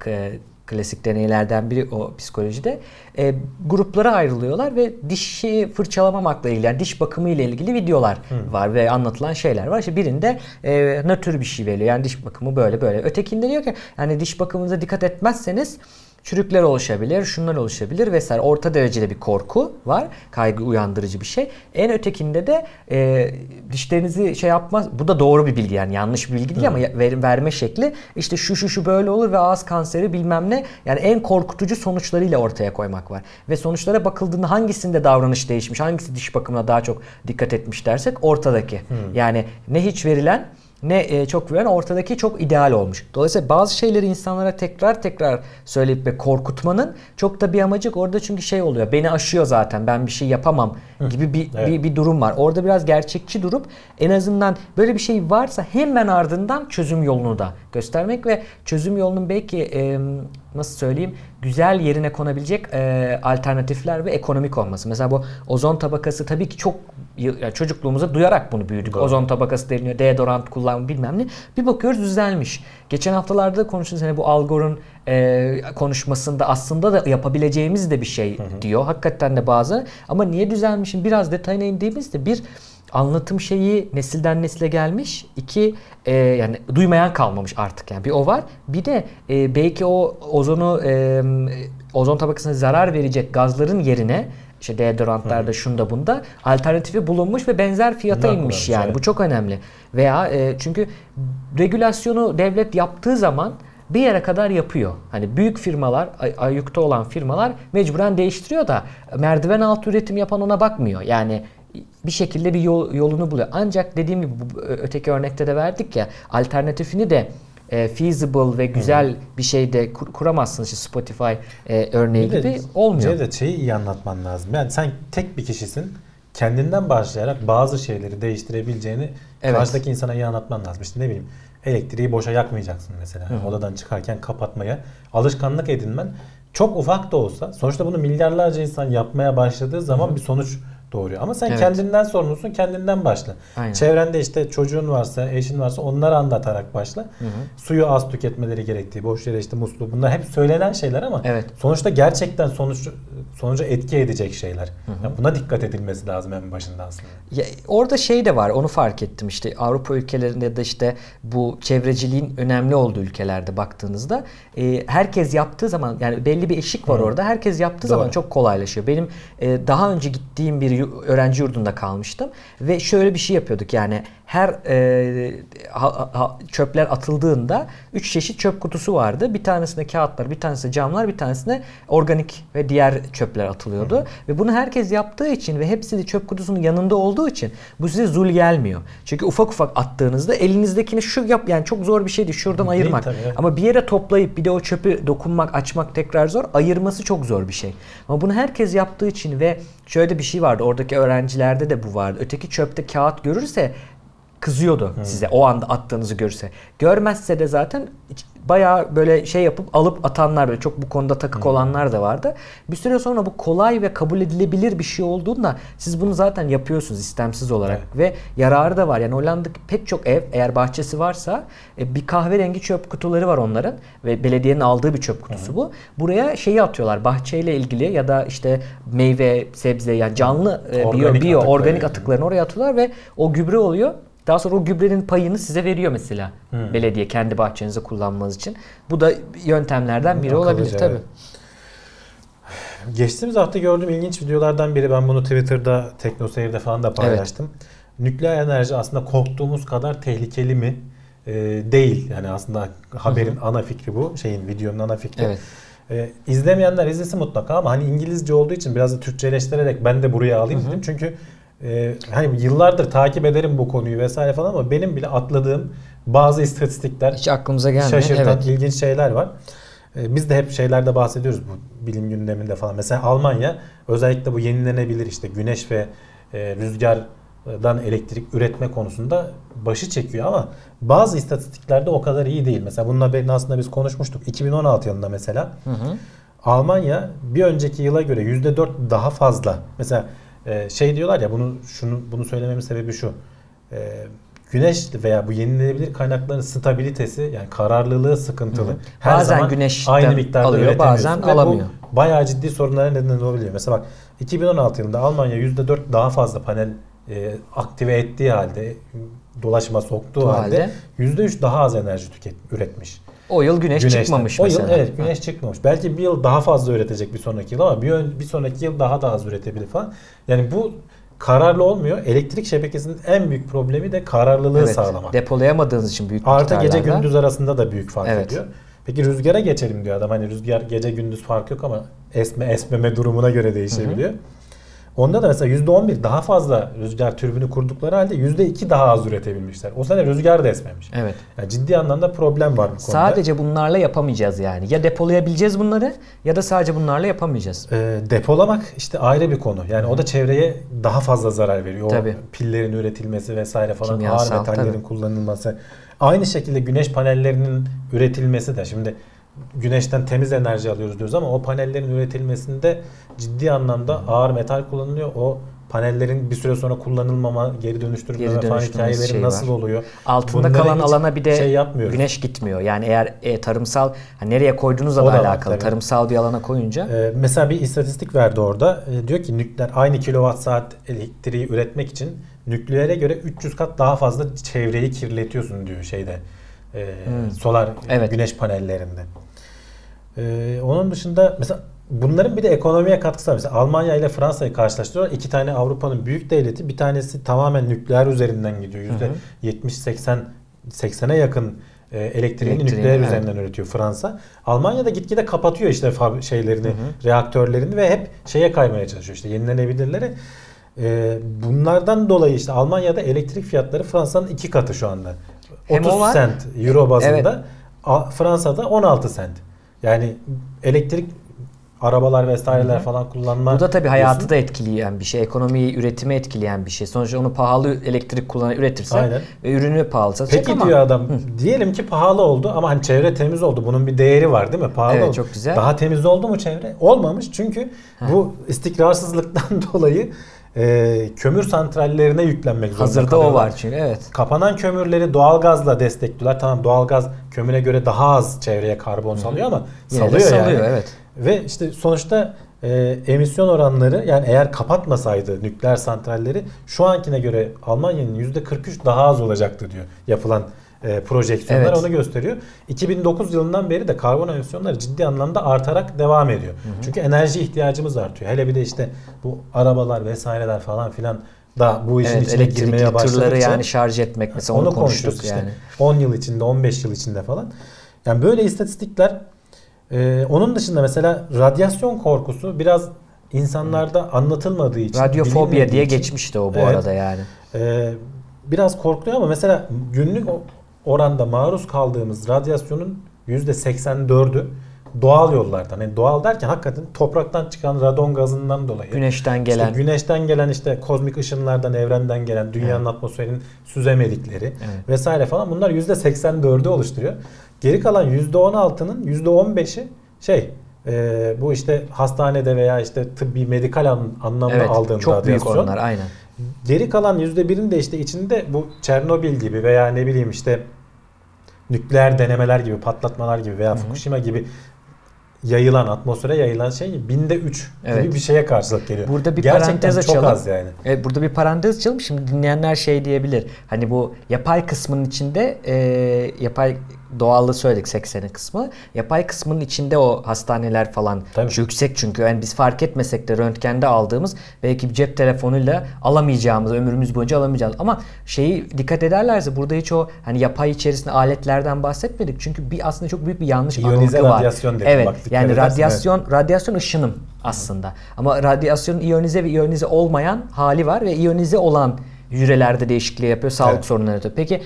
klasik deneylerden biri o psikolojide. E, gruplara ayrılıyorlar ve dişi fırçalamamakla ilgili, yani diş bakımı ile ilgili videolar hmm. var ve anlatılan şeyler var. İşte birinde e, nötr bir şey veriyor. Yani diş bakımı böyle böyle. Ötekinde diyor ki yani diş bakımınıza dikkat etmezseniz çürükler oluşabilir, şunlar oluşabilir vesaire. Orta derecede bir korku var. Kaygı uyandırıcı bir şey. En ötekinde de e, dişlerinizi şey yapmaz. Bu da doğru bir bilgi yani yanlış bir bilgi değil ama ver, verme şekli işte şu şu şu böyle olur ve ağız kanseri bilmem ne. Yani en korkutucu sonuçlarıyla ortaya koymak var. Ve sonuçlara bakıldığında hangisinde davranış değişmiş, hangisi diş bakımına daha çok dikkat etmiş dersek ortadaki. Hmm. Yani ne hiç verilen ne e, çok güven ortadaki çok ideal olmuş. Dolayısıyla bazı şeyleri insanlara tekrar tekrar söyleyip ve korkutmanın çok da bir amacı orada çünkü şey oluyor. Beni aşıyor zaten. Ben bir şey yapamam gibi bir, evet. bir bir durum var. Orada biraz gerçekçi durup en azından böyle bir şey varsa hemen ardından çözüm yolunu da göstermek ve çözüm yolunun belki e, nasıl söyleyeyim güzel yerine konabilecek e, alternatifler ve ekonomik olması. Mesela bu ozon tabakası tabii ki çok yani çocukluğumuza duyarak bunu büyüdük. Doğru. Ozon tabakası deliniyor, deodorant kullanma bilmem ne. Bir bakıyoruz düzelmiş. Geçen haftalarda konuştuğumuz hani bu Algor'un e, konuşmasında aslında da yapabileceğimiz de bir şey hı hı. diyor. Hakikaten de bazı. Ama niye düzelmişim biraz detayına indiğimizde bir anlatım şeyi nesilden nesile gelmiş. İki e, yani duymayan kalmamış artık yani bir o var. Bir de e, belki o ozonu e, ozon tabakasına zarar verecek gazların yerine işte deodorantlarda şunda bunda alternatifi bulunmuş ve benzer fiyata ne inmiş yani. Evet. Bu çok önemli. Veya e, çünkü regülasyonu devlet yaptığı zaman bir yere kadar yapıyor. Hani büyük firmalar, ay- ayıkta olan firmalar mecburen değiştiriyor da merdiven altı üretim yapan ona bakmıyor. Yani bir şekilde bir yol, yolunu buluyor. Ancak dediğim gibi bu, öteki örnekte de verdik ya alternatifini de e, feasible ve güzel Hı. bir şey de kur, kuramazsınız. İşte Spotify e, örneği bir gibi de, olmuyor. Cevdet şeyi iyi anlatman lazım. Yani sen tek bir kişisin. Kendinden başlayarak bazı şeyleri değiştirebileceğini evet. karşıdaki insana iyi anlatman lazım. İşte ne bileyim elektriği boşa yakmayacaksın mesela. Hı. Odadan çıkarken kapatmaya alışkanlık edinmen çok ufak da olsa sonuçta bunu milyarlarca insan yapmaya başladığı zaman Hı. bir sonuç doğuruyor. Ama sen evet. kendinden sorumlusun, kendinden başla. Aynen. Çevrende işte çocuğun varsa, eşin varsa onları anlatarak başla. Hı hı. Suyu az tüketmeleri gerektiği, boş yere işte musluğu bunlar hep söylenen şeyler ama evet. sonuçta gerçekten sonuç sonuca etki edecek şeyler. Hı hı. Yani buna dikkat edilmesi lazım en başında aslında. Ya, orada şey de var, onu fark ettim işte Avrupa ülkelerinde de işte bu çevreciliğin önemli olduğu ülkelerde baktığınızda e, herkes yaptığı zaman yani belli bir eşik var hı. orada. Herkes yaptığı Doğru. zaman çok kolaylaşıyor. Benim e, daha önce gittiğim bir öğrenci yurdunda kalmıştım ve şöyle bir şey yapıyorduk yani her e, ha, ha, çöpler atıldığında üç çeşit çöp kutusu vardı. Bir tanesinde kağıtlar, bir tanesinde camlar, bir tanesinde organik ve diğer çöpler atılıyordu. Hı. Ve bunu herkes yaptığı için ve hepsi de çöp kutusunun yanında olduğu için bu size zul gelmiyor. Çünkü ufak ufak attığınızda elinizdekini şu yap yani çok zor bir şeydi şuradan Değil ayırmak. Tabii. Ama bir yere toplayıp bir de o çöpü dokunmak, açmak tekrar zor. Ayırması çok zor bir şey. Ama bunu herkes yaptığı için ve şöyle bir şey vardı. Oradaki öğrencilerde de bu vardı. Öteki çöpte kağıt görürse kızıyordu hmm. size o anda attığınızı görse. Görmezse de zaten bayağı böyle şey yapıp alıp atanlar böyle çok bu konuda takık hmm. olanlar da vardı. Bir süre sonra bu kolay ve kabul edilebilir bir şey olduğunda siz bunu zaten yapıyorsunuz istemsiz olarak evet. ve yararı da var. Yani Hollanda'daki pek çok ev eğer bahçesi varsa e, bir kahverengi çöp kutuları var onların ve belediyenin aldığı bir çöp kutusu hmm. bu. Buraya şeyi atıyorlar bahçeyle ilgili ya da işte meyve, sebze yani canlı e, biyo, biyo organik atıklarını oraya atıyorlar ve o gübre oluyor. Daha sonra o gübrenin payını size veriyor mesela hmm. belediye kendi bahçenizi kullanmanız için. Bu da yöntemlerden biri Akıllıca, olabilir tabii. Geçtiğimiz hafta gördüğüm ilginç videolardan biri ben bunu Twitter'da, Teknoseyir'de falan da paylaştım. Evet. Nükleer enerji aslında korktuğumuz kadar tehlikeli mi? Ee, değil. Yani aslında haberin Hı-hı. ana fikri bu. Şeyin videonun ana fikri. Evet. Ee, izlemeyenler izlesin mutlaka ama hani İngilizce olduğu için biraz da Türkçeleştirerek ben de buraya alayım Hı-hı. dedim. Çünkü e, hani yıllardır takip ederim bu konuyu vesaire falan ama benim bile atladığım bazı istatistikler hiç aklımıza gelmiyor. Şaşırtan evet. ilginç şeyler var. E, biz de hep şeylerde bahsediyoruz bu bilim gündeminde falan. Mesela Almanya özellikle bu yenilenebilir işte güneş ve e, rüzgardan elektrik üretme konusunda başı çekiyor ama bazı istatistiklerde o kadar iyi değil. Mesela bunun haberini aslında biz konuşmuştuk. 2016 yılında mesela hı hı. Almanya bir önceki yıla göre %4 daha fazla. Mesela e, şey diyorlar ya bunu şunu bunu söylememin sebebi şu. E, güneş veya bu yenilenebilir kaynakların stabilitesi yani kararlılığı sıkıntılı. Hı. Her bazen zaman güneş aynı miktarda alıyor, bazen Ve alamıyor. Bu bayağı ciddi sorunlara neden olabiliyor. Mesela bak 2016 yılında Almanya %4 daha fazla panel e, aktive ettiği halde dolaşıma soktuğu halde, halde %3 daha az enerji tüket üretmiş. O yıl güneş Güneşten. çıkmamış o mesela. Yıl, evet güneş ha. çıkmamış. Belki bir yıl daha fazla üretecek bir sonraki yıl ama bir, bir sonraki yıl daha da az üretebilir falan. Yani bu kararlı olmuyor. Elektrik şebekesinin en büyük problemi de kararlılığı evet, sağlamak. Depolayamadığınız için büyük Artı gece gündüz arasında da büyük fark evet. ediyor. Peki rüzgara geçelim diyor adam. Hani rüzgar gece gündüz fark yok ama esme esmeme durumuna göre değişebiliyor. Hı hı. Onda da mesela %11 daha fazla rüzgar türbünü kurdukları halde %2 daha az üretebilmişler. O sene rüzgar da esmemiş. Evet. Yani ciddi anlamda problem var bu konuda. Sadece bunlarla yapamayacağız yani. Ya depolayabileceğiz bunları ya da sadece bunlarla yapamayacağız. E, depolamak işte ayrı bir konu. Yani o da çevreye daha fazla zarar veriyor. Tabii. O pillerin üretilmesi vesaire falan Kimyasal, ağır metallerin tabii. kullanılması. Aynı şekilde güneş panellerinin üretilmesi de şimdi güneşten temiz enerji alıyoruz diyoruz ama o panellerin üretilmesinde ciddi anlamda ağır metal kullanılıyor. O panellerin bir süre sonra kullanılmama, geri dönüştürülmeme geri falan hikayeleri şey nasıl var. oluyor? Altında Bunları kalan alana bir de şey güneş gitmiyor. Yani eğer e, tarımsal hani nereye koyduğunuzla da, da alakalı. Var, tarımsal bir alana koyunca. Ee, mesela bir istatistik verdi orada. Ee, diyor ki nükleer aynı kilowatt saat elektriği üretmek için nükleere göre 300 kat daha fazla çevreyi kirletiyorsun diyor şeyde. E, hmm. solar evet. güneş panellerinde. Ee, onun dışında mesela bunların bir de ekonomiye katkısı var. Mesela Almanya ile Fransa'yı karşılaştırıyorlar. İki tane Avrupa'nın büyük devleti. Bir tanesi tamamen nükleer üzerinden gidiyor. Yüzde 70-80 80'e yakın e, elektriğini Elektriği, nükleer evet. üzerinden üretiyor Fransa. Almanya da gitgide kapatıyor işte şeylerini, hı hı. reaktörlerini ve hep şeye kaymaya çalışıyor işte yenilenebilirleri. E, bunlardan dolayı işte Almanya'da elektrik fiyatları Fransa'nın iki katı şu anda. 30 var, sent euro bazında. Evet. Fransa'da 16 sent. Yani elektrik arabalar vesaireler Hı-hı. falan kullanma. Bu da tabii hayatı diyorsun. da etkileyen bir şey. Ekonomiyi, üretimi etkileyen bir şey. Sonuçta onu pahalı elektrik kullanır üretirsen Aynen. ve ürünü pahalı satacak Peki ama. diyor adam Hı. diyelim ki pahalı oldu ama hani çevre temiz oldu. Bunun bir değeri var değil mi? Pahalı evet, oldu. çok güzel. Daha temiz oldu mu çevre? Olmamış çünkü Hı. bu istikrarsızlıktan (laughs) dolayı e, kömür santrallerine yüklenmek zorunda Hazırda kalıyorlar. o var çünkü evet. Kapanan kömürleri doğalgazla destekliyorlar. Tamam doğalgaz kömüre göre daha az çevreye karbon salıyor ama Yine salıyor, salıyor yani. evet. Ve işte sonuçta e, emisyon oranları yani eğer kapatmasaydı nükleer santralleri şu ankine göre Almanya'nın %43 daha az olacaktı diyor yapılan e, projeksiyonlar evet. onu gösteriyor. 2009 yılından beri de karbon emisyonları ciddi anlamda artarak devam ediyor. Hı hı. Çünkü enerji ihtiyacımız artıyor. Hele bir de işte bu arabalar vesaireler falan filan da bu işin evet, içine girmeye başladıkça yani şarj etmek mesela onu, onu konuştuk yani. Işte 10 yıl içinde 15 yıl içinde falan. Yani böyle istatistikler ee, onun dışında mesela radyasyon korkusu biraz insanlarda anlatılmadığı için. Radyofobia diye için, geçmişti o bu evet, arada yani. E, biraz korkuyor ama mesela günlük oranda maruz kaldığımız radyasyonun %84'ü doğal yollardan. Yani doğal derken hakikaten topraktan çıkan radon gazından dolayı. Güneşten gelen. İşte güneşten gelen işte kozmik ışınlardan, evrenden gelen dünyanın evet. atmosferinin süzemedikleri evet. vesaire falan bunlar %84'ü oluşturuyor. Geri kalan %16'nın %15'i şey e, bu işte hastanede veya işte tıbbi medikal an, anlamda evet, aldığın çok radyasyon. Çok büyük onlar aynen. Geri kalan %1'in de işte içinde bu Çernobil gibi veya ne bileyim işte nükleer denemeler gibi, patlatmalar gibi veya. Fukushima gibi yayılan, atmosfere yayılan şey binde 3 evet. gibi bir şeye karşılık geliyor. Burada bir Gerçekten parantez açalım. çok az yani. Evet, burada bir parantez açalım. Şimdi dinleyenler şey diyebilir. Hani bu yapay kısmının içinde e, yapay doğallığı söyledik 80'in kısmı. Yapay kısmının içinde o hastaneler falan Tabii. yüksek çünkü. Yani biz fark etmesek de röntgende aldığımız belki bir cep telefonuyla alamayacağımız, ömrümüz boyunca alamayacağımız. Ama şeyi dikkat ederlerse burada hiç o hani yapay içerisinde aletlerden bahsetmedik. Çünkü bir aslında çok büyük bir yanlış İyonize algı var. radyasyon dedim. Evet. Bak, yani radyasyon evet. radyasyon ışınım aslında. Ama radyasyonun iyonize ve iyonize olmayan hali var ve iyonize olan hücrelerde değişikliği yapıyor, sağlık evet. sorunları yapıyor. Peki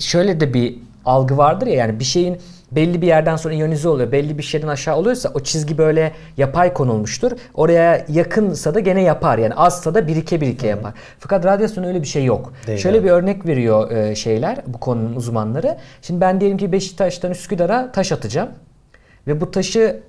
şöyle de bir algı vardır ya yani bir şeyin belli bir yerden sonra iyonize oluyor. Belli bir şeyden aşağı oluyorsa o çizgi böyle yapay konulmuştur. Oraya yakınsa da gene yapar. Yani azsa da birike birike Hı. yapar. Fakat radyasyon öyle bir şey yok. Değil Şöyle yani. bir örnek veriyor e, şeyler bu konunun uzmanları. Şimdi ben diyelim ki Beşiktaş'tan Üsküdar'a taş atacağım. Ve bu taşı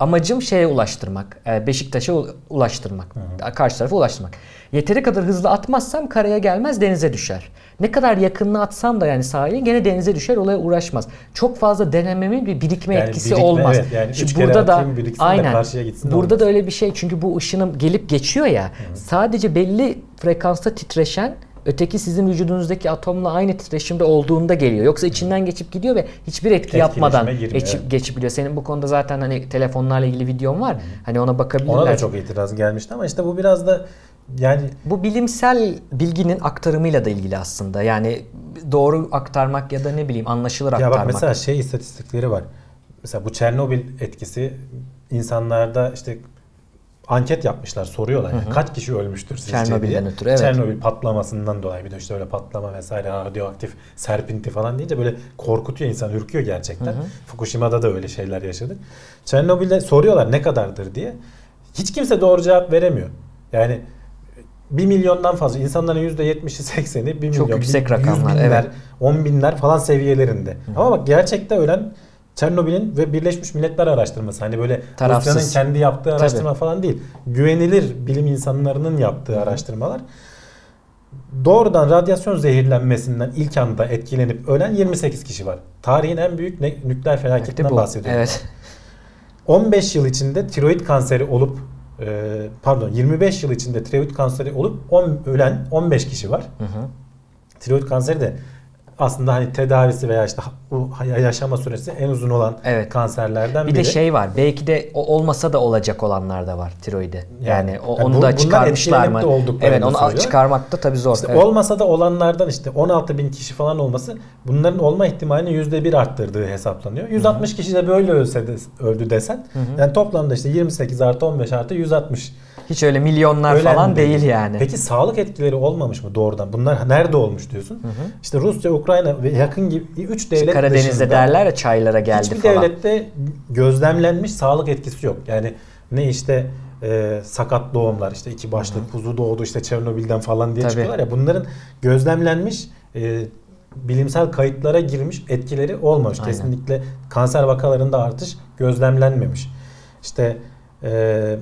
amacım şeye ulaştırmak. E, Beşiktaş'a ulaştırmak. Hı. Karşı tarafa ulaştırmak. Yeteri kadar hızlı atmazsam karaya gelmez denize düşer. Ne kadar yakınına atsam da yani sahilin gene denize düşer olaya uğraşmaz. Çok fazla denememin bir birikme yani etkisi birikme, olmaz. Evet, yani Şimdi burada da aynen. De burada da öyle bir şey çünkü bu ışının gelip geçiyor ya. Hı. Sadece belli frekansta titreşen Öteki sizin vücudunuzdaki atomla aynı titreşimde olduğunda geliyor. Yoksa içinden geçip gidiyor ve hiçbir etki yapmadan geçip, geçip gidiyor. Senin bu konuda zaten hani telefonlarla ilgili videon var. Hani ona bakabilirler. Ona da çok itiraz gelmişti ama işte bu biraz da yani bu bilimsel bilginin aktarımıyla da ilgili aslında. Yani doğru aktarmak ya da ne bileyim anlaşılır aktarmak. Ya bak mesela şey istatistikleri var. Mesela bu Çernobil etkisi insanlarda işte anket yapmışlar soruyorlar. Yani kaç kişi ölmüştür sizce Çernobil'den diye. ötürü evet. Çernobil patlamasından dolayı bir de işte öyle patlama vesaire radyoaktif serpinti falan deyince böyle korkutuyor insan ürküyor gerçekten. Hı hı. Fukushima'da da öyle şeyler yaşadık. Çernobil'de soruyorlar ne kadardır diye. Hiç kimse doğru cevap veremiyor. Yani 1 milyondan fazla insanların %70'i 80'i 1 milyon. Çok yüksek rakamlar. binler, evet. 10 binler falan seviyelerinde. Hı. Ama bak gerçekte ölen Çernobil'in ve Birleşmiş Milletler araştırması. Hani böyle Tarafsız. Rusya'nın kendi yaptığı araştırma Tabii. falan değil. Güvenilir bilim insanlarının yaptığı Hı. araştırmalar. Doğrudan radyasyon zehirlenmesinden ilk anda etkilenip ölen 28 kişi var. Tarihin en büyük nükleer felaketinden bahsediyorum. Evet. 15 yıl içinde tiroid kanseri olup e, pardon 25 yıl içinde tiroid kanseri olup 10 ölen 15 kişi var. Hı hı. Tiroid kanseri de aslında hani tedavisi veya işte bu yaşama süresi en uzun olan evet. kanserlerden bir biri. Bir de şey var. Belki de olmasa da olacak olanlar da var tiroidi. Yani, yani o, onu bu, da çıkarmışlar mı? Evet onu söylüyor. çıkarmak da tabii zor. İşte evet. olmasa da olanlardan işte 16 bin kişi falan olması bunların olma ihtimalini %1 arttırdığı hesaplanıyor. 160 Hı-hı. kişi de böyle ölse de, öldü desen Hı-hı. yani toplamda işte 28 artı 15 artı 160 hiç öyle milyonlar Ölen falan değil. değil yani. Peki sağlık etkileri olmamış mı doğrudan? Bunlar nerede olmuş diyorsun? Hı hı. İşte Rusya, Ukrayna ve yakın gibi 3 devlet işte Karadeniz'de dışında, derler ya çaylara geldi hiçbir falan. Hiçbir devlette gözlemlenmiş sağlık etkisi yok. Yani ne işte e, sakat doğumlar işte iki başlı kuzu doğdu işte Çernobil'den falan diye Tabii. çıkıyorlar ya bunların gözlemlenmiş e, bilimsel kayıtlara girmiş etkileri olmamış. Aynen. Kesinlikle kanser vakalarında artış gözlemlenmemiş. İşte e,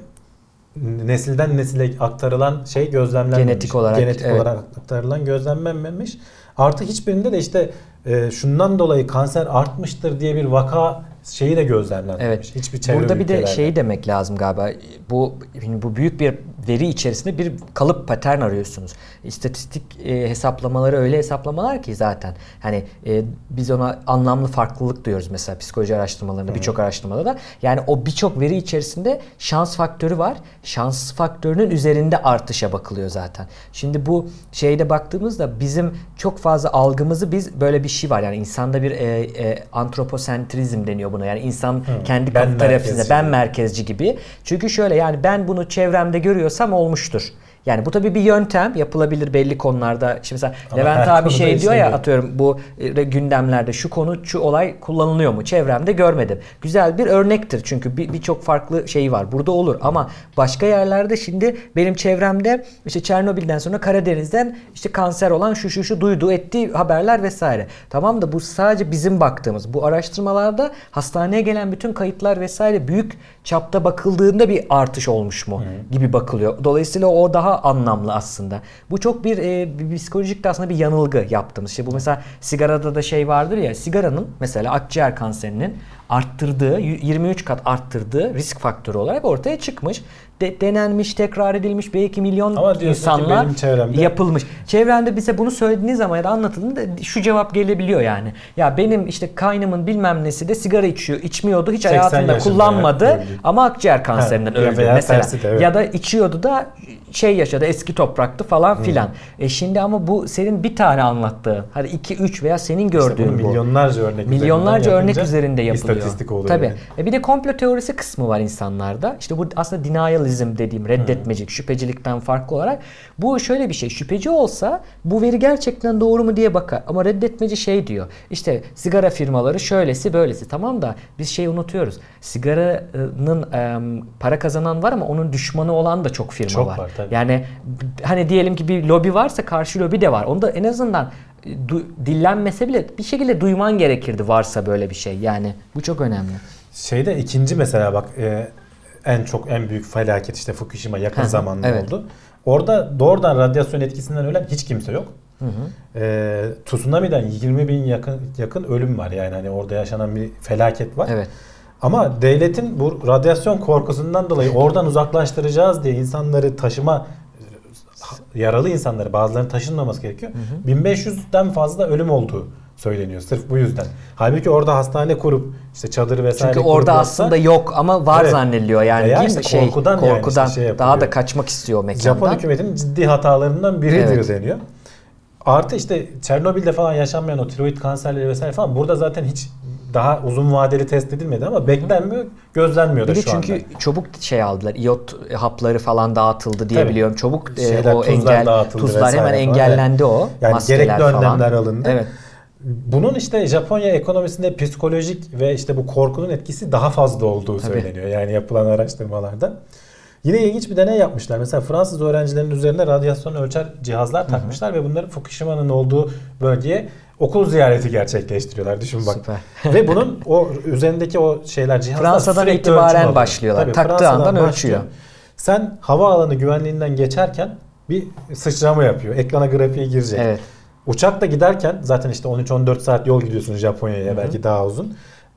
nesilden nesile aktarılan şey gözlemlenmemiş. Genetik olarak. Genetik evet. olarak aktarılan gözlemlenmemiş. Artı hiçbirinde de işte e, şundan dolayı kanser artmıştır diye bir vaka şeyi de gözlemlenmemiş. Evet. Hiçbir çevre Burada bir de şeyi demek lazım galiba. Bu bu büyük bir veri içerisinde bir kalıp patern arıyorsunuz. İstatistik e, hesaplamaları öyle hesaplamalar ki zaten. Hani e, biz ona anlamlı farklılık diyoruz mesela psikoloji araştırmalarında birçok araştırmada da. Yani o birçok veri içerisinde şans faktörü var. Şans faktörünün üzerinde artışa bakılıyor zaten. Şimdi bu şeyde baktığımızda bizim çok fazla algımızı biz böyle bir şey var. Yani insanda bir e, e, antroposentrizm deniyor buna. Yani insan Hı. kendi ben kafa ben merkezci gibi. Çünkü şöyle yani ben bunu çevremde görüyorsam olmuştur. Yani bu tabii bir yöntem yapılabilir belli konularda. Şimdi mesela Ama Levent abi şey diyor ya atıyorum bu e, gündemlerde şu konu şu olay kullanılıyor mu? Çevremde görmedim. Güzel bir örnektir çünkü birçok bir farklı şey var. Burada olur ama başka yerlerde şimdi benim çevremde işte Çernobil'den sonra Karadeniz'den işte kanser olan şu şu şu duyduğu ettiği haberler vesaire. Tamam da bu sadece bizim baktığımız. Bu araştırmalarda hastaneye gelen bütün kayıtlar vesaire büyük çapta bakıldığında bir artış olmuş mu Hı. gibi bakılıyor. Dolayısıyla o daha anlamlı aslında. Bu çok bir, e, bir psikolojik de aslında bir yanılgı yaptığımız şey. Bu mesela sigarada da şey vardır ya sigaranın mesela akciğer kanserinin arttırdığı 23 kat arttırdığı risk faktörü olarak ortaya çıkmış de, denenmiş, tekrar edilmiş belki milyon Ama insanlar çevremde... yapılmış. Çevrende bize bunu söylediğiniz zaman ya da anlatıldığında şu cevap gelebiliyor yani. Ya benim işte kaynımın bilmem nesi de sigara içiyor, içmiyordu, hiç hayatında kullanmadı öldü. ama akciğer kanserinden ha, öldü mesela. De, evet. Ya da içiyordu da şey yaşadı, eski topraktı falan filan. Hmm. E şimdi ama bu senin bir tane anlattığı, hadi iki üç veya senin gördüğün işte bu. Milyonlarca örnek milyonlarca örnek üzerinde yapılıyor. İstatistik oluyor. Tabii. Yani. E bir de komplo teorisi kısmı var insanlarda. İşte bu aslında denial rasyonalizm dediğim reddetmecilik, şüphecilikten farklı olarak bu şöyle bir şey. Şüpheci olsa bu veri gerçekten doğru mu diye bakar. Ama reddetmeci şey diyor. İşte sigara firmaları şöylesi böylesi. Tamam da biz şey unutuyoruz. Sigaranın e, para kazanan var ama onun düşmanı olan da çok firma çok var. var tabii. Yani hani diyelim ki bir lobi varsa karşı lobi de var. Onu da en azından du, dillenmese bile bir şekilde duyman gerekirdi varsa böyle bir şey. Yani bu çok önemli. Şeyde ikinci mesela bak e, en çok en büyük felaket işte Fukushima yakın zamanda evet. oldu. Orada doğrudan radyasyon etkisinden ölen hiç kimse yok. Hı hı. Ee, tsunami'den 20 bin yakın yakın ölüm var yani hani orada yaşanan bir felaket var. Evet. Ama devletin bu radyasyon korkusundan dolayı oradan uzaklaştıracağız diye insanları taşıma yaralı insanları bazılarının taşınmaması gerekiyor. Hı hı. 1500'den fazla ölüm olduğu söyleniyor sırf bu yüzden. Halbuki orada hastane kurup işte çadır vesaire Çünkü orada aslında yok ama var evet. zannediliyor yani Veya değil işte mi? Şey, korkudan, korkudan yani işte şey daha da kaçmak istiyor mekandan. Japon hükümetinin ciddi hatalarından biridir evet. deniyor. Artı işte Çernobil'de falan yaşanmayan o tiroid kanserleri vesaire falan burada zaten hiç daha uzun vadeli test edilmedi ama beklenmiyor, gözlenmiyor da şu çünkü anda. çabuk şey aldılar. iot hapları falan dağıtıldı diye Tabii. biliyorum. Çabuk e, Şeyler, o engel tuzlar hemen engellendi falan. o. Yani gerekli falan. önlemler alındı. Evet. Bunun işte Japonya ekonomisinde psikolojik ve işte bu korkunun etkisi daha fazla olduğu Tabii. söyleniyor. Yani yapılan araştırmalarda. Yine ilginç bir deney yapmışlar. Mesela Fransız öğrencilerin üzerine radyasyon ölçer cihazlar takmışlar hı hı. ve bunları Fukushima'nın olduğu bölgeye okul ziyareti gerçekleştiriyorlar. Düşün bak. Süper. ve bunun o üzerindeki o şeyler cihazlar Fransa'dan itibaren başlıyorlar. Tabii, Taktığı Fransa'dan andan ölçüyor. Sen havaalanı güvenliğinden geçerken bir sıçrama yapıyor. Ekrana grafiği girecek. Evet. Uçakta giderken zaten işte 13-14 saat yol gidiyorsun Japonya'ya belki daha uzun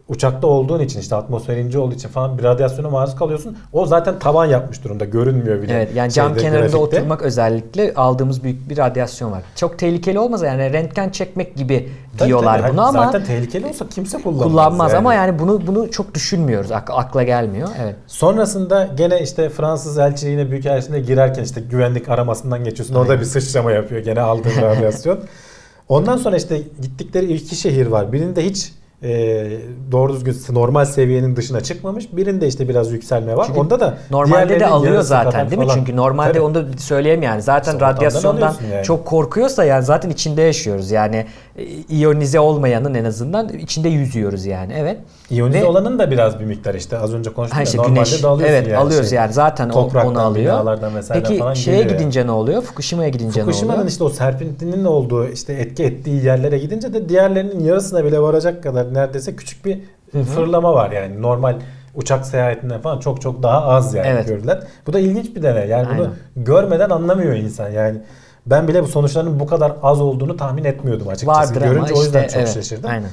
uçakta olduğun için işte atmosfer ince olduğu için falan bir radyasyona maruz kalıyorsun. O zaten tavan yapmış durumda. Görünmüyor bile. Evet yani cam kenarında grafikte. oturmak özellikle aldığımız büyük bir radyasyon var. Çok tehlikeli olmaz yani rentgen çekmek gibi tabii, diyorlar tabii. bunu ama zaten tehlikeli olsa kimse kullanmaz. Kullanmaz yani. ama yani bunu bunu çok düşünmüyoruz. Ak- akla gelmiyor. Evet. Sonrasında gene işte Fransız elçiliğine büyük elçiliğine girerken işte güvenlik aramasından geçiyorsun. Aynen. Orada bir sıçrama yapıyor gene aldığın radyasyon. (laughs) Ondan sonra işte gittikleri iki şehir var. Birinde hiç e, doğru düzgün normal seviyenin dışına çıkmamış. Birinde işte biraz yükselme var. Çünkü Onda da normalde de alıyor zaten değil mi? Falan. Çünkü normalde Tabii. onu da söyleyeyim yani. Zaten işte radyasyondan yani. çok korkuyorsa yani zaten içinde yaşıyoruz. Yani e, iyonize olmayanın en azından içinde yüzüyoruz yani. Evet. İyonize Ve, olanın da biraz bir miktar işte az önce konuştuk işte, normalde güneş, de alıyorsun evet, yani. alıyoruz şey, yani zaten onu alıyor. Peki falan şeye gidince ne oluyor? Fukushima'ya gidince ne oluyor? Fukushima'nın işte o serpintinin olduğu işte etki ettiği yerlere gidince de diğerlerinin yarısına bile varacak kadar neredeyse küçük bir Hı-hı. fırlama var yani normal uçak seyahatinden falan çok çok daha az yani evet. görülen. Bu da ilginç bir deney. Yani Aynen. bunu görmeden anlamıyor insan. Yani ben bile bu sonuçların bu kadar az olduğunu tahmin etmiyordum açıkçası. Vardır Görünce ama o yüzden işte, çok evet. şaşırdım. Aynen.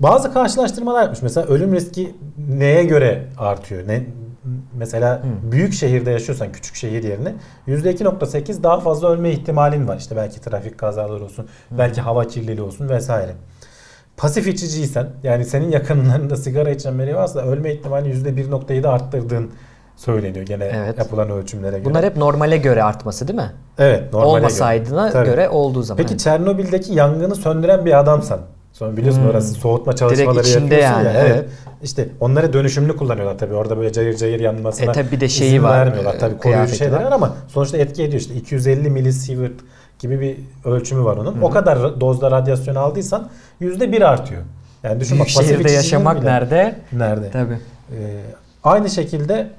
Bazı karşılaştırmalar yapmış. Mesela ölüm riski neye göre artıyor? Ne mesela hmm. büyük şehirde yaşıyorsan küçük şehir yerine %2.8 daha fazla ölme ihtimalin var. İşte belki trafik kazaları olsun, hmm. belki hava kirliliği olsun vesaire. Pasif içiciysen yani senin yakınlarında sigara içen biri varsa ölme ihtimali %1.7 arttırdığın söyleniyor gene evet. yapılan ölçümlere göre. Bunlar hep normale göre artması değil mi? Evet normale Olmasaydığına göre. göre olduğu zaman. Peki Çernobil'deki yangını söndüren bir adamsan Sonra biliyorsun hmm. orası soğutma çalışmaları Direkt içinde yani, ya. Evet. evet. İşte onları dönüşümlü kullanıyorlar tabii. Orada böyle cayır cayır yanmasına e, tabii bir de şeyi var, vermiyorlar. Tabii koruyucu şeyler var ama sonuçta etki ediyor. İşte 250 milisievert gibi bir ölçümü var onun. Hmm. O kadar dozda radyasyon aldıysan %1 artıyor. Yani düşün Büyük bak, şehirde yaşamak bile. nerede? Nerede? Tabii. Ee, aynı şekilde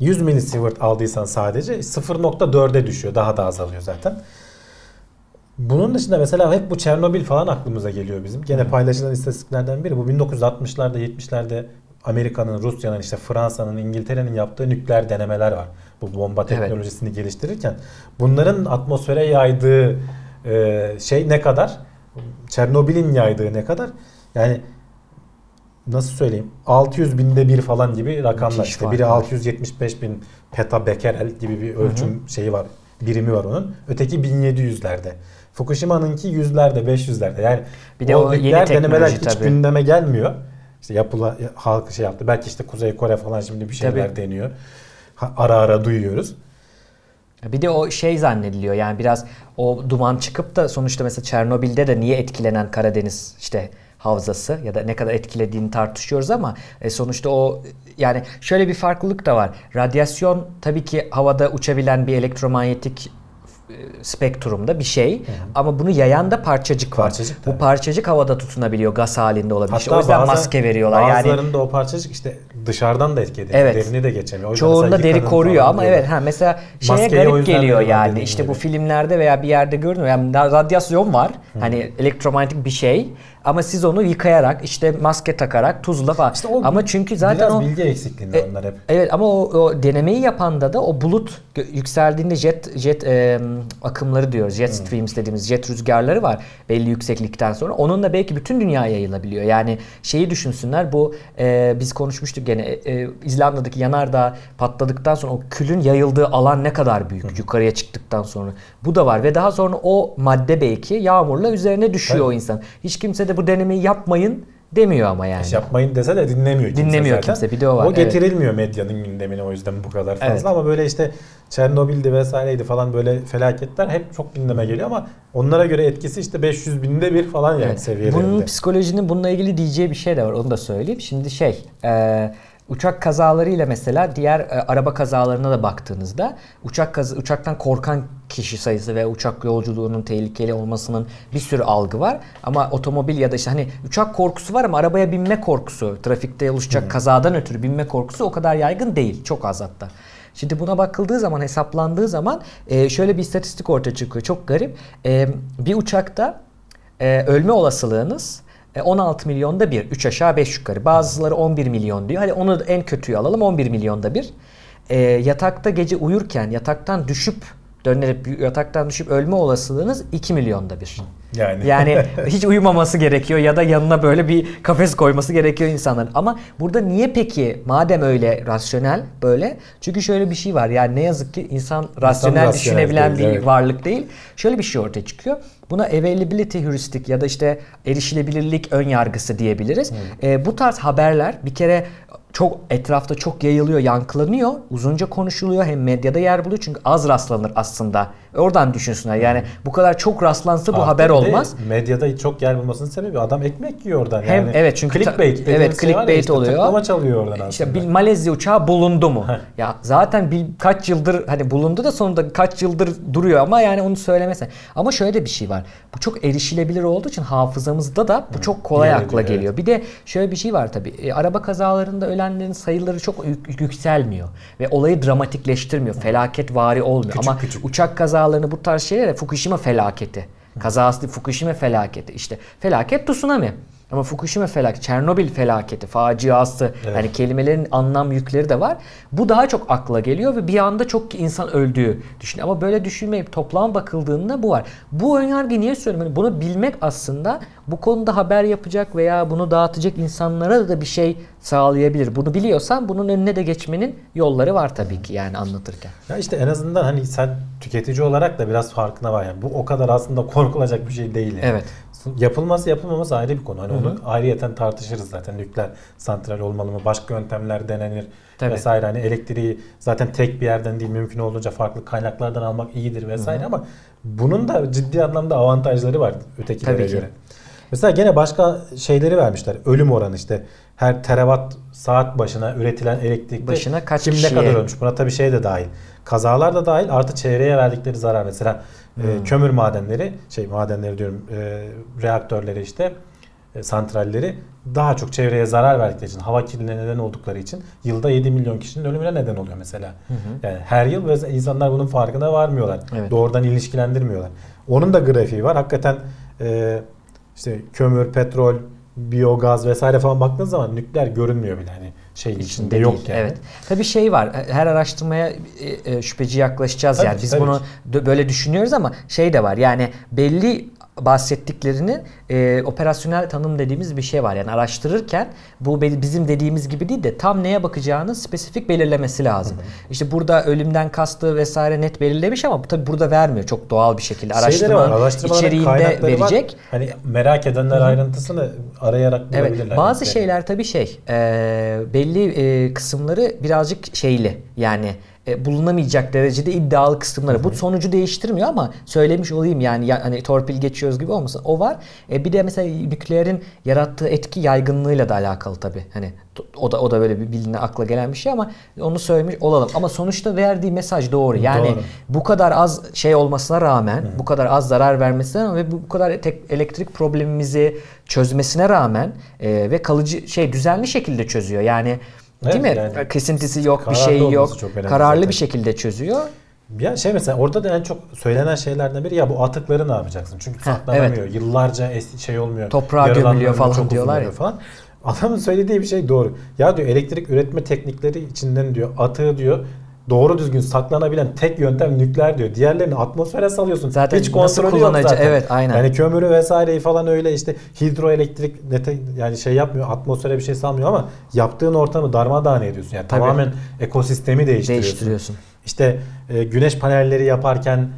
100 milisievert aldıysan sadece 0.4'e düşüyor. Daha da azalıyor zaten. Bunun dışında mesela hep bu Çernobil falan aklımıza geliyor bizim. Gene paylaşılan istatistiklerden biri. Bu 1960'larda 70'lerde Amerika'nın, Rusya'nın, işte Fransa'nın, İngiltere'nin yaptığı nükleer denemeler var. Bu bomba teknolojisini evet. geliştirirken. Bunların atmosfere yaydığı e, şey ne kadar? Çernobil'in yaydığı ne kadar? Yani nasıl söyleyeyim 600 binde bir falan gibi rakamlar. Müthiş işte biri 675 bin petabekerel gibi bir ölçüm hı hı. şeyi var. Birimi var onun. Öteki 1700'lerde. Fukushima'nınki yüzlerde, 500'lerde. Yani bir de o, yeni denemeler hiç tabii. gündeme gelmiyor. İşte yapıla halkı şey yaptı. Belki işte Kuzey Kore falan şimdi bir şeyler tabii. deniyor. Ha, ara ara duyuyoruz. Bir de o şey zannediliyor yani biraz o duman çıkıp da sonuçta mesela Çernobil'de de niye etkilenen Karadeniz işte havzası ya da ne kadar etkilediğini tartışıyoruz ama e, sonuçta o yani şöyle bir farklılık da var. Radyasyon tabii ki havada uçabilen bir elektromanyetik e, spektrumda bir şey. Hı hı. Ama bunu yayan da parçacık var. Parçacık Bu parçacık havada tutunabiliyor. Gaz halinde olabilir. Hatta o yüzden bazı, maske veriyorlar. Bazılarında yani, o parçacık işte dışarıdan da etki ediyor. Evet. Derini de geçemiyor. O Çoğunda deri koruyor ama diyorlar. evet ha mesela şeye Maskeyi garip geliyor yani. İşte gibi. bu filmlerde veya bir yerde görünüyor. Yani radyasyon var. Hı. Hani elektromanyetik bir şey ama siz onu yıkayarak işte maske takarak tuzla falan. İşte o ama çünkü zaten biraz o bilgi eksikliğinde e, onlar hep. Evet ama o, o denemeyi yapanda da o bulut yükseldiğinde jet jet e, akımları diyoruz. Jet hmm. streams dediğimiz jet rüzgarları var belli yükseklikten sonra. Onunla belki bütün dünyaya yayılabiliyor. Yani şeyi düşünsünler bu e, biz konuşmuştuk gene gene e, İzlanda'daki yanardağ patladıktan sonra o külün yayıldığı alan ne kadar büyük Hı. yukarıya çıktıktan sonra. Bu da var ve daha sonra o madde belki yağmurla üzerine düşüyor evet. o insan. Hiç kimse de bu denemeyi yapmayın demiyor ama yani. İş yapmayın dese de dinlemiyor kimse Dinlemiyor zaten. kimse bir de o var. O getirilmiyor evet. medyanın gündemine o yüzden bu kadar fazla evet. ama böyle işte Çernobil'di vesaireydi falan böyle felaketler hep çok gündeme geliyor ama onlara göre etkisi işte 500 binde bir falan yani evet. seviyelerinde. Bunun psikolojinin bununla ilgili diyeceği bir şey de var onu da söyleyeyim. Şimdi şey e, Uçak kazalarıyla mesela diğer e, araba kazalarına da baktığınızda uçak kaz uçaktan korkan kişi sayısı ve uçak yolculuğunun tehlikeli olmasının bir sürü algı var. Ama otomobil ya da işte hani uçak korkusu var ama arabaya binme korkusu, trafikte oluşacak hmm. kazadan ötürü binme korkusu o kadar yaygın değil. Çok az hatta. Şimdi buna bakıldığı zaman hesaplandığı zaman e, şöyle bir istatistik ortaya çıkıyor. Çok garip. E, bir uçakta e, ölme olasılığınız 16 e, milyonda bir. 3 aşağı 5 yukarı. Bazıları 11 milyon diyor. Hadi onu en kötüyü alalım 11 milyonda bir. E, yatakta gece uyurken yataktan düşüp dönerek yataktan düşüp ölme olasılığınız 2 milyonda bir. Yani. yani (laughs) hiç uyumaması gerekiyor ya da yanına böyle bir kafes koyması gerekiyor insanların. Ama burada niye peki madem öyle rasyonel böyle? Çünkü şöyle bir şey var. Yani ne yazık ki insan rasyonel, insan düşünebilen değil, bir evet. varlık değil. Şöyle bir şey ortaya çıkıyor. Buna availability heuristik ya da işte erişilebilirlik ön yargısı diyebiliriz. Hmm. E, bu tarz haberler bir kere çok etrafta çok yayılıyor, yankılanıyor. Uzunca konuşuluyor. Hem medyada yer buluyor. Çünkü az rastlanır aslında. Oradan düşünsünler. Yani bu kadar çok rastlansa bu Artık haber olmaz. Medyada çok yer bulmasının sebebi adam ekmek yiyor oradan. Hem evet çünkü clickbait. Evet şey clickbait işte, oluyor. Tıklama çalıyor oradan aslında. İşte bir Malezya uçağı bulundu mu? ya zaten bir kaç yıldır hani bulundu da sonunda kaç yıldır duruyor ama yani onu söylemesen. Ama şöyle de bir şey var. Bu çok erişilebilir olduğu için hafızamızda da bu çok kolay Hı. akla geliyor. Evet. Bir de şöyle bir şey var tabii. E, araba kazalarında ölenlerin sayıları çok yükselmiyor ve olayı dramatikleştirmiyor. Felaket vari olmuyor küçük, ama küçük. uçak kazalarını bu tarz şeylere Fukushima felaketi. Kazası Fukushima felaketi. işte felaket tsunami. Ama Fukushima felaketi, Çernobil felaketi, faciası evet. yani kelimelerin anlam yükleri de var. Bu daha çok akla geliyor ve bir anda çok insan öldüğü düşünüyor. Ama böyle düşünmeyip toplam bakıldığında bu var. Bu önyargı niye söylüyorum? Yani bunu bilmek aslında bu konuda haber yapacak veya bunu dağıtacak insanlara da bir şey sağlayabilir. Bunu biliyorsan bunun önüne de geçmenin yolları var tabii ki yani anlatırken. Ya işte en azından hani sen tüketici olarak da biraz farkına var yani. Bu o kadar aslında korkulacak bir şey değil yani. Evet yapılması yapılmaması ayrı bir konu. Hani Hı-hı. onu ayrıyeten tartışırız zaten. Nükleer santral olmalı mı? Başka yöntemler denenir Tabii. vesaire. Hani elektriği zaten tek bir yerden değil mümkün olduğunca farklı kaynaklardan almak iyidir vesaire Hı-hı. ama bunun da ciddi anlamda avantajları var ötekilere Tabii göre. Ki. Mesela gene başka şeyleri vermişler. Ölüm oranı işte her terawatt saat başına üretilen elektrik başına kaç kim kişiye? ne kadar ölmüş. Buna tabii şey de dahil. Kazalar da dahil artı çevreye verdikleri zarar mesela e, kömür madenleri şey madenleri diyorum e, reaktörleri işte e, santralleri daha çok çevreye zarar verdikleri için hava kirliliğine neden oldukları için yılda 7 milyon kişinin ölümüne neden oluyor mesela. Hı hı. Yani her yıl ve insanlar bunun farkına varmıyorlar. Evet. Doğrudan ilişkilendirmiyorlar. Onun da grafiği var. Hakikaten e, işte kömür, petrol, biyogaz vesaire falan baktığınız zaman nükleer görünmüyor bile hani şey içinde, içinde yok değil. yani. Evet. Tabii şey var. Her araştırmaya e, e, şüpheci yaklaşacağız tabii, yani. Biz tabii. bunu böyle düşünüyoruz ama şey de var. Yani belli bahsettiklerinin e, operasyonel tanım dediğimiz bir şey var. Yani araştırırken bu bizim dediğimiz gibi değil de tam neye bakacağını spesifik belirlemesi lazım. Hı hı. İşte burada ölümden kastı vesaire net belirlemiş ama bu tabi burada vermiyor. Çok doğal bir şekilde araştırmanın içeriğinde verecek. Var. Hani merak edenler hı hı. ayrıntısını arayarak bulabilirler. Evet, bazı şeyler tabii şey e, belli e, kısımları birazcık şeyli yani e, bulunamayacak derecede iddialı kısımları. Bu sonucu değiştirmiyor ama söylemiş olayım yani hani torpil geçiyoruz gibi olmasın. O var. E, bir de mesela nükleerin yarattığı etki yaygınlığıyla da alakalı tabii. Hani o da o da böyle bir biline akla gelen bir şey ama onu söylemiş olalım. Ama sonuçta verdiği mesaj doğru. Yani doğru. bu kadar az şey olmasına rağmen, Hı. bu kadar az zarar vermesine rağmen ve bu kadar tek elektrik problemimizi çözmesine rağmen e, ve kalıcı şey düzenli şekilde çözüyor. Yani Evet, Değil mi? Yani Kesintisi yok, bir şey yok. Kararlı zaten. bir şekilde çözüyor. Ya şey mesela orada da en çok söylenen şeylerden biri ya bu atıkları ne yapacaksın? Çünkü saklanamıyor. Evet. Yıllarca şey olmuyor. Toprağa gömülüyor falan diyorlar ya. Falan. Adamın söylediği bir şey doğru. Ya diyor elektrik üretme teknikleri içinden diyor atığı diyor doğru düzgün saklanabilen tek yöntem nükleer diyor. Diğerlerini atmosfere salıyorsun. Zaten Hiç kontrolü yok kullanıcı- zaten. evet, aynen. Yani kömürü vesaireyi falan öyle işte hidroelektrik nete, yani şey yapmıyor. Atmosfere bir şey salmıyor ama yaptığın ortamı darmadağın ediyorsun. Yani Tabii. tamamen ekosistemi değiştiriyorsun. Değiştiriyorsun. İşte e, güneş panelleri yaparken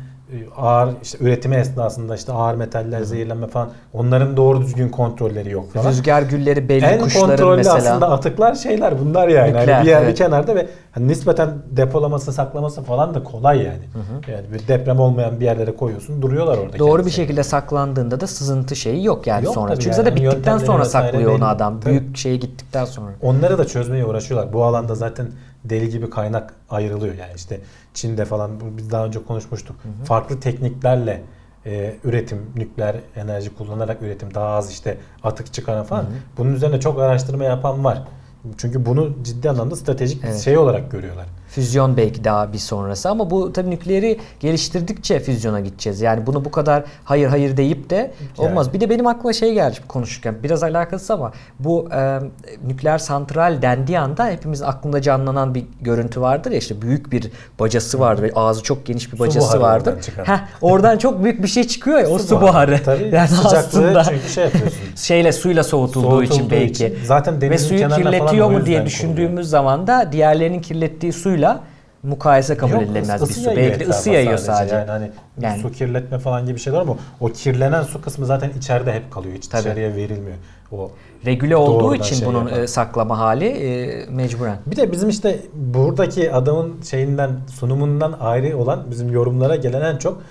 ağır işte üretimi esnasında işte ağır metaller, zehirlenme falan onların doğru düzgün kontrolleri yok falan. Rüzgar gülleri belli en kuşların kontrollü mesela. aslında atıklar şeyler bunlar yani. Hani Nükleer, bir yer bir evet. kenarda ve hani nispeten depolaması, saklaması falan da kolay yani. Yani bir deprem olmayan bir yerlere koyuyorsun, duruyorlar orada. Doğru bir şekilde saklandığında da sızıntı şeyi yok yani Yok sonra. Çünkü yani. zaten bittikten sonra saklıyor onu adam. Tabii. Büyük şeye gittikten sonra. Onları da çözmeye uğraşıyorlar. Bu alanda zaten deli gibi kaynak ayrılıyor. Yani işte Çin'de falan biz daha önce konuşmuştuk. Farklı tekniklerle e, üretim, nükleer enerji kullanarak üretim daha az işte atık çıkaran falan. Bunun üzerine çok araştırma yapan var. Çünkü bunu ciddi anlamda stratejik Evet. şey olarak görüyorlar. Füzyon belki daha bir sonrası ama bu tabii nükleeri geliştirdikçe füzyona gideceğiz. Yani bunu bu kadar hayır hayır deyip de olmaz. Yani. Bir de benim aklıma şey geldi konuşurken biraz alakası ama bu e, nükleer santral dendiği anda hepimiz aklında canlanan bir görüntü vardır ya işte büyük bir bacası vardır ve ağzı çok geniş bir Su bacası buharı vardır. Heh, oradan çok büyük bir şey çıkıyor ya o su, buharı. Tabii Yani aslında çünkü şey yapıyorsun. (laughs) şeyle suyla soğutulduğu, Soğutulduğu için belki. için. Zaten Ve denizin suyu kenarına falan kirletiyor mu diye düşündüğümüz zaman da diğerlerinin kirlettiği suyla mukayese kabul Yok, edilemez bir su. Belki de ısı yayıyor sadece. Yani hani Yani. su kirletme falan gibi şeyler ama o kirlenen su kısmı zaten içeride hep kalıyor. Hiç Tabii. dışarıya verilmiyor. O Regüle olduğu için şey bunun yapan. e, saklama hali e, mecburen. Bir de bizim işte buradaki adamın şeyinden sunumundan ayrı olan bizim yorumlara gelen en çok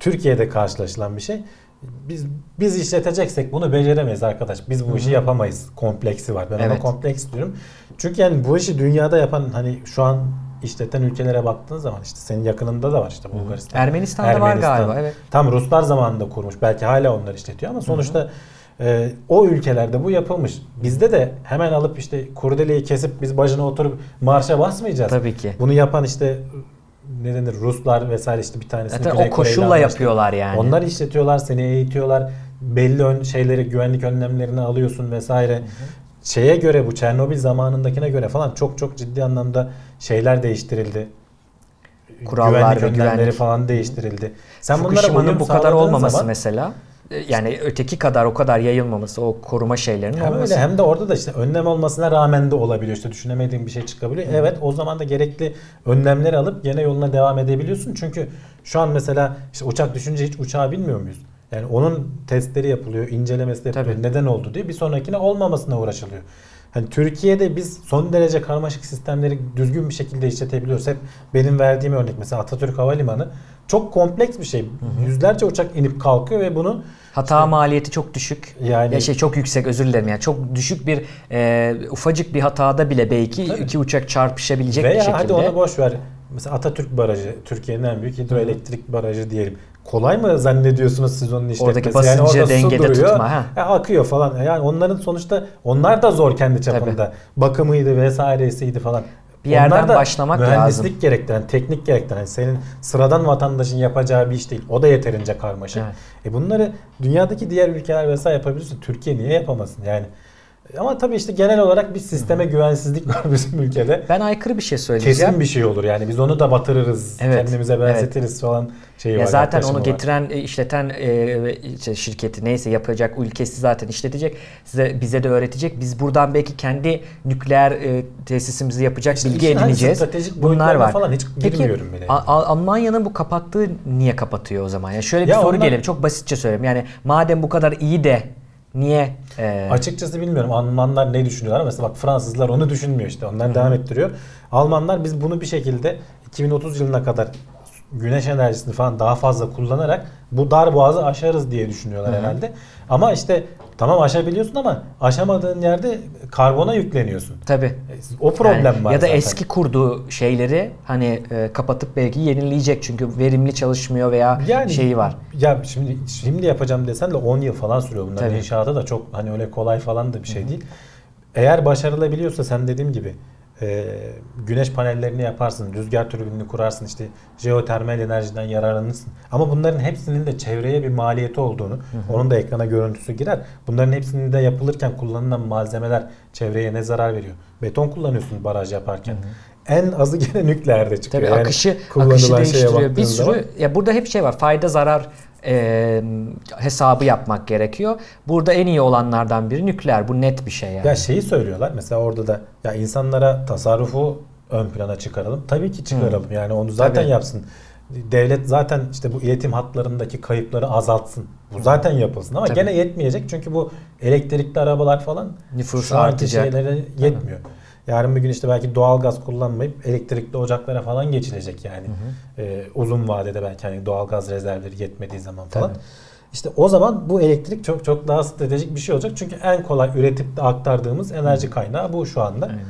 Türkiye'de karşılaşılan bir şey. Biz biz işleteceksek bunu beceremeyiz arkadaş. Biz bu işi yapamayız. Kompleksi var. Ben ona Evet. kompleks diyorum. Çünkü yani bu işi dünyada yapan hani şu an işleten ülkelere baktığın zaman işte senin yakınında da var işte Bulgaristan. Ermenistan'da var galiba, evet. Tam Ruslar zamanında kurmuş. Belki hala onlar işletiyor ama sonuçta e, o ülkelerde bu yapılmış. Bizde de hemen alıp işte kurdeleyi kesip biz başına oturup marşa basmayacağız. Tabii ki. Bunu yapan işte ne denir Ruslar vesaire işte bir tanesi Zaten o koşulla yapıyorlar yani. Onlar işletiyorlar, seni eğitiyorlar. Belli ön şeyleri, güvenlik önlemlerini alıyorsun vesaire. Şeye göre bu Çernobil zamanındakine göre falan çok çok ciddi anlamda şeyler değiştirildi. Kurallar güvenlik ve önlemleri güvenlik. falan değiştirildi. Sen Fukushima'nın bu kadar olmaması zaman- mesela e, yani öteki kadar o kadar yayılmaması, o koruma şeylerinin Hem olması. öyle hem de orada da işte önlem olmasına rağmen de olabiliyor. İşte düşünemediğin bir şey çıkabiliyor. Evet o zaman da gerekli önlemleri alıp gene yoluna devam edebiliyorsun. Çünkü şu an mesela işte uçak düşünce hiç uçağı bilmiyor muyuz? Yani onun testleri yapılıyor, incelemesi yapılıyor. Tabii. Neden oldu diye bir sonrakine olmamasına uğraşılıyor. Hani Türkiye'de biz son derece karmaşık sistemleri düzgün bir şekilde işletebiliyoruz. Hep benim verdiğim örnek mesela Atatürk Havalimanı çok kompleks bir şey. Yüzlerce uçak inip kalkıyor ve bunu Hata maliyeti çok düşük. Yani- ya şey çok yüksek özür dilerim yani çok düşük bir e, ufacık bir hatada bile belki Tabii. iki uçak çarpışabilecek Veya bir şekilde. hadi onu boş ver. Mesela Atatürk Barajı Türkiye'nin en büyük hidroelektrik barajı diyelim. Kolay mı zannediyorsunuz siz onun işletmesi? Oradaki basıncı orada su dengede duruyor, tutma, ha. ya akıyor falan. Yani onların sonuçta onlar da zor kendi çapında. Bakımıydı vesairesiydi falan. Bir yerden Onlar da başlamak mühendislik lazım. gerektiren, teknik gerektiren. Yani senin sıradan vatandaşın yapacağı bir iş değil. O da yeterince karmaşık. Evet. E bunları dünyadaki diğer ülkeler vesaire yapabilirsin. Türkiye niye yapamasın? Yani ama tabii işte genel olarak bir sisteme güvensizlik var (laughs) bizim ülkede. Ben aykırı bir şey söyleyeceğim. Kesin bir şey olur yani biz onu da batırırız, Evet, kendimize benzetiriz falan şeyi Ya var. zaten onu var. getiren, e, işleten e, işte şirketi neyse yapacak ülkesi zaten işletecek. Size bize de öğretecek. Biz buradan belki kendi nükleer e, tesisimizi yapacak İşte bilgi hani edineceğiz. stratejik Bunlar var. falan hiç Peki girmiyorum bile. A- A- Almanya'nın bu kapattığı niye kapatıyor o zaman? Yani şöyle bir Ya soru onlar- gelelim. Çok basitçe söyleyeyim. Yani madem bu kadar iyi de niye e, Açıkçası bilmiyorum Almanlar ne düşünüyorlar. Mesela bak Fransızlar onu düşünmüyor işte. Onlar devam ettiriyor. Almanlar biz bunu bir şekilde 2030 yılına kadar güneş enerjisini falan daha fazla kullanarak bu dar boğazı aşarız diye düşünüyorlar herhalde. Ama işte tamam aşabiliyorsun ama aşamadığın yerde karbona yükleniyorsun. tabii O problem Yani var ya da zaten. eski kurduğu şeyleri hani e, kapatıp belki yenileyecek çünkü verimli çalışmıyor veya Yani şeyi var. Ya şimdi şimdi yapacağım desen de 10 yıl falan sürüyor bunlar. Tabii. İnşaata da çok hani öyle kolay falan da bir şey değil. Eğer başarılabiliyorsa sen dediğim gibi e, güneş panellerini yaparsın, rüzgar türbinini kurarsın, işte jeotermal enerjiden yararlanırsın. Ama bunların hepsinin de çevreye bir maliyeti olduğunu, onun da ekrana görüntüsü girer. Bunların hepsinin de yapılırken kullanılan malzemeler çevreye ne zarar veriyor? Beton kullanıyorsun baraj yaparken. en azı gene nükleerde çıkıyor. Tabii yani akışı akışı değiştiriyor. Bir sürü zaman- ya burada hep şey var. Fayda zarar e, hesabı yapmak gerekiyor. Burada en iyi olanlardan biri nükleer. Bu net bir şey yani. Ya şeyi söylüyorlar mesela orada da ya insanlara tasarrufu ön plana çıkaralım. Tabii ki çıkaralım. Yani onu zaten Tabii. yapsın. Devlet zaten işte bu iletim hatlarındaki kayıpları azaltsın. Bu zaten yapılsın ama Tabii. gene yetmeyecek çünkü bu elektrikli arabalar falan Nüfus artacak. şeylere yetmiyor. Yarın bir gün işte belki doğalgaz kullanmayıp elektrikli ocaklara falan geçilecek yani. Ee, uzun vadede belki hani doğalgaz rezervleri yetmediği zaman falan. Tabii. İşte o zaman bu elektrik çok çok daha stratejik bir şey olacak. Çünkü en kolay üretip de aktardığımız enerji kaynağı bu şu anda. Aynen.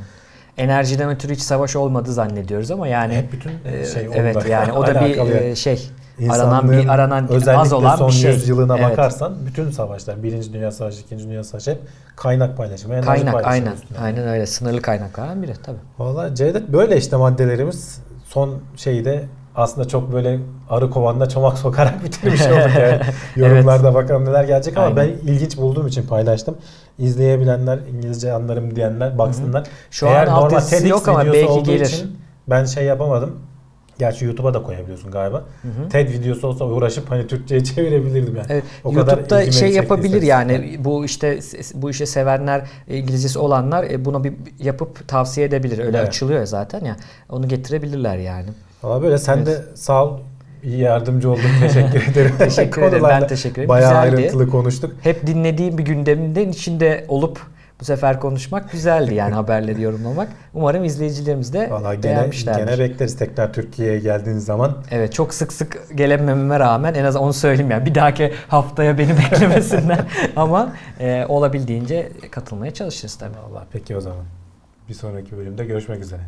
Enerjiden ötürü hiç savaş olmadı zannediyoruz ama yani Hep bütün e, şey evet onunla yani o da (laughs) bir e, şey İnsanlığın aranan bir aranan özellikle az olan son bir şey. yüzyılına Evet. bakarsan bütün savaşlar, Birinci Dünya Savaşı, İkinci Dünya Savaşı hep kaynak paylaşımı, enerji Kaynak paylaşımı aynen. üstüne. Aynen öyle. Sınırlı kaynaklardan biri tabii. Valla Cevdet böyle işte maddelerimiz son şeyde aslında çok böyle arı kovanına çomak sokarak (laughs) bitirmiş olduk yani. (laughs) Yorumlarda bakalım neler gelecek ama Aynen. ben ilginç bulduğum için paylaştım. İzleyebilenler, İngilizce anlarım diyenler baksınlar. Şu an altyazısı yok ama belki gelir. için ben şey yapamadım. Gerçi YouTube'a da koyabiliyorsun galiba. TED videosu olsa uğraşıp hani Türkçe'ye (laughs) çevirebilirdim yani. Evet, O kadar YouTube'da ilgimi şey yapabilir yani bu işte bu işe sevenler İngilizcesi olanlar e, buna bir yapıp tavsiye edebilir. Öyle Evet. açılıyor zaten ya. Onu getirebilirler yani. Valla böyle sen de sağ ol. İyi yardımcı oldun. (laughs) Teşekkür ederim. Teşekkür ederim. Ben teşekkür ederim. Bayağı Güzeldi. ayrıntılı konuştuk. Hep dinlediğim bir gündemden içinde olup bu sefer konuşmak güzeldi yani (laughs) haberleri yorumlamak. Umarım izleyicilerimiz de Valla gene, beğenmişlerdir. gene bekleriz tekrar Türkiye'ye geldiğiniz zaman. Evet çok sık sık gelemememe rağmen en az onu söyleyeyim yani bir dahaki haftaya beni (laughs) beklemesinler (laughs) ama e, olabildiğince katılmaya çalışırız tabii. Valla peki o zaman. Bir sonraki bölümde görüşmek üzere.